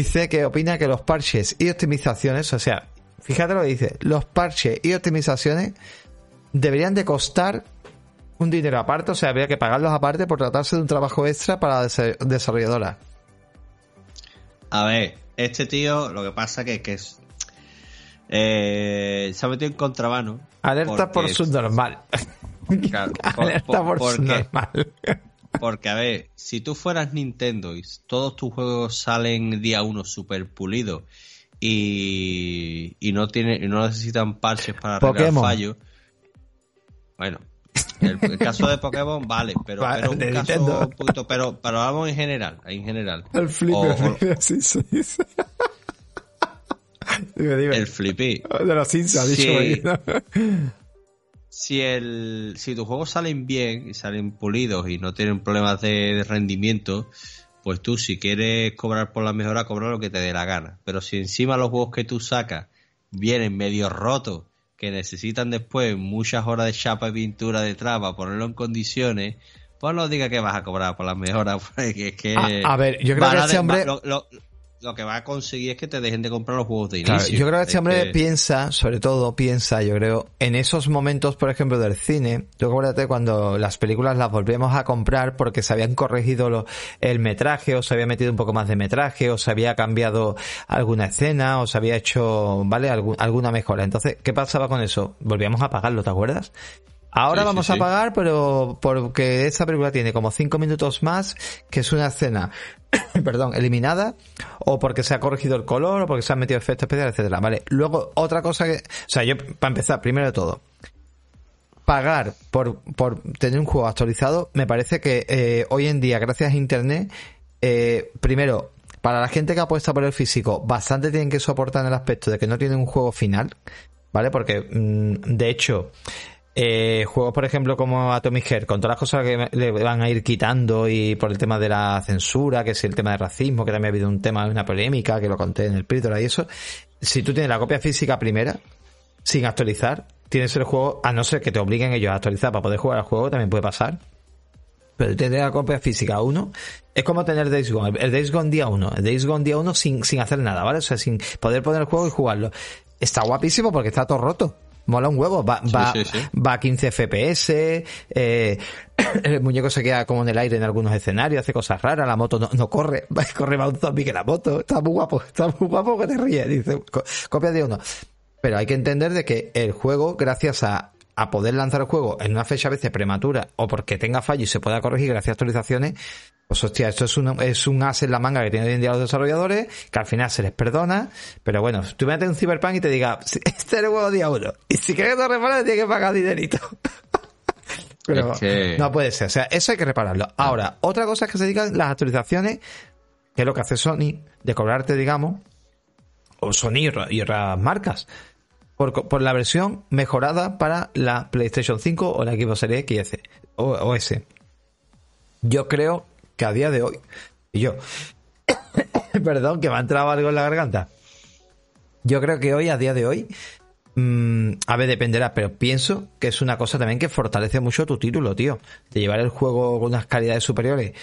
Dice que opina que los parches y optimizaciones, o sea, fíjate lo que dice, los parches y optimizaciones deberían de costar un dinero aparte, o sea, habría que pagarlos aparte por tratarse de un trabajo extra para la desarrolladora. A ver, este tío lo que pasa que, que es... Eh, se ha metido en contrabando. Alerta por su normal. Alerta por, su normal. Porque, a ver, si tú fueras Nintendo y todos tus juegos salen día uno super pulidos y, y no tiene no necesitan parches para arreglar fallos. Bueno, el, caso de Pokémon vale, pero, pero un caso un poquito, pero, pero vamos en general, en general. El Flippy, sí, sí, El Flippy. De los Sims ha dicho sí. Si el si tus juegos salen bien y salen pulidos y no tienen problemas de, rendimiento, pues tú si quieres cobrar por la mejora, cobra lo que te dé la gana. Pero si encima los juegos que tú sacas vienen medio rotos, que necesitan después muchas horas de chapa y pintura detrás para ponerlo en condiciones, pues no diga que vas a cobrar por las mejoras, porque es que... A, ver, yo creo que este hombre lo que va a conseguir es que te dejen de comprar los juegos de inicio. yo creo que este hombre piensa, sobre todo piensa, yo creo, en esos momentos, por ejemplo, del cine. Yo acuérdate cuando las películas las volvíamos a comprar porque se habían corregido el metraje, o se había metido un poco más de metraje, o se había cambiado alguna escena, o se había hecho, ¿vale? alguna mejora. Entonces, ¿qué pasaba con eso? Volvíamos a pagarlo, ¿te acuerdas? Ahora vamos a pagar, pero porque esta película tiene como cinco minutos más, que es una escena, perdón, eliminada, o porque se ha corregido el color, o porque se han metido efectos especiales, etcétera. Vale. Luego, otra cosa que, o sea, yo, para empezar, primero de todo, pagar por, por tener un juego actualizado, me parece que eh, hoy en día, gracias a internet, eh, primero, para la gente que apuesta por el físico, bastante tienen que soportar en el aspecto de que no tienen un juego final, ¿vale? Porque, mm, de hecho, eh, juegos, por ejemplo, como Atomic Heart, con todas las cosas que le van a ir quitando y por el tema de la censura, que es el tema de racismo, que también ha habido un tema, una polémica, que lo conté en el Prítola y eso, si tú tienes la copia física primera, sin actualizar, tienes el juego, a no ser que te obliguen ellos a actualizar para poder jugar al juego, también puede pasar. Pero tener la copia física 1 es como tener Days Gone, el Days Gone día 1, el Days Gone día 1 sin, sin hacer nada, ¿vale? O sea, sin poder poner el juego y jugarlo. Está guapísimo porque está todo roto mola un huevo, va, va, va a 15 FPS, eh, el muñeco se queda como en el aire en algunos escenarios, hace cosas raras, la moto no, corre, corre más un zombie que la moto, está muy guapo, está muy guapo que te ríes, dice, copia de uno. Pero hay que entender de que el juego, gracias a, a poder lanzar el juego en una fecha a veces prematura o porque tenga fallo y se pueda corregir gracias a actualizaciones, pues hostia, esto es un, es un as en la manga que tienen hoy en día los desarrolladores, que al final se les perdona, pero bueno, tú metes un Cyberpunk y te diga, este es el juego día uno, y si quieres que te repare tienes que pagar dinerito. pero no puede ser, o sea, eso hay que repararlo. Ahora, otra cosa es que se digan las actualizaciones, que es lo que hace Sony, de cobrarte, digamos, o Sony y otras marcas, por, la versión mejorada para la PlayStation 5 o la Xbox Series X o, o S. Yo creo que a día de hoy, y yo, perdón, que me ha entrado algo en la garganta. Yo creo que hoy, a día de hoy, mm, a ver, dependerá, pero pienso que es una cosa también que fortalece mucho tu título, tío. De llevar el juego con unas calidades superiores.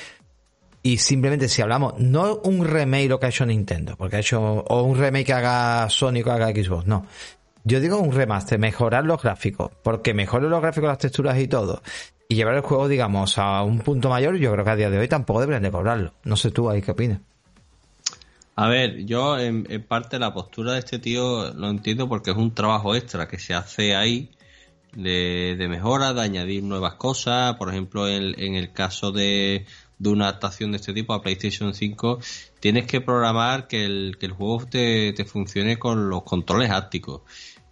Y simplemente si hablamos, no un remake lo que ha hecho Nintendo, porque ha hecho, o un remake que haga Sonic o haga Xbox, no. Yo digo un remaster, mejorar los gráficos, porque mejoren los gráficos, las texturas y todo, y llevar el juego, digamos, a un punto mayor, yo creo que a día de hoy tampoco deberían de cobrarlo. No sé tú ahí qué opinas. A ver, yo en, parte la postura de este tío lo entiendo porque es un trabajo extra que se hace ahí de, mejora, de añadir nuevas cosas. Por ejemplo, en, el caso de, una adaptación de este tipo a PlayStation 5, tienes que programar que el, que el juego te, te funcione con los controles ápticos.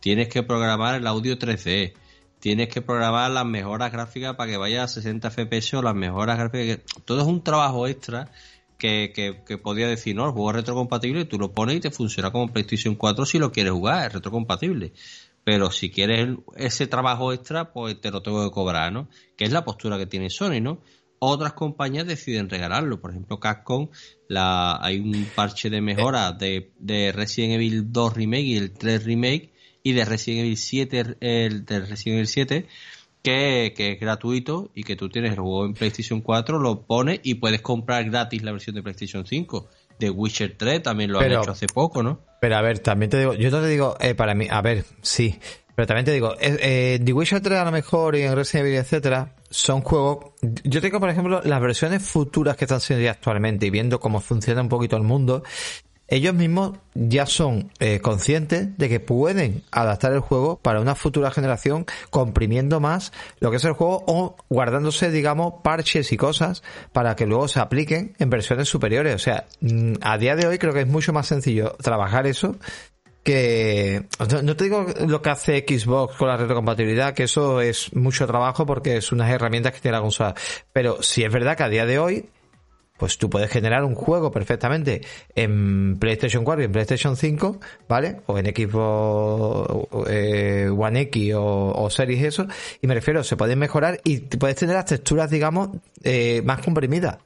Tienes que programar el audio 3D tienes que programar las mejoras gráficas para que vaya a 60 FPS o las mejoras gráficas. Todo es un trabajo extra que, que, podía decir, no, el juego es retrocompatible tú lo pones y te funciona como PlayStation 4 si lo quieres jugar, es retrocompatible. Pero si quieres ese trabajo extra, pues te lo tengo que cobrar, ¿no? Que es la postura que tiene Sony, ¿no? Otras compañías deciden regalarlo. Por ejemplo, Capcom, la, hay un parche de mejora de, de Resident Evil 2 Remake y el 3 Remake y de Resident Evil 7, el de Resident Evil 7, que, es gratuito y que tú tienes el juego en PlayStation 4, lo pones y puedes comprar gratis la versión de PlayStation 5. De Witcher 3 también lo han hecho hace poco, ¿no? Pero a ver, también te digo, yo te digo, eh, para mí, a ver, sí, pero también te digo, eh, eh, The Witcher 3 a lo mejor y en Resident Evil, etcétera, son juegos. Yo tengo, por ejemplo, las versiones futuras que están siendo actualmente y viendo cómo funciona un poquito el mundo, ellos mismos ya son eh, conscientes de que pueden adaptar el juego para una futura generación comprimiendo más lo que es el juego o guardándose, digamos, parches y cosas para que luego se apliquen en versiones superiores. O sea, mm, a día de hoy creo que es mucho más sencillo trabajar eso que no te digo lo que hace Xbox con la retrocompatibilidad, que eso es mucho trabajo porque es unas herramientas que tiene la consola, pero si es verdad que a día de hoy pues tú puedes generar un juego perfectamente en PlayStation 4 y en PlayStation 5, ¿vale? O en Xbox eh, One X o, o, Series eso. Y me refiero, se pueden mejorar y puedes tener las texturas, digamos, eh, más comprimidas.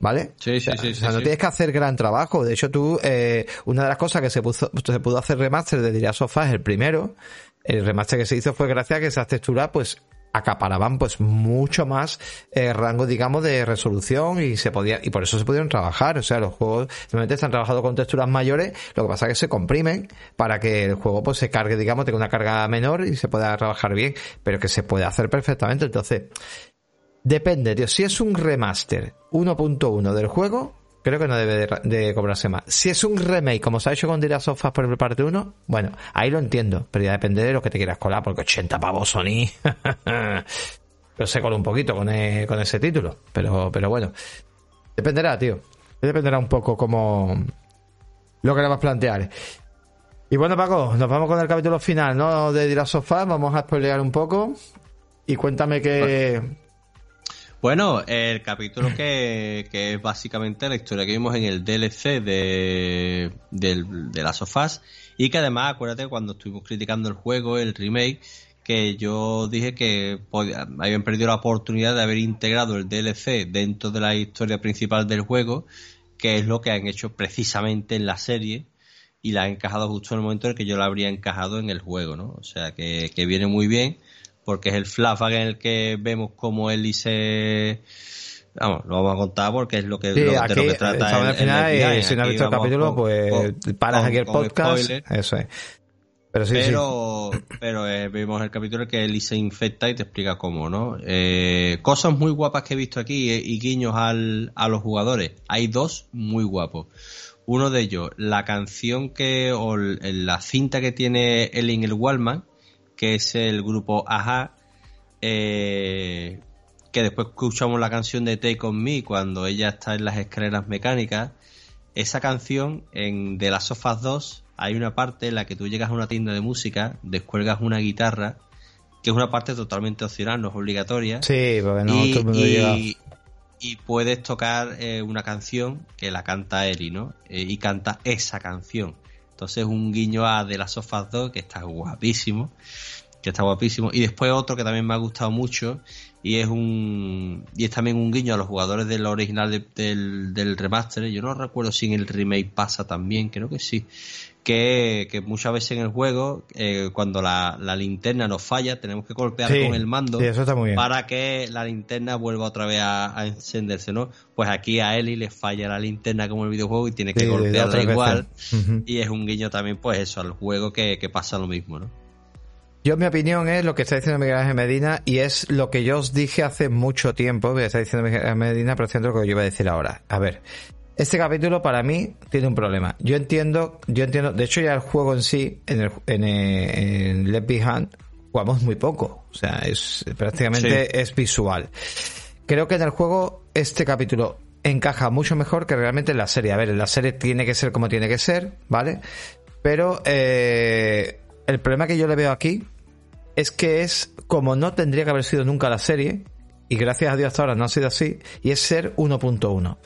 ¿Vale? Sí, sí, sí. O sea, no tienes que hacer gran trabajo. De hecho, tú, eh, una de las cosas que se, puso, se pudo hacer remaster de Diría Sofá es el primero. El remaster que se hizo fue gracias a que esas texturas, pues, acaparaban pues mucho más eh, rango digamos de resolución y se podía y por eso se pudieron trabajar. O sea los juegos simplemente están trabajando con texturas mayores lo que pasa es que se comprimen para que el juego pues se cargue digamos tenga una carga menor y se pueda trabajar bien pero que se puede hacer perfectamente. Entonces depende tío. Si es un remaster 1.1 del juego creo que no debe de, cobrarse más. Si es un remake, como se ha hecho con The Last por parte 1, bueno, ahí lo entiendo, pero ya depende de lo que te quieras colar, porque 80 pavos Sony. pero se cola un poquito con, e, con ese título, pero, pero bueno. Dependerá, tío. Dependerá un poco como lo que le vas a plantear. Y bueno, Paco, nos vamos con el capítulo final, ¿no? De The Last vamos a spoilear un poco. Y cuéntame que... Bueno, el capítulo que, que, es básicamente la historia que vimos en el DLC de, de, de las sofás y que además, acuérdate, cuando estuvimos criticando el juego, el remake, que yo dije que habían perdido la oportunidad de haber integrado el DLC dentro de la historia principal del juego, que es lo que han hecho precisamente en la serie y la han encajado justo en el momento en el que yo la habría encajado en el juego, ¿no? O sea, que, que viene muy bien porque es el flashback en el que vemos cómo Ellie se vamos, lo vamos a contar porque es lo que, sí, lo, aquí, de lo que trata al final, y si no has visto el capítulo, pues paras aquí el podcast, eso es. Pero sí, pero, sí. pero eh, vemos el capítulo en que Ellie se infecta y te explica cómo, ¿no? Eh, cosas muy guapas que he visto aquí y, y guiños al, a los jugadores. Hay dos muy guapos. Uno de ellos, la canción que, o la cinta que tiene Ellie en el Wallman, que es el grupo Aja, eh, que después escuchamos la canción de Take On Me cuando ella está en las escaleras mecánicas. Esa canción en De las Sofas 2 hay una parte en la que tú llegas a una tienda de música, descuelgas una guitarra, que es una parte totalmente opcional, no es obligatoria. Sí, porque no y, todo el mundo y, llega. y puedes tocar eh, una canción que la canta Eri, ¿no? Eh, y canta esa canción. Entonces un guiño a De las Sofas 2 que está guapísimo que está guapísimo. Y después otro que también me ha gustado mucho y es un y es también un guiño a los jugadores del original de, del, del remaster. Yo no recuerdo si en el remake pasa también, creo que sí. Que, que muchas veces en el juego, eh, cuando la, la, linterna nos falla, tenemos que golpear Sí, con el mando sí, eso está muy bien. para que la linterna vuelva otra vez a, a encenderse, ¿no? Pues aquí a Ellie le falla la linterna como el videojuego y tiene que Sí, golpearla igual. Y es un guiño también, pues eso, al juego que, que pasa lo mismo, ¿no? Yo, mi opinión es lo que está diciendo Miguel Ángel Medina y es lo que yo os dije hace mucho tiempo, que está diciendo Miguel Ángel Medina, pero haciendo lo que yo iba a decir ahora. A ver, este capítulo para mí tiene un problema. Yo entiendo, yo entiendo, de hecho ya el juego en sí, en el, en, en Left Behind, jugamos muy poco. O sea, es prácticamente es visual. Creo que en el juego este capítulo encaja mucho mejor que realmente en la serie. A ver, en la serie tiene que ser como tiene que ser, ¿vale? Pero eh, el problema que yo le veo aquí es que es como no tendría que haber sido nunca la serie, y gracias a Dios hasta ahora no ha sido así, y es ser 1.1.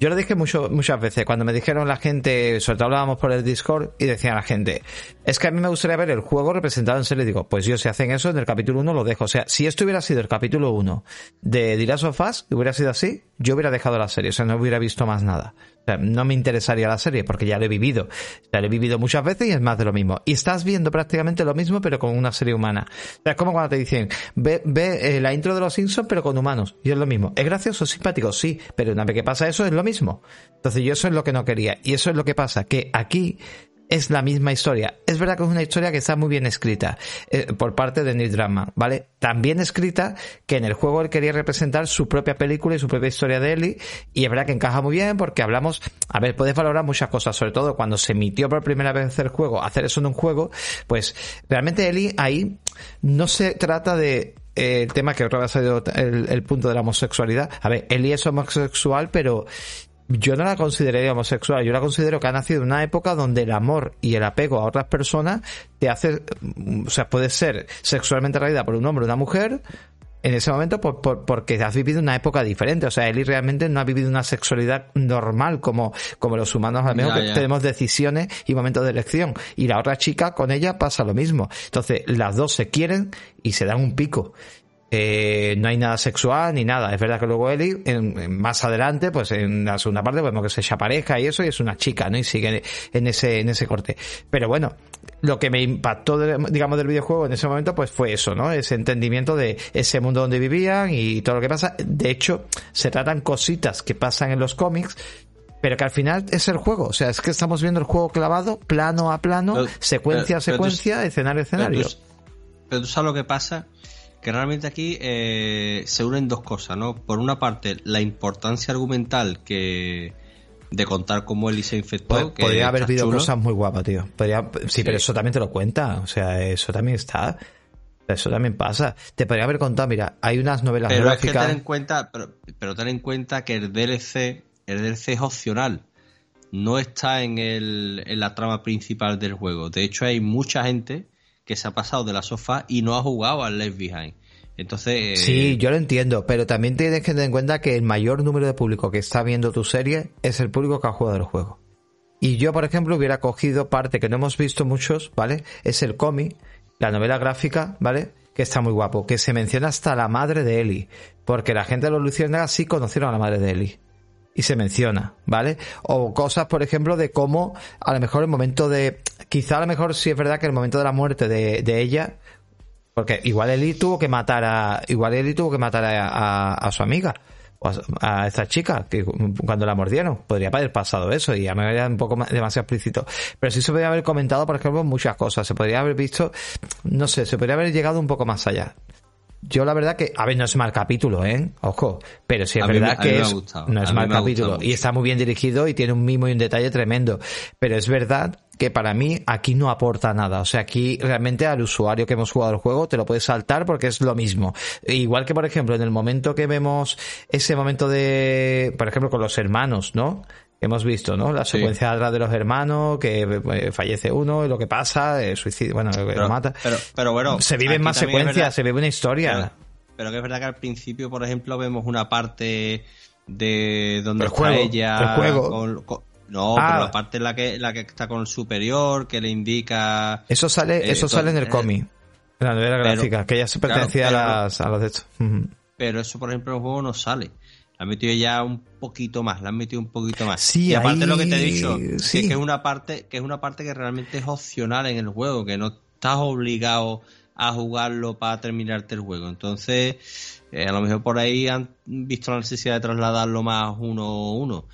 Yo lo dije mucho, muchas veces, cuando me dijeron la gente, sobre todo hablábamos por el Discord, y decía la gente, es que a mí me gustaría ver el juego representado en serie. Digo, pues yo si hacen eso, en el capítulo 1 lo dejo. O sea, si esto hubiera sido el capítulo 1 de The Last of Us, hubiera sido así, yo hubiera dejado la serie, o sea, no hubiera visto más nada. Sea, no me interesaría la serie porque ya lo he vivido. Ya lo he vivido muchas veces y es más de lo mismo. Y estás viendo prácticamente lo mismo pero con una serie humana. O sea, es como cuando te dicen, ve, ve eh, la intro de los Simpsons pero con humanos. Y es lo mismo. ¿Es gracioso, simpático? Sí. Pero una vez que pasa eso es lo mismo. Entonces yo eso es lo que no quería. Y eso es lo que pasa. Que aquí es la misma historia. Es verdad que es una historia que está muy bien escrita eh, por parte de Neil Druckmann, ¿vale? También escrita que en el juego él quería representar su propia película y su propia historia de Ellie y es verdad que encaja muy bien porque hablamos, a ver, puedes valorar muchas cosas, sobre todo cuando se emitió por primera vez el juego, hacer eso en un juego, pues realmente Ellie ahí no se trata de eh, el tema que otra vez ha sido el, el punto de la homosexualidad. A ver, Ellie es homosexual, pero yo no la consideraría homosexual, yo la considero que ha nacido en una época donde el amor y el apego a otras personas te hace, o sea, puede ser sexualmente atraída por un hombre o una mujer, en ese momento por, por- porque has vivido una época diferente. O sea, Eli realmente no ha vivido una sexualidad normal como, como los humanos, a lo mejor Ya, que ya. tenemos decisiones y momentos de elección. Y la otra chica, con ella pasa lo mismo. Entonces, las dos se quieren y se dan un pico. Eh, no hay nada sexual ni nada. Es verdad que luego Eli, en- en- más adelante, pues en la segunda parte, vemos que se echa pareja y eso, y es una chica, ¿no? Y sigue en ese, en ese corte. Pero bueno, lo que me impactó, de- digamos, del videojuego en ese momento, pues fue eso, ¿no? Ese entendimiento de ese mundo donde vivían y todo lo que pasa. De hecho, se tratan cositas que pasan en los cómics, pero que al final es el juego. O sea, es que estamos viendo el juego clavado, plano a plano, Pero- secuencia a pero- pero tú- secuencia, escenario a Pero escenario. tú, pero tú sabes lo que pasa, que realmente aquí eh, se unen dos cosas, ¿no? Por una parte, la importancia argumental que de contar cómo Eli se infectó. Pod- que podría haber habido chulo. cosas muy guapas, tío. Podría, sí, pero eso también te lo cuenta. O sea, eso también está. Eso también pasa. Te podría haber contado, mira, hay unas novelas Pero es que ten en cuenta, pero, pero ten en cuenta que el DLC, el DLC es opcional. No está en, el, en la trama principal del juego. De hecho, hay mucha gente que se ha pasado de la sofá y no ha jugado al Left Behind. Entonces, Sí, yo lo entiendo, pero también tienes que tener en cuenta que el mayor número de público que está viendo tu serie es el público que ha jugado el juego. Y yo, por ejemplo, hubiera cogido parte que no hemos visto muchos, ¿vale? Es el cómic, la novela gráfica, ¿vale? Que está muy guapo, que se menciona hasta la madre de Eli, porque la gente de los Luciérnagas sí conocieron a la madre de Eli. Y se menciona, ¿vale? O cosas, por ejemplo, de cómo a lo mejor el momento de... Quizá a lo mejor sí es verdad que el momento de la muerte de, de ella porque igual Eli tuvo que matar a, igual Eli tuvo que matar a, a- su amiga, o a, a esta chica, que cuando la mordieron. Podría haber pasado eso y a mí me era un poco demasiado explícito. Pero sí se podría haber comentado, por ejemplo, muchas cosas. Se podría haber visto, no sé, se podría haber llegado un poco más allá. Yo la verdad que, a ver, no es mal capítulo, ¿eh? Ojo, pero sí es A verdad mí que es, no es mal capítulo y está muy bien dirigido y tiene un mimo y un detalle tremendo. Pero es verdad que para mí aquí no aporta nada. O sea, aquí realmente al usuario que hemos jugado el juego te lo puedes saltar porque es lo mismo. Igual que, por ejemplo, en el momento que vemos ese momento de, por ejemplo, con los hermanos, ¿no? Hemos visto, ¿no? La Sí. secuencia atrás de los hermanos, que eh, fallece uno y lo que pasa, el suicidio, bueno, pero, lo mata. pero, pero bueno, se viven más secuencias, verdad- se vive una historia. Pero, pero que es verdad que al principio, por ejemplo, vemos una parte de donde El está juego, ella. el juego. con- con- no, Ah. pero la parte en la que, la que está con el superior, que le indica. Eso sale, Eh, eso sale en el eh, cómic, en la novela gráfica, que ya se pertenecía a las, a los de estos. Ujú. Pero eso, por ejemplo, en el juego no sale. La han metido ya un poquito más, la han metido un poquito más. Sí, y aparte ahí- lo que te he dicho, sí. que, es una parte, que es una parte que realmente es opcional en el juego, que no estás obligado a jugarlo para terminarte el juego. Entonces, eh, a lo mejor por ahí han visto la necesidad de trasladarlo más uno a uno.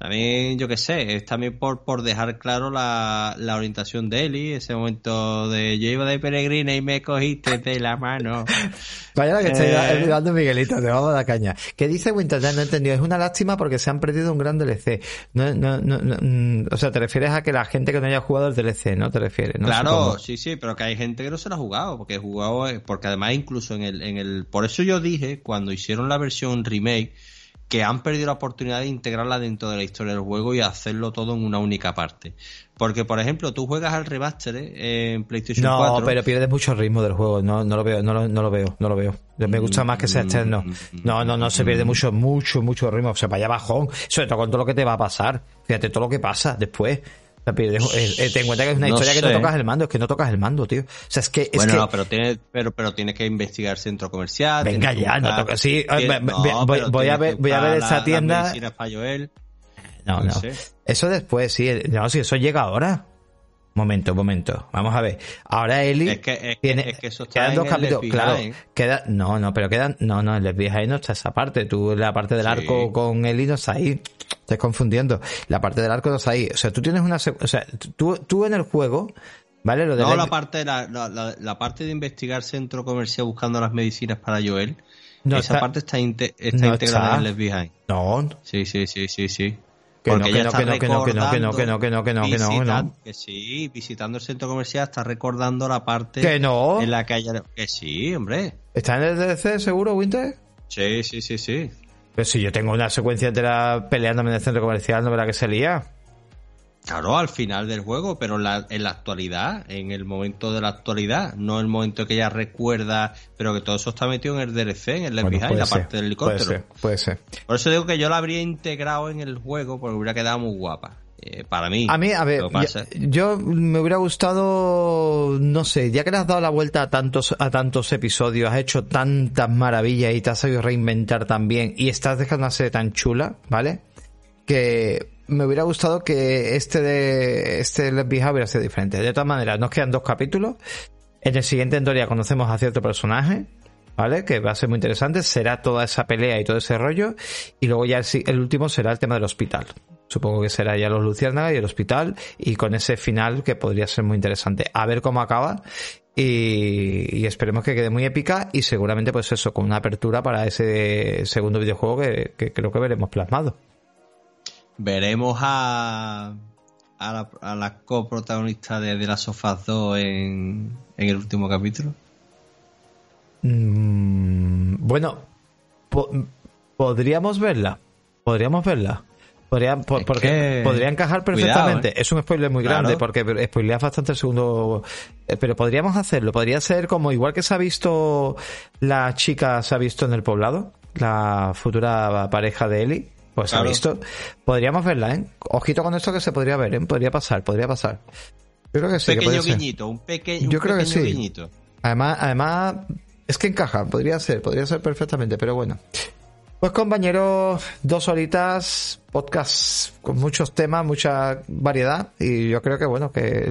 También, yo qué sé, es también por, por dejar claro la, la orientación de Eli, ese momento de yo iba de peregrina y me cogiste de la mano. Vaya la que Eh. ayudando Miguelito, te vamos a dar caña. ¿Qué dice Winter? No he entendido. Es una lástima porque se han perdido un gran DLC. No, no, no, no, mm, o sea, te refieres a que la gente que no haya jugado el DLC, ¿no? Te refieres, ¿no? claro, sí, sí, pero que hay gente que no se lo ha jugado, porque he jugado, eh, porque además incluso en el, en el, por eso yo dije cuando hicieron la versión remake que han perdido la oportunidad de integrarla dentro de la historia del juego y hacerlo todo en una única parte. Porque, por ejemplo, tú juegas al remaster eh, en PlayStation No, 4. pero pierde mucho ritmo del juego. No, no lo veo, no lo, no lo veo, no lo veo. Me gusta más que sea externo. No, no, no se pierde mucho, mucho, mucho ritmo. Se vaya bajón. Sobre todo con todo lo que te va a pasar. Fíjate todo lo que pasa después. Pierde- eh, eh, ten en cuenta que es una No historia que no sé. tocas el mando, es que no tocas el mando, tío. O sea, es que, es bueno, que, no, pero tienes, pero, pero tienes que investigar centro comercial. Venga ya, no buscar- toca- sí, eh, voy- no, voy- pero voy a ver- voy a ver esa la- tienda. medicinas para Joel. no, no no. sé. Eso después, sí. No, si eso llega ahora. Momento, momento. Vamos a ver. Ahora Eli Es que- es que- tiene es que eso está quedan en dos capítulos, Left claro. Queda, no, no, pero quedan, no, no, el Behind no está esa parte. Tú la parte del Sí. arco con Eli no está ahí. Estás confundiendo. La parte del arco no está ahí. O sea, tú tienes una, o sea, tú, tú en el juego, ¿vale? Lo de No, la- la parte, la, la, la- la parte de investigar centro comercial buscando las medicinas para Joel. No esa está- parte está, inte- está no integrada está. en Left Behind. no, Sí, sí, sí, sí, sí. Que no, que no, que no, que no, que no, que no, que no, que no, que no, que no, que no. que sí, visitando el centro comercial está recordando la parte Que no. en la que haya... Que sí, hombre. ¿Está en el DLC seguro, Winter? Sí, sí, sí, sí. Pero si yo tengo una secuencia entera peleándome en el centro comercial, ¿no verá que se lía? Claro, al final del juego, pero en la, en la actualidad, en el momento de la actualidad, no el momento que ella recuerda, pero que todo eso está metido en el DLC, en el Left Behind, la parte del helicóptero. Puede ser, puede ser. Por eso digo que yo la habría integrado en el juego porque hubiera quedado muy guapa. Eh, para mí. A mí, a ver, yo, me hubiera gustado, no sé, ya que le has dado la vuelta a tantos, a tantos episodios, has hecho tantas maravillas y te has sabido reinventar también y estás dejando una serie tan chula, ¿vale? Que me hubiera gustado que este de este Let's Be hubiera sido diferente. De todas maneras, nos quedan dos capítulos. En el siguiente en teoría conocemos a cierto personaje, ¿vale? Que va a ser muy interesante. Será toda esa pelea y todo ese rollo. Y luego ya el, último será el tema del hospital. Supongo que será ya los Luciérnagas y el hospital y con ese final que podría ser muy interesante. A ver cómo acaba y, esperemos que quede muy épica y seguramente pues eso, con una apertura para ese segundo videojuego que, creo que veremos plasmado. Veremos a, a la, a la coprotagonista de, de las Sofas 2 en, en el último capítulo. Mm, bueno, podríamos verla. Podríamos verla. Podría, porque podría encajar perfectamente. ¿eh? Es un spoiler muy grande porque spoilea bastante el segundo. Eh, pero podríamos hacerlo. Podría ser como igual que se ha visto la chica, se ha visto en el poblado, la futura pareja de Eli. Pues se ha visto. Podríamos verla, ¿eh? Ojito con esto que se podría ver, ¿eh? Podría pasar, podría pasar. Yo creo que sí. Un pequeño guiñito, un, pequeño Yo creo que sí. Además, además, es que encaja, podría ser, podría ser perfectamente, pero bueno. Pues compañeros, dos horitas, podcast con muchos temas, mucha variedad y yo creo que bueno, que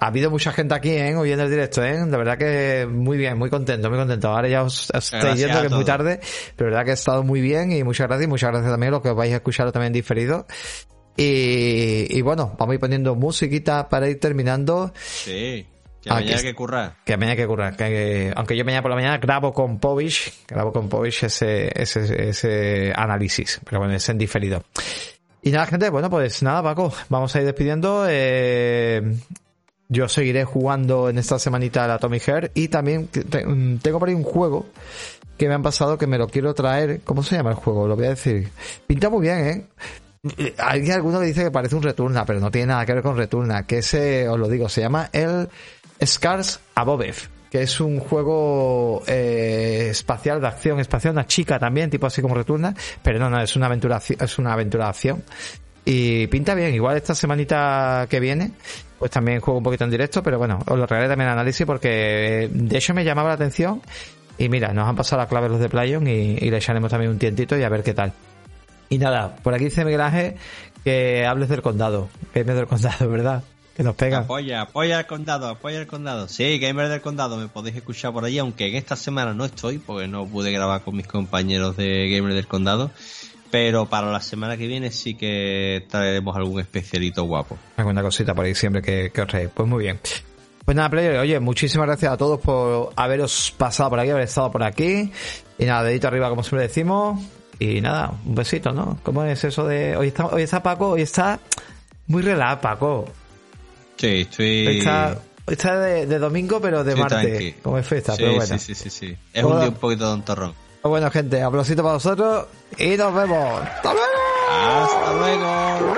ha habido mucha gente aquí ¿eh? hoy en el directo, ¿eh? de verdad que muy bien, muy contento, muy contento. Ahora ya os, estoy yendo que es muy tarde, pero de verdad que ha estado muy bien y muchas gracias y muchas gracias también a los que os vais a escuchar también diferido. Y, y bueno, vamos a ir poniendo musiquita para ir terminando. Sí. Que mañana que currar. Que mañana que currar. Que, aunque yo mañana por la mañana grabo con Povich, grabo con Povich ese, ese, ese análisis. Pero bueno, es en diferido. Y nada, gente, bueno, pues nada, Paco, vamos a ir despidiendo. Eh, yo seguiré jugando en esta semanita la Tommy Hair y también tengo por ahí un juego que me han pasado que me lo quiero traer. ¿Cómo se llama el juego? Lo voy a decir. Pinta muy bien, ¿eh? Hay alguno que dice que parece un Returna, pero no tiene nada que ver con Returna. Que ese, os lo digo, se llama el Scars Above, que es un juego eh, espacial de acción espacial, una chica también, tipo así como Returna, pero no, no, es una aventura, es una aventura de acción. Y pinta bien, igual esta semanita que viene, pues también juego un poquito en directo, pero bueno, os lo regalé también el análisis porque de hecho me llamaba la atención. Y mira, nos han pasado la clave los de Playon y, le echaremos también un tientito y a ver qué tal. Y nada, por aquí dice Miguel Ángel que hables del condado, que del condado, ¿verdad? Que nos pega. Apoya, apoya al condado, apoya al condado. Sí, Gamer del Condado, me podéis escuchar por allí, aunque en esta semana no estoy, porque no pude grabar con mis compañeros de Gamer del Condado. Pero para la semana que viene sí que traeremos algún especialito guapo. Alguna cosita por ahí siempre que, que os reís. Pues muy bien. Pues nada, Player, oye, muchísimas gracias a todos por haberos pasado por aquí, haber estado por aquí. Y nada, dedito arriba, como siempre decimos. Y nada, un besito, ¿no? ¿Cómo es eso de. Hoy está, hoy está Paco, hoy está muy relajado, Paco. Sí, estoy. Está, de, domingo, pero de martes. Como es fiesta, pero bueno. Sí, sí, sí, sí. Es un día un poquito de un torrón. Pues bueno, gente, aplausito para vosotros y nos vemos. ¡Hasta luego! ¡Hasta luego!